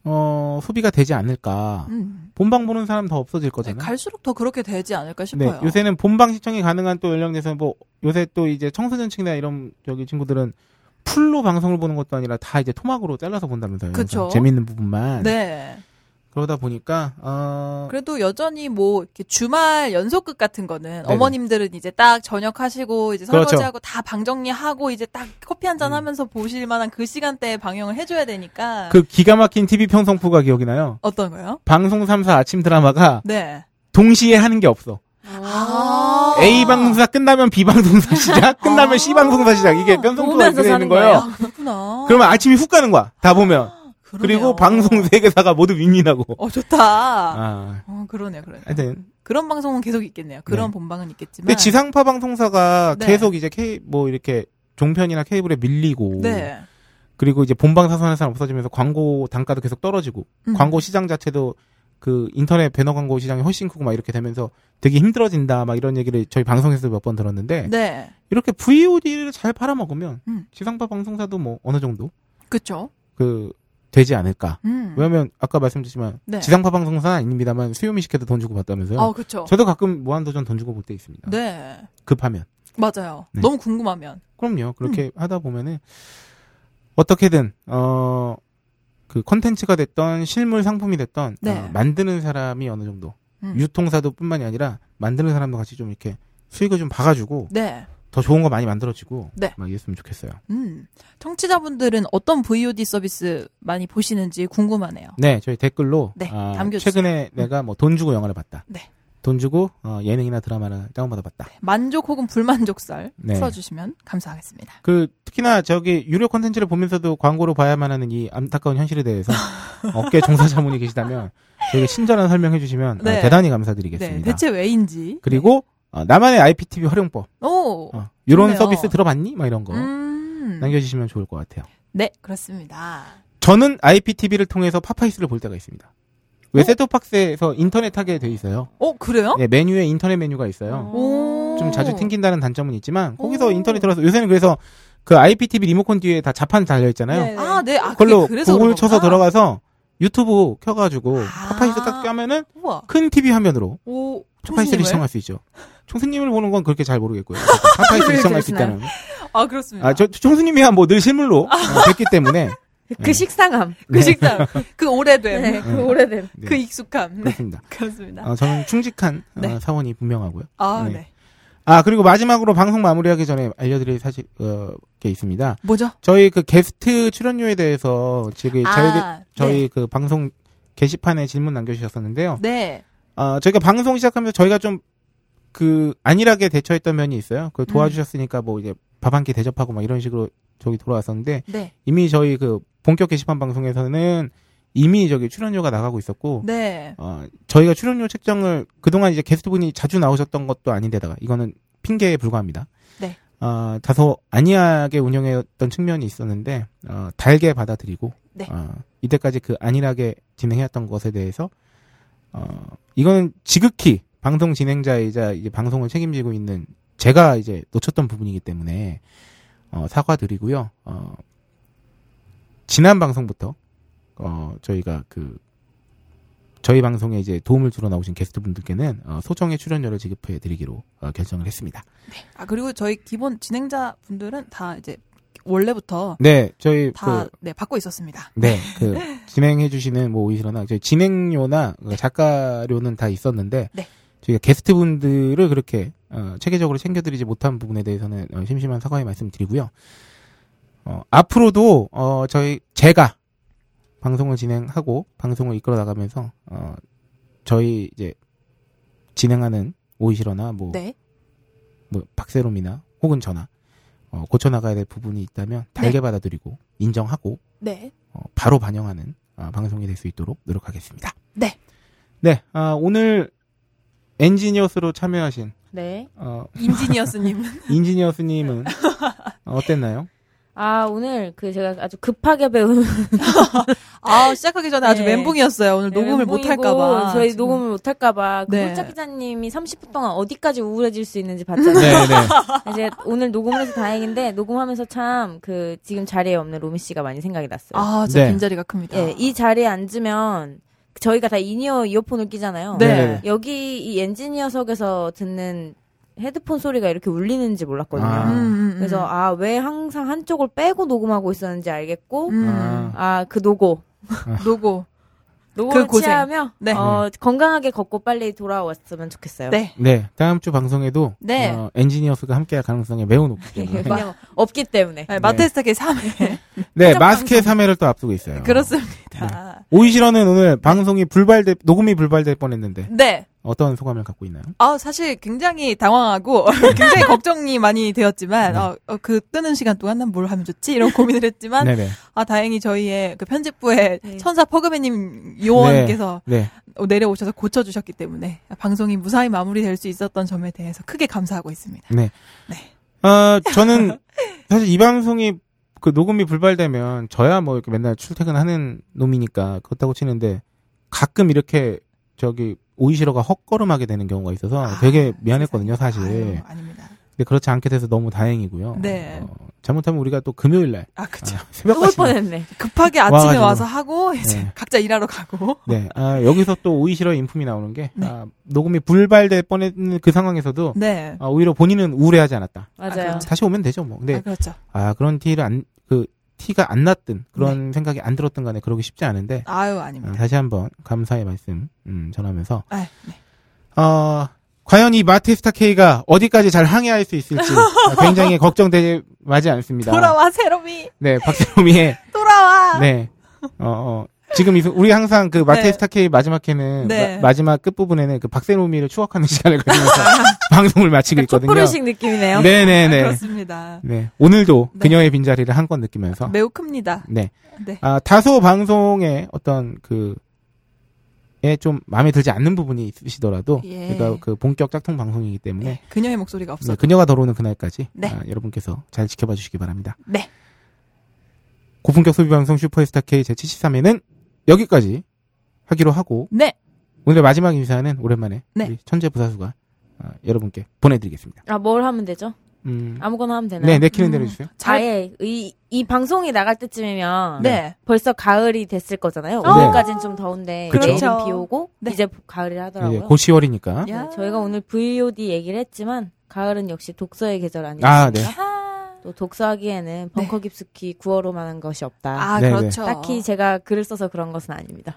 어, 소비가 되지 않을까. 음. 본방 보는 사람 더 없어질 네, 거잖아요. 갈수록 더 그렇게 되지 않을까 네, 싶어요. 요새는 본방 시청이 가능한 또 연령대에서 뭐 요새 또 이제 청소년층이나 이런 저기 친구들은 풀로 방송을 보는 것도 아니라 다 이제 토막으로 잘라서 본다면서요. 그쵸. 재밌는 부분만. 네. 그러다 보니까 어 그래도 여전히 뭐 이렇게 주말 연속극 같은 거는 네네. 어머님들은 이제 딱 저녁 하시고 이제 그렇죠. 설거지하고 다방 정리하고 이제 딱 커피 한잔 음. 하면서 보실 만한 그 시간대에 방영을 해줘야 되니까 그 기가 막힌 TV 편성프가 기억이 나요. 어떤 거요? 방송 3사 아침 드라마가 네. 동시에 하는 게 없어. 아. A 방송사 끝나면 B 방송사 시작, 끝나면 아. C 방송사 시작. 이게 이렇게 되는 사는 거예요. 거예요. 그렇구나. 그러면 아침이 훅 가는 거야. 다 보면. 그러네요. 그리고 방송 세 개사가 모두 윈윈하고. 어 좋다. 아, 어 그러네요, 그러네요. 하여튼. 그런 방송은 계속 있겠네요. 그런 네. 본방은 있겠지만. 근데 지상파 방송사가 네. 계속 이제 K, 뭐 이렇게 종편이나 케이블에 밀리고. 네. 그리고 이제 본방 사수하는 사람 없어지면서 광고 단가도 계속 떨어지고. 음. 광고 시장 자체도 그 인터넷 배너 광고 시장이 훨씬 크고 막 이렇게 되면서 되게 힘들어진다 막 이런 얘기를 저희 방송에서 몇 번 들었는데 네. 이렇게 VOD를 잘 팔아먹으면 음. 지상파 방송사도 뭐 어느 정도 그쵸. 그 되지 않을까. 음. 왜냐면 아까 말씀드렸지만 네. 지상파 방송사는 아닙니다만 수요미 시켜도 돈 주고 받다면서요. 아, 그쵸. 저도 가끔 무한도전 돈 주고 볼 때 있습니다. 네. 급하면. 맞아요. 네. 너무 궁금하면. 그럼요. 음. 그렇게 하다 보면은 어떻게든 어. 그 컨텐츠가 됐던 실물 상품이 됐던 네. 어, 만드는 사람이 어느 정도 음. 유통사도 뿐만이 아니라 만드는 사람도 같이 좀 이렇게 수익을 좀 봐가지고 네. 더 좋은 거 많이 만들어지고 네. 막 이랬으면 좋겠어요. 음. 청취자분들은 어떤 VOD 서비스 많이 보시는지 궁금하네요. 네, 저희 댓글로 네, 아, 남겨주세요. 최근에 내가 뭐 돈 주고 영화를 봤다. 네. 돈 주고 어, 예능이나 드라마를 다운받아 봤다. 만족 혹은 불만족설 네. 풀어주시면 감사하겠습니다. 그 특히나 저기 유료 콘텐츠를 보면서도 광고로 봐야만 하는 이 안타까운 현실에 대해서 업계 종사자분이 계시다면 저에게 친절한 설명해 주시면 네. 어, 대단히 네. 감사드리겠습니다. 대체 왜인지. 그리고 어, 나만의 IPTV 활용법 네. 오. 어, 이런 좋네요. 서비스 들어봤니? 막 이런 거 음. 남겨주시면 좋을 것 같아요. 네, 그렇습니다. 저는 IPTV를 통해서 파파이스를 볼 때가 있습니다. 왜 어? 셋톱박스에서 인터넷 하게 돼 있어요. 어, 그래요? 네, 메뉴에 인터넷 메뉴가 있어요. 오. 좀 자주 튕긴다는 단점은 있지만 거기서 오. 인터넷 들어서 요새는 그래서 그 IPTV 리모컨 뒤에 다 자판 달려 있잖아요. 네. 아, 네. 아, 그걸로 그래서 구글 그런 쳐서. 들어가서 유튜브 켜가지고 아. 파파이스 딱 켜면은 우와. 큰 TV 화면으로 오, 파파이스를? 시청할 수 있죠. 총수님을 보는 건 그렇게 잘 모르겠고요. 파파이스를 시청할 수 있다는. 아, 그렇습니다. 아, 저 총수님이야 뭐 늘 실물로 어, 뵀기 때문에 그 식상함. 그 식당, 그 오래됨, 네, 그 네. 오래됨. 네, 그 익숙함. 네, 그렇습니다. 그렇습니다. 어, 저는 충직한 어, 네. 사원이 분명하고요. 아, 네. 네. 아 그리고 마지막으로 방송 마무리하기 전에 알려드릴 사실 어, 게 있습니다. 뭐죠? 저희 그 게스트 출연료에 대해서 지금 저희 아, 저희 그 방송 게시판에 질문 남겨주셨었는데요. 네. 어, 저희가 방송 시작하면서 저희가 좀 그 안일하게 대처했던 면이 있어요. 그 도와주셨으니까 뭐 이제 밥 한 끼 대접하고 막 이런 식으로 저기 돌아왔었는데 네. 이미 저희 그 본격 게시판 방송에서는 이미 저기 출연료가 나가고 있었고 네. 어, 저희가 출연료 책정을 그동안 이제 게스트분이 자주 나오셨던 것도 아닌데다가 이거는 핑계에 불과합니다. 네. 어, 다소 안이하게 운영해왔던 측면이 있었는데 어, 달게 받아들이고 네. 어, 이때까지 그 안일하게 진행해왔던 것에 대해서 어, 이거는 지극히 방송 진행자이자 이제 방송을 책임지고 있는 제가 이제 놓쳤던 부분이기 때문에 어, 사과드리고요. 어, 지난 방송부터 어, 저희가 그 저희 방송에 이제 도움을 주러 나오신 게스트 분들께는 어, 소정의 출연료를 지급해 드리기로 어, 결정을 했습니다. 아 그리고 저희 기본 진행자 분들은 다 이제 원래부터 네, 저희 다 그 네, 받고 있었습니다. 네, 그 진행해 주시는 뭐 오이시러나 저희 진행료나 그 작가료는 다 있었는데 네. 저희가 게스트분들을 그렇게 어, 체계적으로 챙겨드리지 못한 부분에 대해서는 어, 심심한 사과의 말씀 드리고요. 어, 앞으로도 어, 저희 제가 방송을 진행하고 방송을 이끌어 나가면서 어, 저희 이제 진행하는 오이시러나 뭐, 네. 뭐 박세롬이나 혹은 저나 어, 고쳐 나가야 될 부분이 있다면 달게 네. 받아들이고 인정하고 네. 어, 바로 반영하는 어, 방송이 될 수 있도록 노력하겠습니다. 네. 네, 아, 오늘 엔지니어스로 참여하신 네. 어, 인지니어스님. 인지니어스님은 어땠나요? 아, 오늘 그 제가 아주 급하게 배운 아 시작하기 전에 아주 네. 멘붕이었어요. 오늘 녹음을 못 할까봐. 저희 지금. 녹음을 못 할까봐 그 네. 홀짝 기자님이 30분 동안 어디까지 우울해질 수 있는지 봤잖아요. 네, 네. 이제 오늘 녹음을 해서 다행인데 녹음하면서 참 그 지금 자리에 없는 로미 씨가 많이 생각이 났어요. 아 진짜 네. 빈자리가 큽니다. 예, 이 자리에 앉으면 저희가 다 인이어 이어폰을 끼잖아요. 네. 네, 네. 여기 이 엔지니어석에서 듣는 헤드폰 소리가 이렇게 울리는지 몰랐거든요. 아. 음, 음, 음. 그래서 아 왜 항상 한쪽을 빼고 녹음하고 있었는지 알겠고 음. 아. 아그 노고 노고. 노고를 그. 취하며 네. 어, 건강하게 걷고 빨리 돌아왔으면 좋겠어요. 네. 네, 다음 주 방송에도 네. 어, 엔지니어스가 함께할 가능성이 매우 높기 때문에 그냥 없기 때문에. 네, 마테스타계 3회. 네, 마스크의 방송. 3회를 또 앞두고 있어요. 그렇습니다. 오이시러는 오늘 방송이 불발돼 녹음이 불발될 뻔했는데 네. 어떤 소감을 갖고 있나요? 아, 사실 굉장히 당황하고 굉장히 걱정이 많이 되었지만 네. 어, 어, 그 뜨는 시간 동안 난 뭘 하면 좋지? 이런 고민을 했지만 네네. 아 다행히 저희의 그 편집부의 네. 천사 퍼그맨님 요원께서 네. 어, 내려오셔서 고쳐주셨기 때문에 방송이 무사히 마무리될 수 있었던 점에 대해서 크게 감사하고 있습니다. 네. 네. 어, 저는 사실 이 방송이 그 녹음이 불발되면 저야 뭐 이렇게 맨날 출퇴근하는 놈이니까 그렇다고 치는데 가끔 이렇게 저기 오이시러가 헛걸음하게 되는 경우가 있어서 아, 되게 미안했거든요, 사실. 아유, 아닙니다. 근데 그렇지 않게 돼서 너무 다행이고요. 네. 어, 잘못하면 우리가 또 금요일 날 아 그쵸. 아, 새벽 또올 뻔했네. 급하게 아침에 와가지고. 와서 하고 이제 네. 각자 일하러 가고. 네. 아, 여기서 또 오이시러 인품이 나오는 게 네. 아, 녹음이 불발될 뻔했는 그 상황에서도 네. 아, 오히려 본인은 우울해하지 않았다. 맞아요. 그렇죠. 다시 오면 되죠, 뭐. 근데 아, 그렇죠. 아 그런 티를 안 그 티가 안 났든 그런 생각이 안 들었든 간에 그러기 쉽지 않은데 아유 어, 아닙니다. 다시 한번 감사의 말씀 음, 전하면서 아, 네. 어 과연 이 마테스타 K가 어디까지 잘 항해할 수 있을지 어, 굉장히 걱정되지 않습니다. 돌아와 세롬이 네 박세롬이의 돌아와. 네 어, 어. 지금 우리 항상 그 마테스타 K 마지막 회는 네. 마, 지막 끝부분에는 그 박세롬이를 추억하는 시간을 가지면서 방송을 마치고 있거든요. 촛불의식 느낌이네요. 네네네. 그렇습니다. 네 오늘도 네. 그녀의 빈자리를 한 건 느끼면서 매우 큽니다. 네 네. 아, 다소 방송에 어떤 그, 에좀 마음에 들지 않는 부분이 있으시더라도, 예. 그러니까 그 본격 짝퉁 방송이기 때문에, 네. 그녀의 목소리가 없어. 네, 그녀가 들어오는 그날까지, 네. 아, 여러분께서 잘 지켜봐 주시기 바랍니다. 네. 고품격 소비 방송 슈퍼스타 K 제 73회는 여기까지 하기로 하고, 네. 오늘 마지막 인사는 오랜만에, 네. 우리 천재 부사수가, 아, 여러분께 보내드리겠습니다. 아, 뭘 하면 되죠? 음, 아무거나 하면 되나요? 네, 내키는 음. 대로 해주세요. 잘. 아예 이, 이 방송이 나갈 때쯤이면 네. 벌써 가을이 됐을 거잖아요. 네. 오늘까지는 좀 더운데. 내일은 비 오고 네. 이제 가을이 하더라고요. 곧 10월이니까. 야. 네, 저희가 오늘 VOD 얘기를 했지만 가을은 역시 독서의 계절 아니겠습니까? 아, 네. 아, 또 독서하기에는 벙커 깊숙이 구어로만한 것이 없다. 아 네, 그렇죠. 딱히 제가 글을 써서 그런 것은 아닙니다.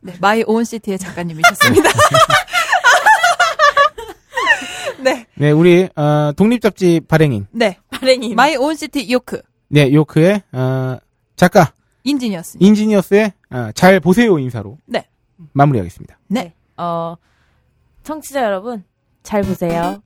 네, 마이 온 시티의 작가님이셨습니다. 네. 네, 우리, 어, 독립잡지 발행인, 네. 발행이 마이 온 시티 요크 네, 요크의, 어, 작가, 인지니어스님. 인지니어스의 아, 잘 보세요 인사로 네. 마무리하겠습니다. 네. 어 청취자 여러분 잘 보세요.